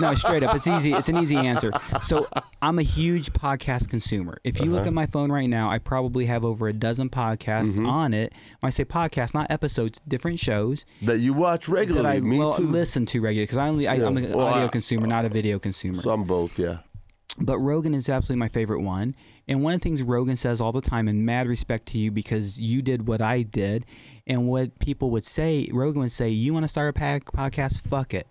no, straight up, it's easy. It's an easy answer. So I'm a huge podcast consumer. If you Uh-huh. look at my phone right now, I probably have over a dozen podcasts Mm-hmm. on it. When I say podcast, not episodes, different shows that you watch regularly. I Me well, too. listen to regularly because I only I, Yeah. I'm an Well, audio I- consumer, not a video consumer. So I'm both. Yeah. But Rogan is absolutely my favorite one. And one of the things Rogan says all the time, and mad respect to you because you did what I did. And what people would say, Rogan would say, You want to start a podcast? Fuck it.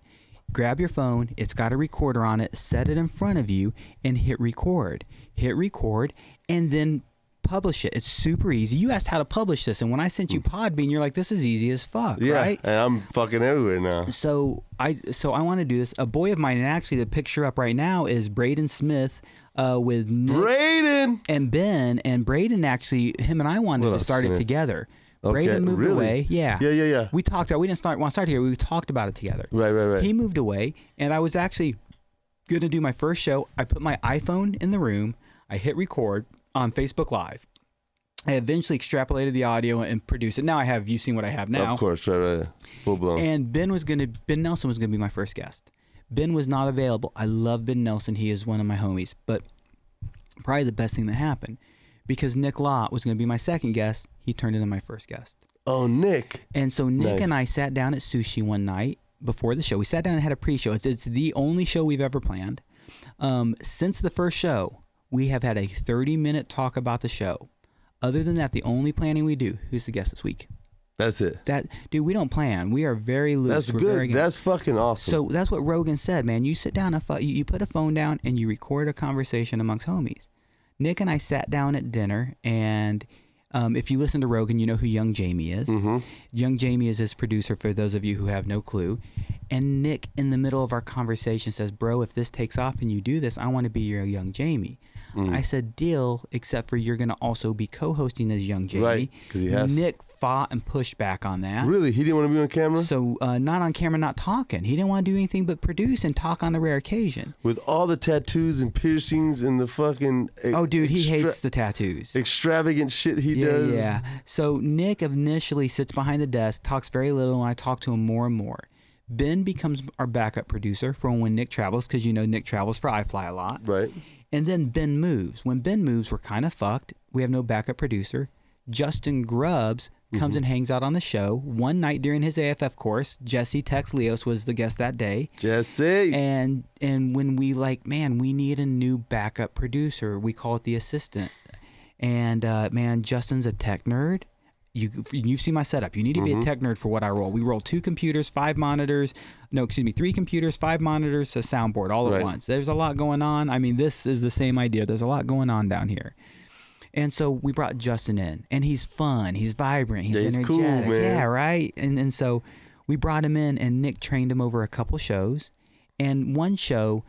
Grab your phone, it's got a recorder on it, set it in front of you, and hit record. Hit record, and then publish it. It's super easy. You asked how to publish this, and when I sent you Podbean, you're like, This is easy as fuck. Yeah. right? And I'm fucking everywhere now. so I so I want to do this. A boy of mine, and actually the picture up right now is Braden Smith uh, with Nick Braden. and Ben. And Braden actually, him and I wanted to start it together. Okay, moved really? away. Yeah. Yeah, yeah, yeah. We talked. We didn't start. Want to start here? We talked about it together. Right, right, right. He moved away, and I was actually going to do my first show. I put my iPhone in the room. I hit record on Facebook Live. I eventually extrapolated the audio and produced it. Now I have. You've seen what I have now. Of course, right, right. Full blown. And Ben was gonna Ben Nelson was gonna be my first guest. Ben was not available. I love Ben Nelson. He is one of my homies. But probably the best thing that happened because Nick Lott was gonna be my second guest. He turned into my first guest. oh, Nick. And so Nick Nice. and I sat down at sushi one night before the show. We sat down and had a pre-show. It's it's the only show we've ever planned. Um, since the first show, we have had a 30-minute talk about the show. Other than that, the only planning we do. Who's the guest this week? That's it. That dude, we don't plan. We are very loose. That's We're good. That's fucking awesome. so that's what Rogan said, man. You sit down, you, you put a phone down, and you record a conversation amongst homies. Nick and I sat down at dinner, and um, if you listen to Rogan, you know who Young Jamie is. Mm-hmm. Young Jamie is his producer, for those of you who have no clue. And Nick, in the middle of our conversation, says, Bro, if this takes off and you do this, I want to be your Young Jamie. Mm. I said, Deal, except for you're going to also be co hosting as Young Jamie. Right, because he has. Nick fought and pushed back on that. really, he didn't want to be on camera So uh, not on camera, not talking. He didn't want to do anything but produce and talk on the rare occasion. with all the tattoos and piercings and the fucking. e- Oh, dude, he extra- hates the tattoos. extravagant shit he yeah, does. yeah. So Nick initially sits behind the desk, talks very little, and I talk to him more and more. Ben becomes our backup producer for when Nick travels, because you know Nick travels for iFly a lot. Right. And then Ben moves. When Ben moves, we're kind of fucked. We have no backup producer. Justin Grubbs comes and hangs out on the show. One night during his AFF course, Jesse Tex Leos was the guest that day. Jesse. and and when we like man we need a new backup producer. We call it the assistant. And uh, man justin's a tech nerd. You you've seen my setup. You need to be a tech nerd for what i roll. We roll two computers five monitors. No excuse me three computers five monitors a soundboard all at Right. once. There's a lot going on. I mean this is the same idea. There's a lot going on down here and so we brought Justin in, and he's fun, he's vibrant, he's Yeah, he's energetic. cool, man. Yeah, right. And and so we brought him in, and Nick trained him over a couple shows. And one show,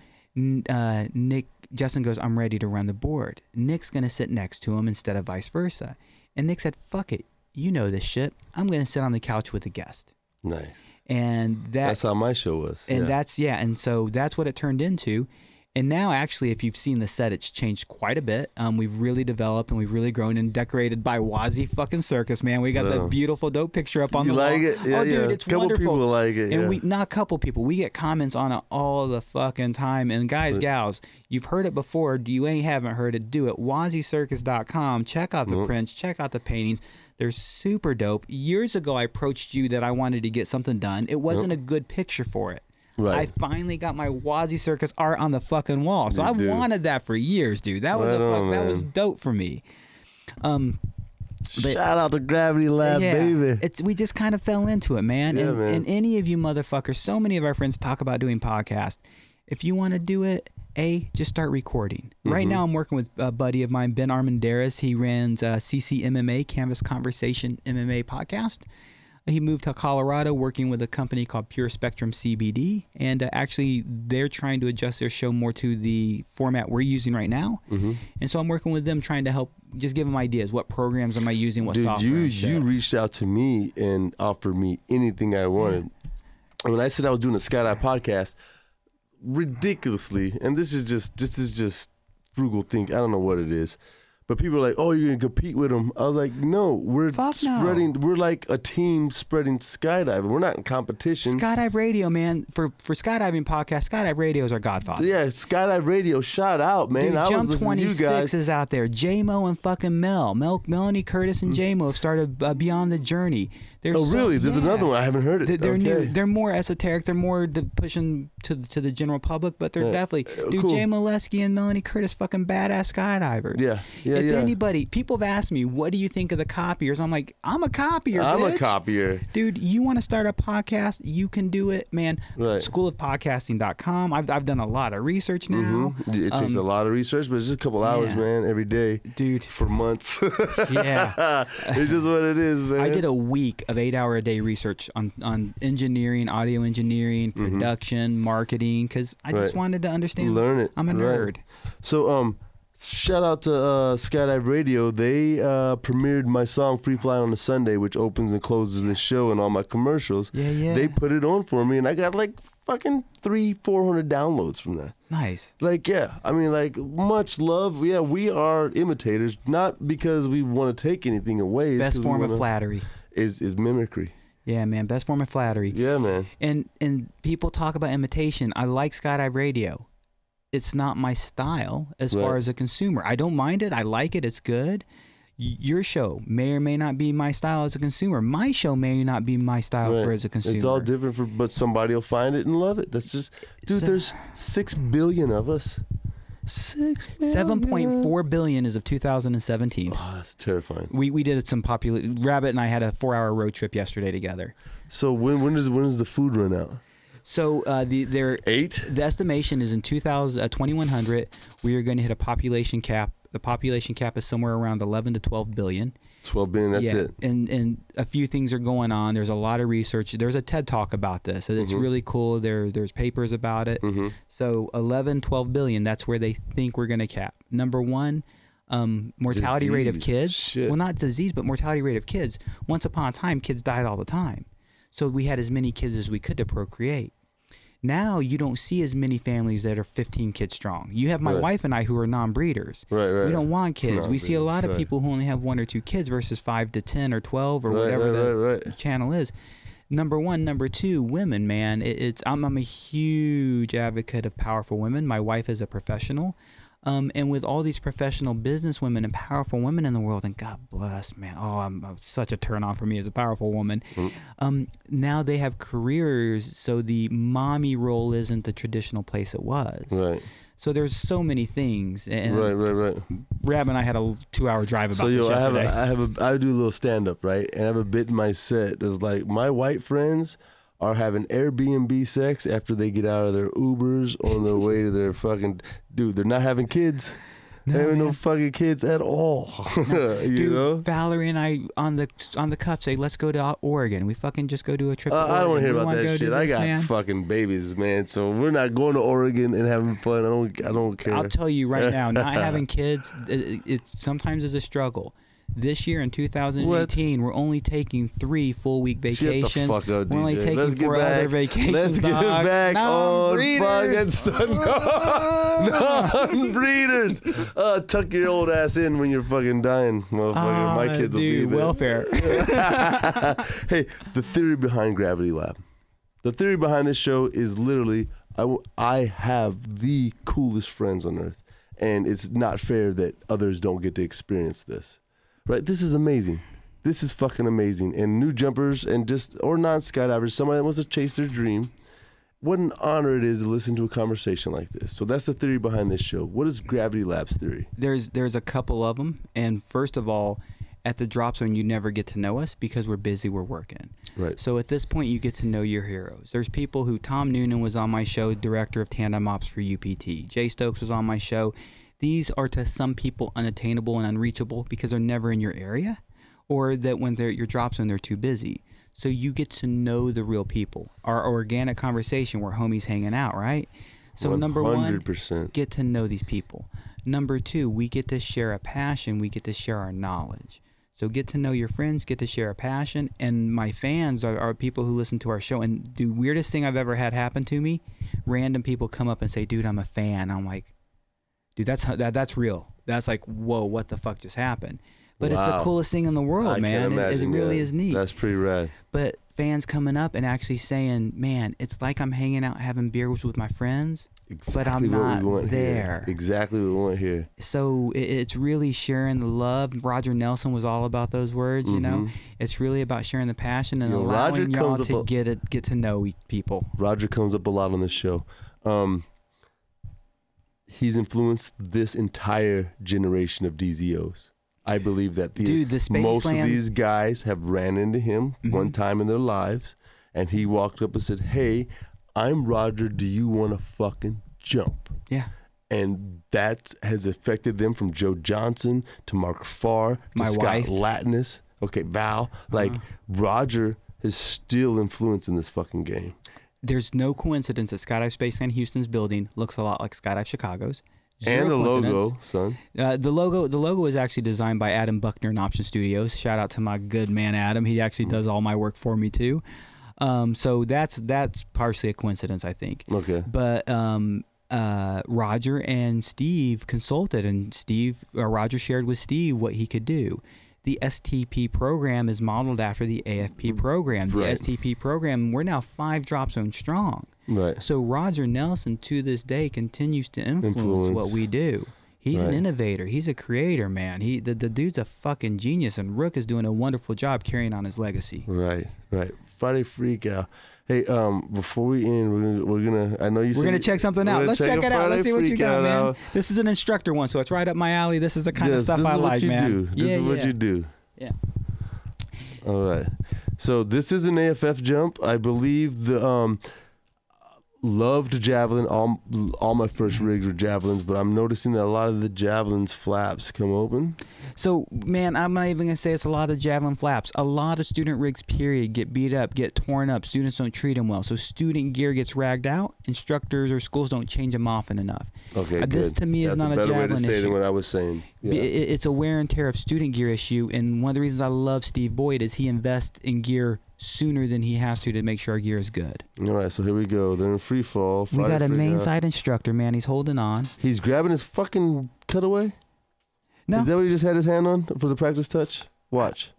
uh, Nick Justin goes, "I'm ready to run the board." Nick's gonna sit next to him instead of vice versa. And Nick said, "Fuck it, you know this shit. I'm gonna sit on the couch with the guest." nice. And that That's how my show was. and yeah. that's yeah and so that's what it turned into and now actually if you've seen the set it's changed quite a bit. Um, we've really developed and we've really grown and decorated by Wazi fucking circus man. We got Yeah. that beautiful dope picture up on You the like wall. it? Yeah, oh dude yeah. it's Couple wonderful. people like it, and yeah. we not a couple people. We get comments on it all the fucking time. And guys gals you've heard it before. You ain't haven't heard it. Do it. Wazycircus.com check out the Nope. prints. Check out the paintings. They're super dope. Years ago i approached you that i wanted to get something done. It wasn't a good picture for it Right. I finally got my Wazzy Circus art on the fucking wall. So You I've do. wanted that for years, dude. That was Right a fuck, on, that was dope for me. Um, but- Shout out to Gravity Lab, baby. It's we just kind of fell into it, man. Yeah, and, man. and any of you motherfuckers, so many of our friends talk about doing podcasts. If you want to do it, a just start recording. Mm-hmm. Right now, I'm working with a buddy of mine, Ben Armandaris. He runs uh, CCMMA, Canvas Conversation MMA podcast. He moved to Colorado, working with a company called Pure Spectrum CBD, and uh, actually, they're trying to adjust their show more to the format we're using right now. Mm-hmm. And so I'm working with them, trying to help, just give them ideas. What programs am I using? What Dude, software? you you reached out to me and offered me anything I wanted. When I said I was doing a skydive podcast, ridiculously, and this is just this is just frugal think. I don't know what it is. But people are like, "Oh, you're gonna compete with them." I was like, "No, we're Fuck no. spreading. We're like a team spreading skydiving. We're not in competition." Skydive Radio, man. For for skydiving podcast, Skydive Radio is our godfather. yeah, skydive radio. Shout out, man! Dude, I was Jump listening to you 26 guys. is out there. J-Mo and fucking Mel. Mel Melanie Curtis and J-Mo have started uh, Beyond the Journey. Oh, really? There's yeah. another one. I haven't heard it. They- They're okay. new. They're more esoteric. They're more de- pushing to the- to the general public, but they're Yeah. definitely Uh, dude. cool. Jay Molesky and Melanie Curtis, fucking badass skydivers. Yeah, yeah, if yeah. anybody, people have asked me, what do you think of the copiers? I'm like, I'm a copier. I'm a copier. Dude, you want to start a podcast? You can do it, man. Right. Schoolofpodcasting.com. I've, I've done a lot of research now. Mhm. It takes Um, a lot of research, but it's just a couple hours, man, every day Dude, for months. yeah. it's just what it is, man. I did a week of eight hour a day research on, on engineering, audio engineering, production, marketing, because I just Mm-hmm. Wanted to understand. Learn it, I'm a right. nerd. So, um, shout out to uh, Skydive Radio. They uh, premiered my song "Free Flying" on a Sunday, which opens and closes the show and all my commercials. Yeah, yeah. They put it on for me, and I got like fucking three, four hundred downloads from that. Nice. Like, yeah, I mean, like, much love. Yeah, we are imitators, not because we want to take anything away. Best form of wanna- flattery. Is is mimicry. Yeah, man. Best form of flattery. Yeah, man. And and people talk about imitation. I like Skydive Radio. It's not my style as far as a consumer. I don't mind it. I like it. It's good. Your show may or may not be my style as a consumer. My show may or not be my style Right. for as a consumer. It's all different for, but somebody will find it and love it. That's just, dude. So- there's six billion of us. Six. Seven point four billion is of 2017. Oh, that's terrifying. We we did some popular. Rabbit and I had a four hour road trip yesterday together. So when when does when does the food run out? So uh, the there Eight. the estimation is in 2000 uh, 2100 we are going to hit a population cap. The population cap is somewhere around 11 to 12 billion. Twelve billion. That's yeah, it. and and a few things are going on. There's a lot of research. There's a TED talk about this. and It's Mhm. really cool. There there's papers about it. Mm-hmm. So 11, 12 billion. That's where they think we're going to cap. Number one, um, mortality rate of kids. Shit. Well, not disease, but mortality rate of kids. Once upon a time, kids died all the time. So we had as many kids as we could to procreate. Now you don't see as many families that are 15 kids strong. You have my Right. wife and I who are non-breeders. Right, right. We don't want kids. We see a lot of right. people who only have one or two kids versus five to 10 or 12 or Right, whatever the channel is. Number one, number two, women, man. It, it's I'm, I'm a huge advocate of powerful women. My wife is a professional, um, and with all these professional business women and powerful women in the world, and God bless, man. Oh, I'm, I'm such a turn on for me as a powerful woman. Mm. Um, now they have careers, so the mommy role isn't the traditional place it was. Right. So there's so many things, and right. Right. Right. Rab and I had a two-hour drive about So this yo, I have a, I have a I do a little stand up right, and I have a bit in my set that's like my white friends are having Airbnb sex after they get out of their Ubers on their way to their fucking dude. They're not having kids. No, They're having no fucking kids at all. you Dude, know. Valerie and I on the on the cuff say, "Let's go to Oregon." We fucking just go do a trip. Uh, I don't want to hear about that shit. I got man? fucking babies, man. So we're not going to Oregon and having fun. I don't. I don't care. I'll tell you right now, not having kids, it, it sometimes is a struggle. This year in 2018, we're only taking three full week vacations. Shut the fuck up, we're only taking Let's get four back. other vacations. Let's get dog. back on fucking non-breeders. Uh, tuck your old ass in when you're fucking dying, motherfucker. My Ah, kids will be there. welfare. hey, the theory behind Gravity Lab. The theory behind this show is literally I, w- I have the coolest friends on earth, and it's not fair that others don't get to experience this. Right? This is amazing. This is fucking amazing. And new jumpers and just or non skydivers, somebody that wants to chase their dream. what an honor it is to listen to a conversation like this. So that's the theory behind this show. What is Gravity Labs theory? There's there's a couple of them, and first of all, at the drop zone, you never get to know us because we're busy, we're working. Right. So at this point, you get to know your heroes. There's people who Tom Noonan was on my show, director of tandem ops for UPT. Jay Stokes was on my show. These are to some people unattainable and unreachable because they're never in your area, or that when they're your drop zone, they're too busy. So you get to know the real people. Our organic conversation where homies hanging out, right? So number one, 100%. get to know these people. Number two, we get to share a passion. We get to share our knowledge. So get to know your friends, get to share a passion. And my fans are, are people who listen to our show. And the weirdest thing I've ever had happen to me, random people come up and say, "Dude, I'm a fan." I'm like, "Dude, that's that, that's real. That's like, whoa, what the fuck just happened?" But it's the coolest thing in the world, I man. can It- imagine. it, really yeah. is neat That's pretty rad. but fans coming up and actually saying, "Man, it's like I'm hanging out having beers with my friends." Exactly I'm what not we want there. here. Exactly what we want here. So it's really sharing the love. Roger Nelson was all about those words, you know. Mhm. It's really about sharing the passion and Yo, allowing Roger y'all to a- get it, get to know people. Roger comes up a lot on this show. Um, he's influenced this entire generation of DZOs. I believe that the Dude, the most of these guys have ran into him one Mhm. time in their lives, and he walked up and said, "Hey, I'm Roger. Do you want to fucking jump?" Yeah, And that has affected them from Joe Johnson to Mark Farr to My Scott wife. Latness. Okay, Val. Like Uh-huh. Roger is still influencing this fucking game. There's no coincidence that Skydive Space Spaceland Houston's building looks a lot like Skydive Chicago's. Zero and the logo, son. Uh, the logo the logo is actually designed by Adam Buckner in Option Studios. Shout out to my good man Adam. He actually does all my work for me too. Um, so that's that's partially a coincidence, I think. Okay. But um, uh, Roger and Steve consulted, and Steve or Roger shared with Steve what he could do. The STP program is modeled after the AFP mm. program. The Right. STP program, we're now five drop zones strong. Right. So Roger Nelson to this day continues to influence, Influence. what we do. He's Right. an innovator. He's a creator, man. He the, the dude's a fucking genius, and Rook is doing a wonderful job carrying on his legacy. Right. Right. Friday freak out. Hey, um, before we end, we're gonna, we're gonna I know you. We're gonna check something out. Let's check it out. Let's see what you got, man. out. This is an instructor one, so it's right up my alley. This is the kind Yes, of stuff this I is what like, you man. do. This is what you do. Yeah. All right. So this is an AFF jump. I believe the um loved javelin. All all my first rigs were javelins, but I'm noticing that a lot of the javelins flaps come open. So, man, I'm not even gonna say it's a lot of javelin flaps. A lot of student rigs, period, get beat up, get torn up. Students don't treat them well, so student gear gets ragged out. Instructors or schools don't change them often enough. Okay, Uh, this good. to me is That's not a a better way to javelin say issue. than what I was saying. Yeah. it- It's a wear and tear of student gear issue, and one of the reasons I love Steve Boyd is he invests in gear sooner than he has to to make sure our gear is good. All right, so here we go. They're in free fall. we got a main side instructor, man. He's holding on. He's grabbing his fucking cutaway. No, Is that what he just had his hand on for the practice touch? Watch.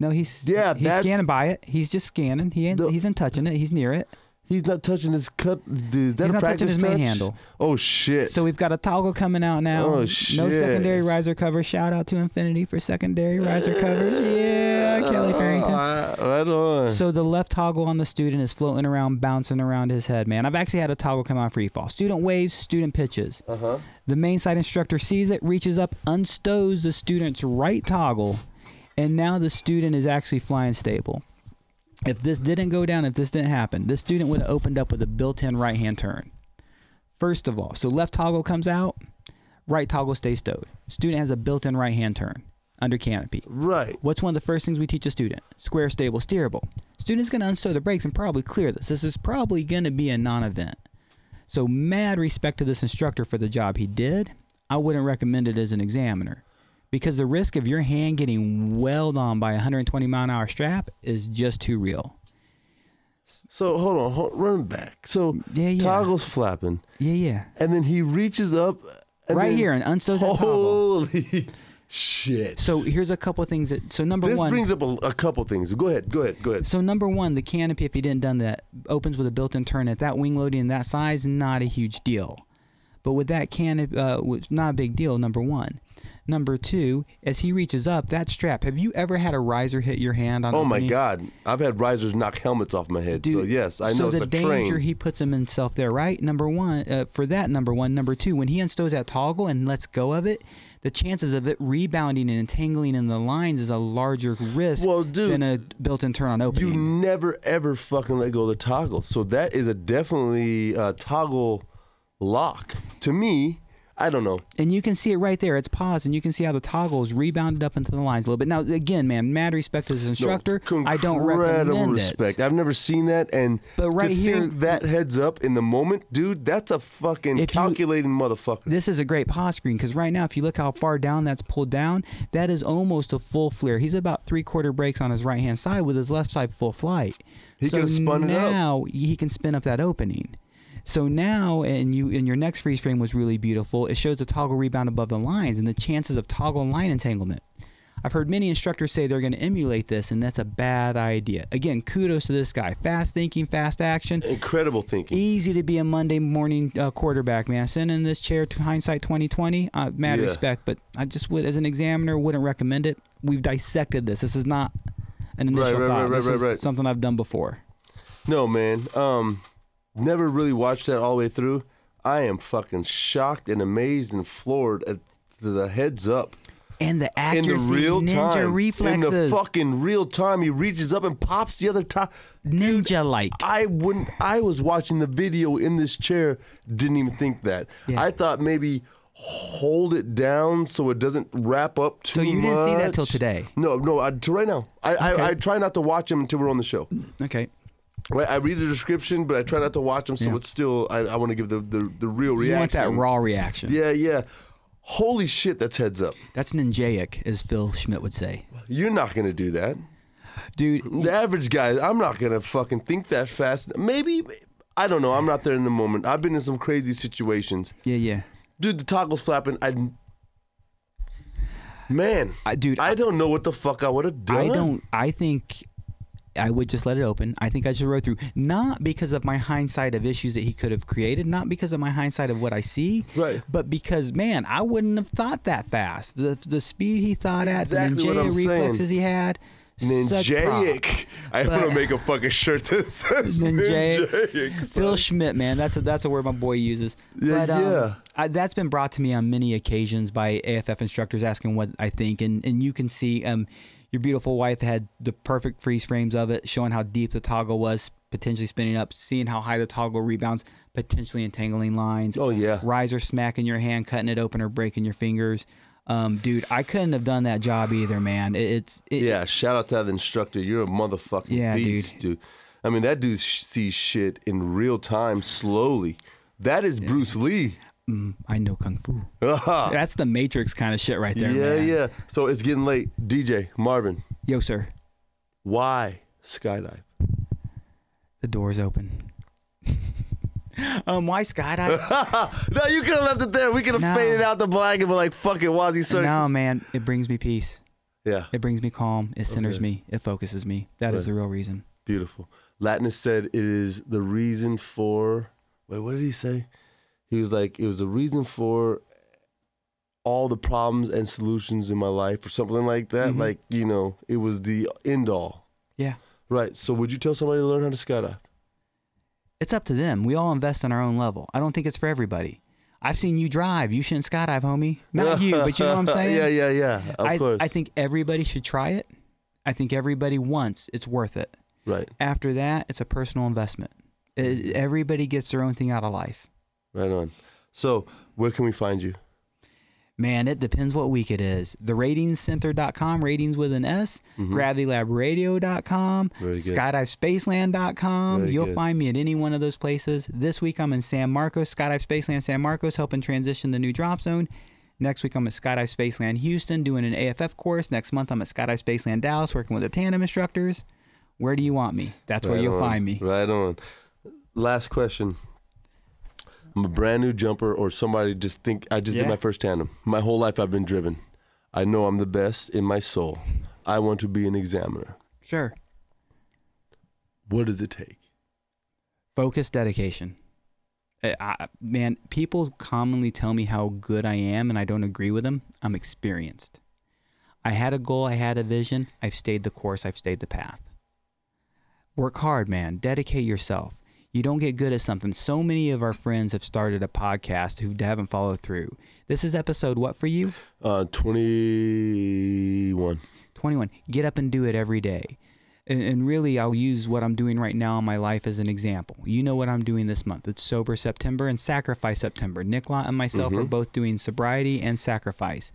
no, he's Yeah, he's scanning by it. He's just scanning. He ain't, The- he's in touching it. He's near it. He's not touching his cut. Dude, is that he's a not touching practice his main touch? handle. Oh shit. So we've got a toggle coming out now. Oh, No shit. secondary riser cover. Shout out to Infinity for secondary riser covers. Yeah, Kelly Farrington. Ah, right on. So the left toggle on the student is floating around, bouncing around his head, man. I've actually had a toggle come out free fall. Student waves, student pitches. uh huh. The main side instructor sees it, reaches up, unstows the student's right toggle, and now the student is actually flying stable. If this didn't go down, if this didn't happen, this student would have opened up with a built-in right-hand turn. First of all, so left toggle comes out, right toggle stays stowed. Student has a built-in right-hand turn under canopy. Right. What's one of the first things we teach a student? Square, stable, steerable. Student's going to unstow the brakes and probably clear this. This is probably going to be a non-event. So mad respect to this instructor for the job he did. I wouldn't recommend it as an examiner because the risk of your hand getting welled on by a 120 mile an hour strap is just too real. So hold on, hold, run back. So Yeah, yeah. toggle's flapping, Yeah, yeah. and then he reaches up. And right then- here and unstows that toggle. Holy shit. So here's a couple of things that. So number this one. This brings up a, a couple things. Go ahead. Go ahead. Go ahead. So number one, the canopy, if he didn't done that, opens with a built-in turn at that wing loading and that size, not a huge deal. But with that canopy, uh, was not a big deal. Number one. Number two, as he reaches up, that strap. Have you ever had a riser hit your hand on? Oh my opening? God! I've had risers knock helmets off my head. so yes, I so know it's the a danger train. he puts him himself there, right? Number one, uh, for that, number one, number two, when he unstows that toggle and lets go of it, the chances of it rebounding and entangling in the lines is a larger risk Well, dude, than a built-in turn-on opening. you never ever fucking let go of the toggle. So that is a definitely uh, toggle lock. To me, I don't know. and you can see it right there. It's paused, and you can see how the toggle is rebounded up into the lines a little bit. Now, again, man, mad respect to this No, instructor. I don't incredible recommend respect. it. I've never seen that, and But right to here- think that heads up in the moment, dude, that's a fucking If you- calculating motherfucker. This is a great pause screen because right now, if you look how far down that's pulled down, that is almost a full flare. He's about three quarter breaks on his right hand side with his left side full flight. He so could've spun it up. now he can spin up that opening. So now, and you in your next freeze frame was really beautiful. It shows the toggle rebound above the lines and the chances of toggle line entanglement. I've heard many instructors say they're going to emulate this, and that's a bad idea. Again, kudos to this guy. Fast thinking, fast action. Incredible thinking. Easy to be a Monday morning uh, quarterback, man. Sitting in this chair to hindsight 2020, uh, mad Yeah. respect, but I just would, as an examiner, wouldn't recommend it. We've dissected this. This is not an initial Right, right, thought. right, this right, is right. something I've done before. No, man. Um, never really watched that all the way through. I am fucking shocked and amazed and floored at the heads up. And the in the accuracy, real ninja time. In the fucking real time, he reaches up and pops the other top. ninja-like. I wouldn't. I was watching the video in this chair. Didn't even think that. Yeah. I thought maybe hold it down so it doesn't wrap up too So you didn't see that till today? No, no. I, to right now, I, Okay. I I try not to watch him until we're on the show. Okay. Right, I read the description, but I try not to watch them, so Yeah. it's still. I, I want to give the, the the real You reaction. want that raw reaction. Yeah, yeah. Holy shit, that's heads up. That's ninjaic, as Phil Schmidt would say. You're not gonna do that. Dude, The average guy, I'm not gonna fucking think that fast. Maybe I don't know. I'm not there in the moment. I've been in some crazy situations. yeah, yeah. Dude, the toggle's flapping. I Man, I, dude, I don't know what the fuck I would have done. I don't. I think I would just let it open. I think I should row through, not because of my hindsight of issues that he could have created, not because of my hindsight of what I see, Right. But because man, I wouldn't have thought that fast. The the speed he thought at, the ninja saying. reflexes he had. Ninjaic. I want to make a fucking shirt that says Ninjaic. Ninjaic. Phil Schmidt, man, that's a that's a word my boy uses. Yeah, but, um, yeah. I, that's been brought to me on many occasions by AFF instructors asking what I think, and and you can see um your beautiful wife had the perfect freeze frames of it, showing how deep the toggle was, potentially spinning up, seeing how high the toggle rebounds, potentially entangling lines. Oh, yeah. riser smacking your hand, cutting it open, or breaking your fingers. Um, dude, I couldn't have done that job either, man. It, it's it, Yeah, shout out to that instructor. You're a motherfucking Yeah, beast, dude. I mean, that dude sh- sees shit in real time, slowly. That is Bruce Lee. Mm, I know kung fu. Ah, That's the Matrix kind of shit right there, yeah, man. yeah. So it's getting late. DJ Marvin, Yo, sir, why skydive? the door's open. um, why skydive? no, you could have left it there. We could have No. faded out the black and be like, "Fuck it, Wazzy Circus." no, man, it brings me peace. Yeah, It brings me calm. It centers Okay. me. It focuses me. That is Right. the real reason. beautiful. Latness said it is the reason for. Wait, what did he say? He was like, it was the reason for all the problems and solutions in my life, or something like that. Mhm. Like, you know, it was the end all. Yeah. Right. So, would you tell somebody to learn how to skydive? It's up to them. We all invest on our own level. I don't think it's for everybody. I've seen you drive. You shouldn't skydive, homie. Not you, but you know what I'm saying? yeah, yeah, yeah. Of I, course. I think everybody should try it. I think everybody once it's worth it. Right. After that, it's a personal investment. It, everybody gets their own thing out of life. Right on. So, where can we find you? Man, it depends what week it is. The ratingscenter.com, ratings with an S, Mhm. gravitylabradio.com, skydivespaceland.com. Very You'll good. find me at any one of those places. This week I'm in San Marcos, Skydive Spaceland San Marcos, helping transition the new drop zone. Next week I'm at Skydive Spaceland Houston doing an AFF course. Next month I'm at Skydive Spaceland Dallas working with the tandem instructors. Where do you want me? That's where you'll on. find me. Right on. Last question. I'm a brand new jumper, or somebody just think I just did my first tandem. My whole life I've been driven. I know I'm the best in my soul. I want to be an examiner. Sure. What does it take? Focus, dedication. Uh, I, man, people commonly tell me how good I am, and I don't agree with them. I'm experienced. I had a goal, I had a vision. I've stayed the course, I've stayed the path. Work hard, man. Dedicate yourself. You don't get good at something. So many of our friends have started a podcast who haven't followed through. This is episode what for you? Uh, 21. 21. Get up and do it every day. And, and really, I'll use what I'm doing right now in my life as an example. You know what I'm doing this month. It's Sober September and Sacrifice September. Nicola and myself are both doing sobriety and sacrifice.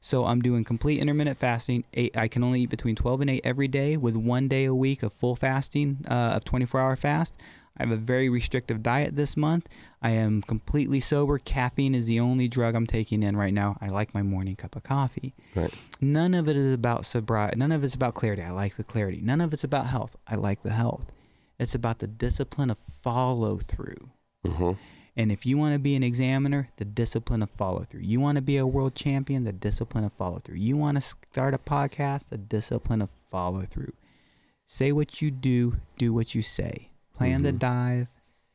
So I'm doing complete intermittent fasting. Eight, I can only eat between 12 and 8 every day with one day a week of full fasting uh, of 24 hour fast. I have a very restrictive diet this month. I am completely sober. Caffeine is the only drug I'm taking in right now. I like my morning cup of coffee. Right. None of it is about sobriety. None of it's about clarity. I like the clarity. None of it's about health. I like the health. It's about the discipline of follow through. Mm-hmm. And if you want to be an examiner, the discipline of follow through. You want to be a world champion, the discipline of follow through. You want to start a podcast, the discipline of follow through. Say what you do, do what you say. Plan the mm-hmm. dive,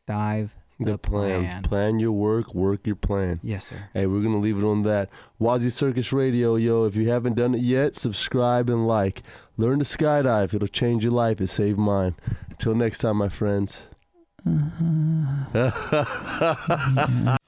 dive the, The plan. plan. plan. your work, work your plan. Yes, sir. Hey, we're gonna leave it on that. Wazzy Circus Radio, yo. If you haven't done it yet, subscribe and like. Learn to skydive. It'll change your life. It saved mine. Until next time, my friends. Uh-huh.